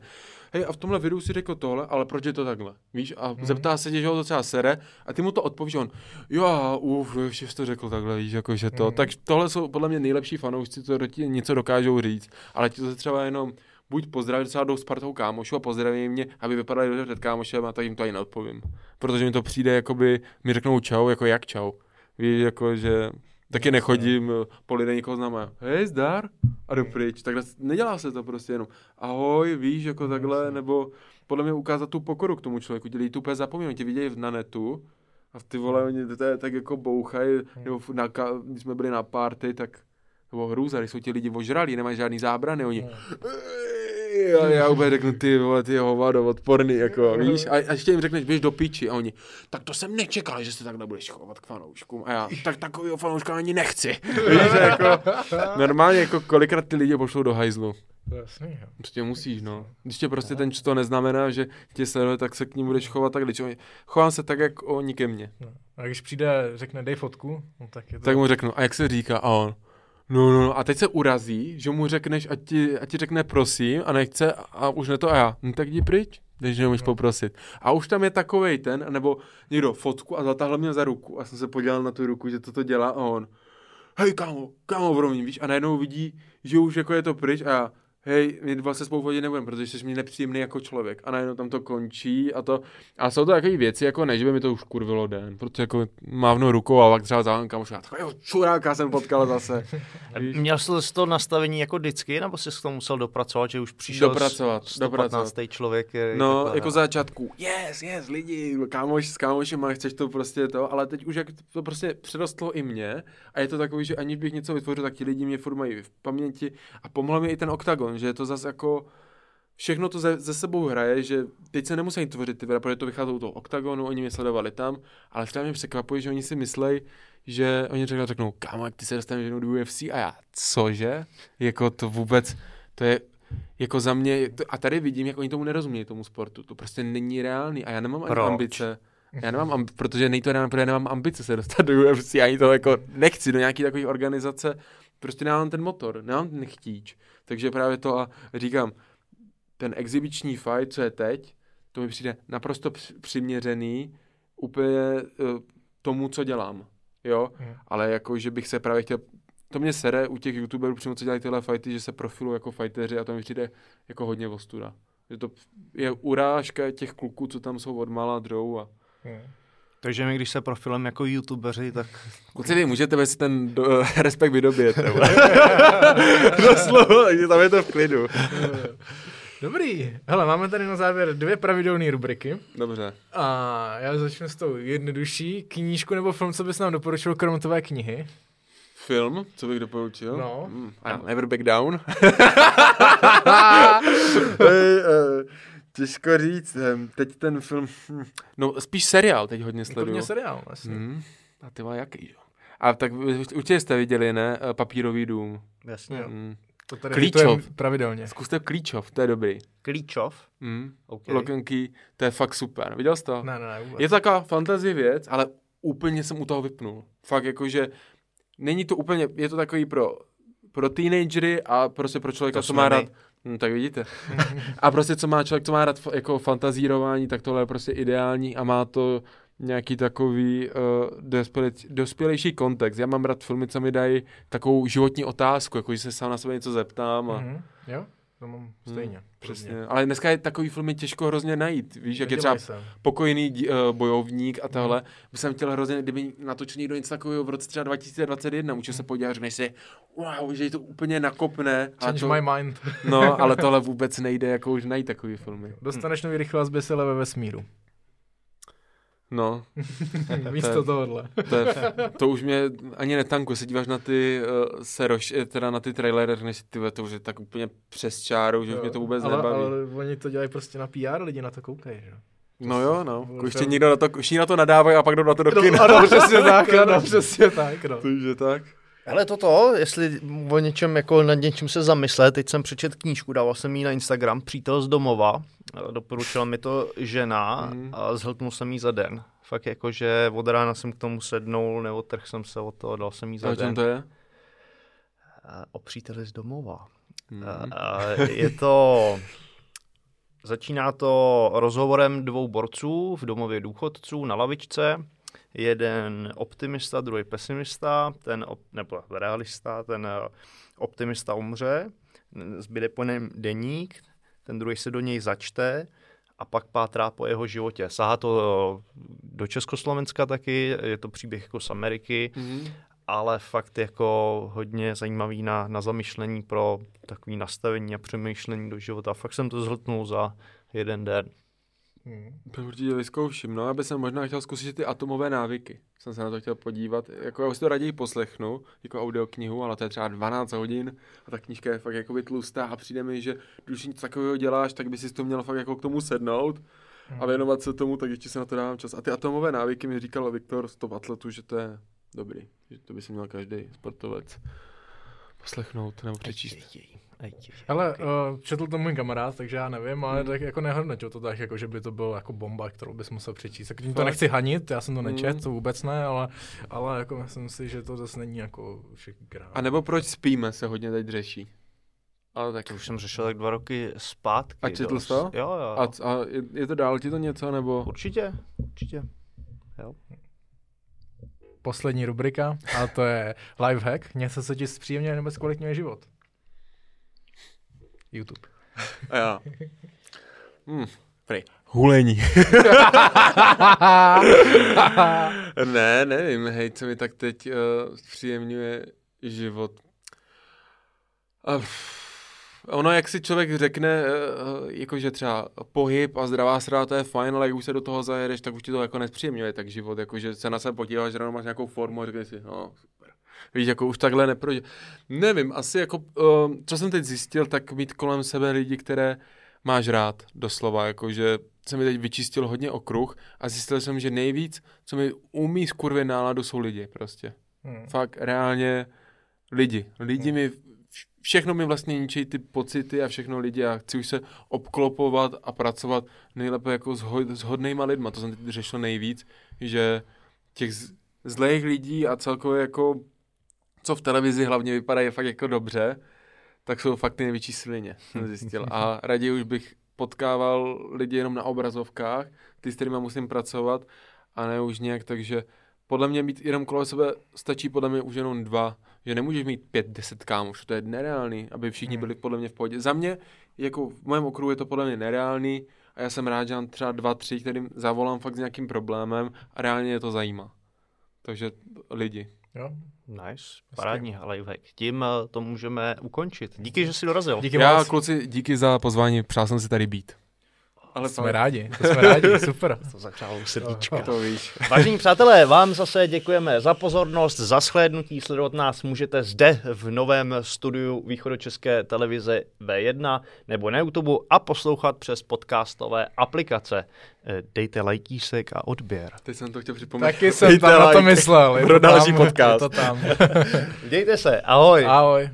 hej, a v tomhle videu si řekl tohle, ale proč je to takhle? Víš? A mm-hmm. zeptá se tě, že ho to třeba sere a ty mu to odpovíš, on, jo, uf, ještě to řekl takhle, víš, jako že to. Mm-hmm. Tak tohle jsou podle mě nejlepší fanoušci, co ti něco dokážou říct, ale ti to třeba jenom buď pozdravit třeba jdou s partou kámošů a pozdraví mě, aby vypadali dobře před kámošem a tak jim to ani neodpovím. Protože mi to přijde, jakoby mi řeknou čau, jako jak čau. Víš, jako že Taky nechodím eh, po lidé nikoho známe. Hej, zdar? A jdu pryč. Takhle nedělá se to prostě jenom. Ahoj, víš, jako takhle, nebo podle mě ukázat tu pokoru k tomu člověku. Ti lidi tu úplně zapomínají, ti vidějí na netu a ty vole, oni to je tak jako bouchají, nebo na, když jsme byli na party, tak nebo hrůza, když jsou ti lidi ožralí, nemají žádný zábrany, oni a já úplně řeknu, ty vole, ty hovado, odporný, jako, víš, a, a ještě jim řekneš, běž do piči, a oni, tak to jsem nečekal, že se takhle budeš chovat k fanouškům, a já, tak takovýho fanouška ani nechci, víš, jako, normálně, jako, kolikrát ty lidi pošlou do hajzlu. Jasný, jo. Prostě musíš, no. Když tě prostě ten to neznamená, že tě sleduje, tak se k ní budeš chovat tak, když chovám se tak, jak oni ke mně. No. A když přijde, řekne, dej fotku, no, tak je to... Tak mu řeknu, a jak se říká, a on, No, no, no, a teď se urazí, že mu řekneš, ať ti, ať ti řekne prosím a nechce a už ne to a já. No tak jdi pryč, když nemůžeš no. poprosit. A už tam je takovej ten, nebo někdo fotku a zatáhl mě za ruku a jsem se podíval na tu ruku, že toto dělá a on. Hej, kámo, kámo, promiň, víš, a najednou vidí, že už jako je to pryč a já, hej, my dva se spolu vodit nebudeme, protože jsi mi nepříjemný jako člověk. A najednou tam to končí a to, a jsou to takové věci, jako ne, že by mi to už kurvilo den, protože jako mávnu rukou a pak třeba za kamoš, já takového čuráka jsem potkal zase. Měl jsi to nastavení jako vždycky, nebo jsi k tomu musel dopracovat, že už přišel dopracovat, 115. dopracovat. člověk? No, takhle, jako začátku, yes, yes, lidi, kámoš s kámošem, chceš to prostě to, ale teď už jak to prostě přerostlo i mě a je to takový, že aniž bych něco vytvořil, tak ti lidi mě furt mají v paměti a pomohl mi i ten oktagon, že je to zase jako všechno to ze, ze sebou hraje, že teď se nemusí tvořit ty videa, protože to vycházelo toho oktagonu, oni mě sledovali tam, ale třeba mě překvapuje, že oni si myslí, že oni řeknou, řeknou, kámo, jak ty se dostaneš do UFC a já, cože? Jako to vůbec, to je jako za mě, a tady vidím, jak oni tomu nerozumějí, tomu sportu, to prostě není reálný a já nemám ani ambice. Já nemám, amb- protože nej to reálný, protože já nemám ambice se dostat do UFC, ani to jako nechci do nějaký takové organizace, prostě nemám ten motor, nemám ten chtíč. Takže právě to a říkám, ten exibiční fight, co je teď, to mi přijde naprosto přiměřený úplně uh, tomu, co dělám. Jo, hmm. ale jako, že bych se právě chtěl to mě sere u těch youtuberů přímo, co dělají tyhle fighty, že se profilují jako fighteři a to mi přijde jako hodně ostuda. Že to je urážka těch kluků, co tam jsou od malá drou a... Hmm. Takže my, když se profilem jako youtubeři, tak... Kluci, vy můžete si ten do, respekt vydobět, nebo? slovo, takže tam je to v klidu. Dobrý. Hele, máme tady na závěr dvě pravidelné rubriky. Dobře. A já začnu s tou jednodušší. Knížku nebo film, co bys nám doporučil krom tvé knihy? Film, co bych doporučil? No. Mm, I never back down. hey, uh, Těžko říct, teď ten film, no spíš seriál teď hodně sleduju. Hodně seriál, vlastně. Hmm. A ty jaký, jo. A tak určitě jste viděli, ne? Eh, Papírový dům. Jasně. Hmm. To tady Klíčov. pravidelně. Zkuste Klíčov, to je dobrý. Klíčov? Mm. Okay. Lokenky, to je fakt super. Viděl jsi to? Ne, ne, ne. Je to taková fantasy věc, ale úplně jsem u toho vypnul. Fakt jakože není to úplně, je to takový pro, pro teenagery a prostě pro člověka, to co má rád No, tak vidíte. a prostě co má člověk, co má rád jako fantazírování, tak tohle je prostě ideální a má to nějaký takový uh, dospělej, dospělejší kontext. Já mám rád filmy, co mi dají takovou životní otázku, jako že se sám na sebe něco zeptám. A... Mm-hmm. Jo? To mám stejně. Hmm, přesně. Ale dneska je takový filmy těžko hrozně najít. Víš, jak je třeba se. pokojný uh, bojovník a tohle. Hmm. By jsem chtěl hrozně, kdyby natočil někdo něco takového v roce třeba 2021, může se podívat, řekneš si, wow, že je to úplně nakopne. Change to, my mind. no, ale tohle vůbec nejde jako už najít takový filmy. Dostaneš nový rychlá zběsile ve vesmíru. No. Místo tohohle. To, je, to už mě ani netankuje, se díváš na ty uh, seroš, eh, teda na ty trailery, než ty to už je tak úplně přes čáru, že jo, už mě to vůbec ale, nebaví. Ale oni to dělají prostě na PR, lidi na to koukají, že No jo, no. Ještě někdo na to, na to nadávají a pak jdou na to do kina. No, ano, přesně tak, ano, přesně tak, no. Takže tak. Ale toto, jestli o něčem, jako nad něčím se zamyslet, teď jsem přečet knížku, dával jsem ji na Instagram, Přítel z domova, doporučila mi to žena mm. a zhltnul jsem ji za den. Fakt jako, že od rána jsem k tomu sednul, neotrhl jsem se od toho, dal jsem jí za a den. to je? O příteli z domova. Mm. A, je to... Začíná to rozhovorem dvou borců v domově důchodců na lavičce jeden optimista, druhý pesimista, ten op, nebo realista, ten eh, optimista umře, zbyde po něm deník, ten druhý se do něj začte a pak pátrá po jeho životě. Sahá to eh, do Československa taky, je to příběh jako z Ameriky, mm-hmm. ale fakt jako hodně zajímavý na, na zamyšlení pro takový nastavení a přemýšlení do života. Fakt jsem to zhltnul za jeden den. Hmm. Určitě vyzkouším. No, aby jsem možná chtěl zkusit ty atomové návyky. Jsem se na to chtěl podívat. Jako já si to raději poslechnu, jako audioknihu, ale to je třeba 12 hodin a ta knížka je fakt jako tlustá a přijde mi, že když něco takového děláš, tak by si to měl fakt jako k tomu sednout hmm. a věnovat se tomu, tak ještě se na to dávám čas. A ty atomové návyky mi říkal Viktor z toho atletu, že to je dobrý, že to by si měl každý sportovec poslechnout nebo přečíst. Ale okay. uh, četl to můj kamarád, takže já nevím, ale hmm. tak jako nehodnotil to tak, jako, že by to bylo jako bomba, kterou bys musel přečíst. Tak tím to nechci hanit, já jsem to nečet, hmm. to vůbec ne, ale, ale jako myslím si, že to zase není jako všechny A nebo proč spíme se hodně teď řeší. Ale tak už jsem řešil tak dva roky zpátky. A četl jsi to? Jo, jo. A, a je, je to dál ti to něco, nebo? Určitě, určitě. Jo. Poslední rubrika, a to je lifehack. Něco, co ti zpříjemně nebo zkvalitňuje život. YouTube. A já. Hmm, prej. Hulení. ne, nevím, hej, co mi tak teď uh, příjemňuje život. Uh, ono, jak si člověk řekne, uh, jakože třeba pohyb a zdravá strava, to je fajn, ale jak už se do toho zajedeš, tak už ti to jako nepříjemňuje tak život, jakože se na sebe podíváš, že ráno máš nějakou formu a řekneš si, no, Víš, jako už takhle neprožil. Nevím, asi jako, uh, co jsem teď zjistil, tak mít kolem sebe lidi, které máš rád, doslova, jakože jsem mi teď vyčistil hodně okruh a zjistil jsem, že nejvíc, co mi umí skurvě náladu, jsou lidi prostě. Hmm. Fakt reálně lidi. Lidi hmm. mi, všechno mi vlastně ničí ty pocity a všechno lidi a chci už se obklopovat a pracovat nejlépe jako s, ho, s hodnýma lidma. To jsem teď řešil nejvíc, že těch zlých lidí a celkově jako co v televizi hlavně vypadají fakt jako dobře, tak jsou fakt ty největší svině, jsem zjistil. A raději už bych potkával lidi jenom na obrazovkách, ty, s kterými musím pracovat, a ne už nějak, takže podle mě mít jenom kolem sebe stačí podle mě už jenom dva, že nemůžeš mít pět, deset kámošů, to je nereálný, aby všichni hmm. byli podle mě v pohodě. Za mě, jako v mém okruhu je to podle mě nereálný a já jsem rád, že mám třeba dva, tři, kterým zavolám fakt s nějakým problémem a reálně je to zajímá. Takže lidi. Jo, Nice, parádní lifehack. Tím eh, to můžeme ukončit. Díky, že jsi dorazil. Díky Já, moc. kluci, díky za pozvání, přál jsem si tady být. Ale jsme rádi, to jsme rádi, super. To zahřálo srdíčka. To víš. Vážení přátelé, vám zase děkujeme za pozornost, za shlédnutí. Sledovat nás můžete zde v novém studiu východočeské televize V1 nebo na YouTube a poslouchat přes podcastové aplikace. Eh, dejte lajkísek a odběr. Teď jsem to chtěl připomenout. Taky jsem Dejte tam like. na to myslel. Pro další podcast. to tam. Dejte se, ahoj. Ahoj.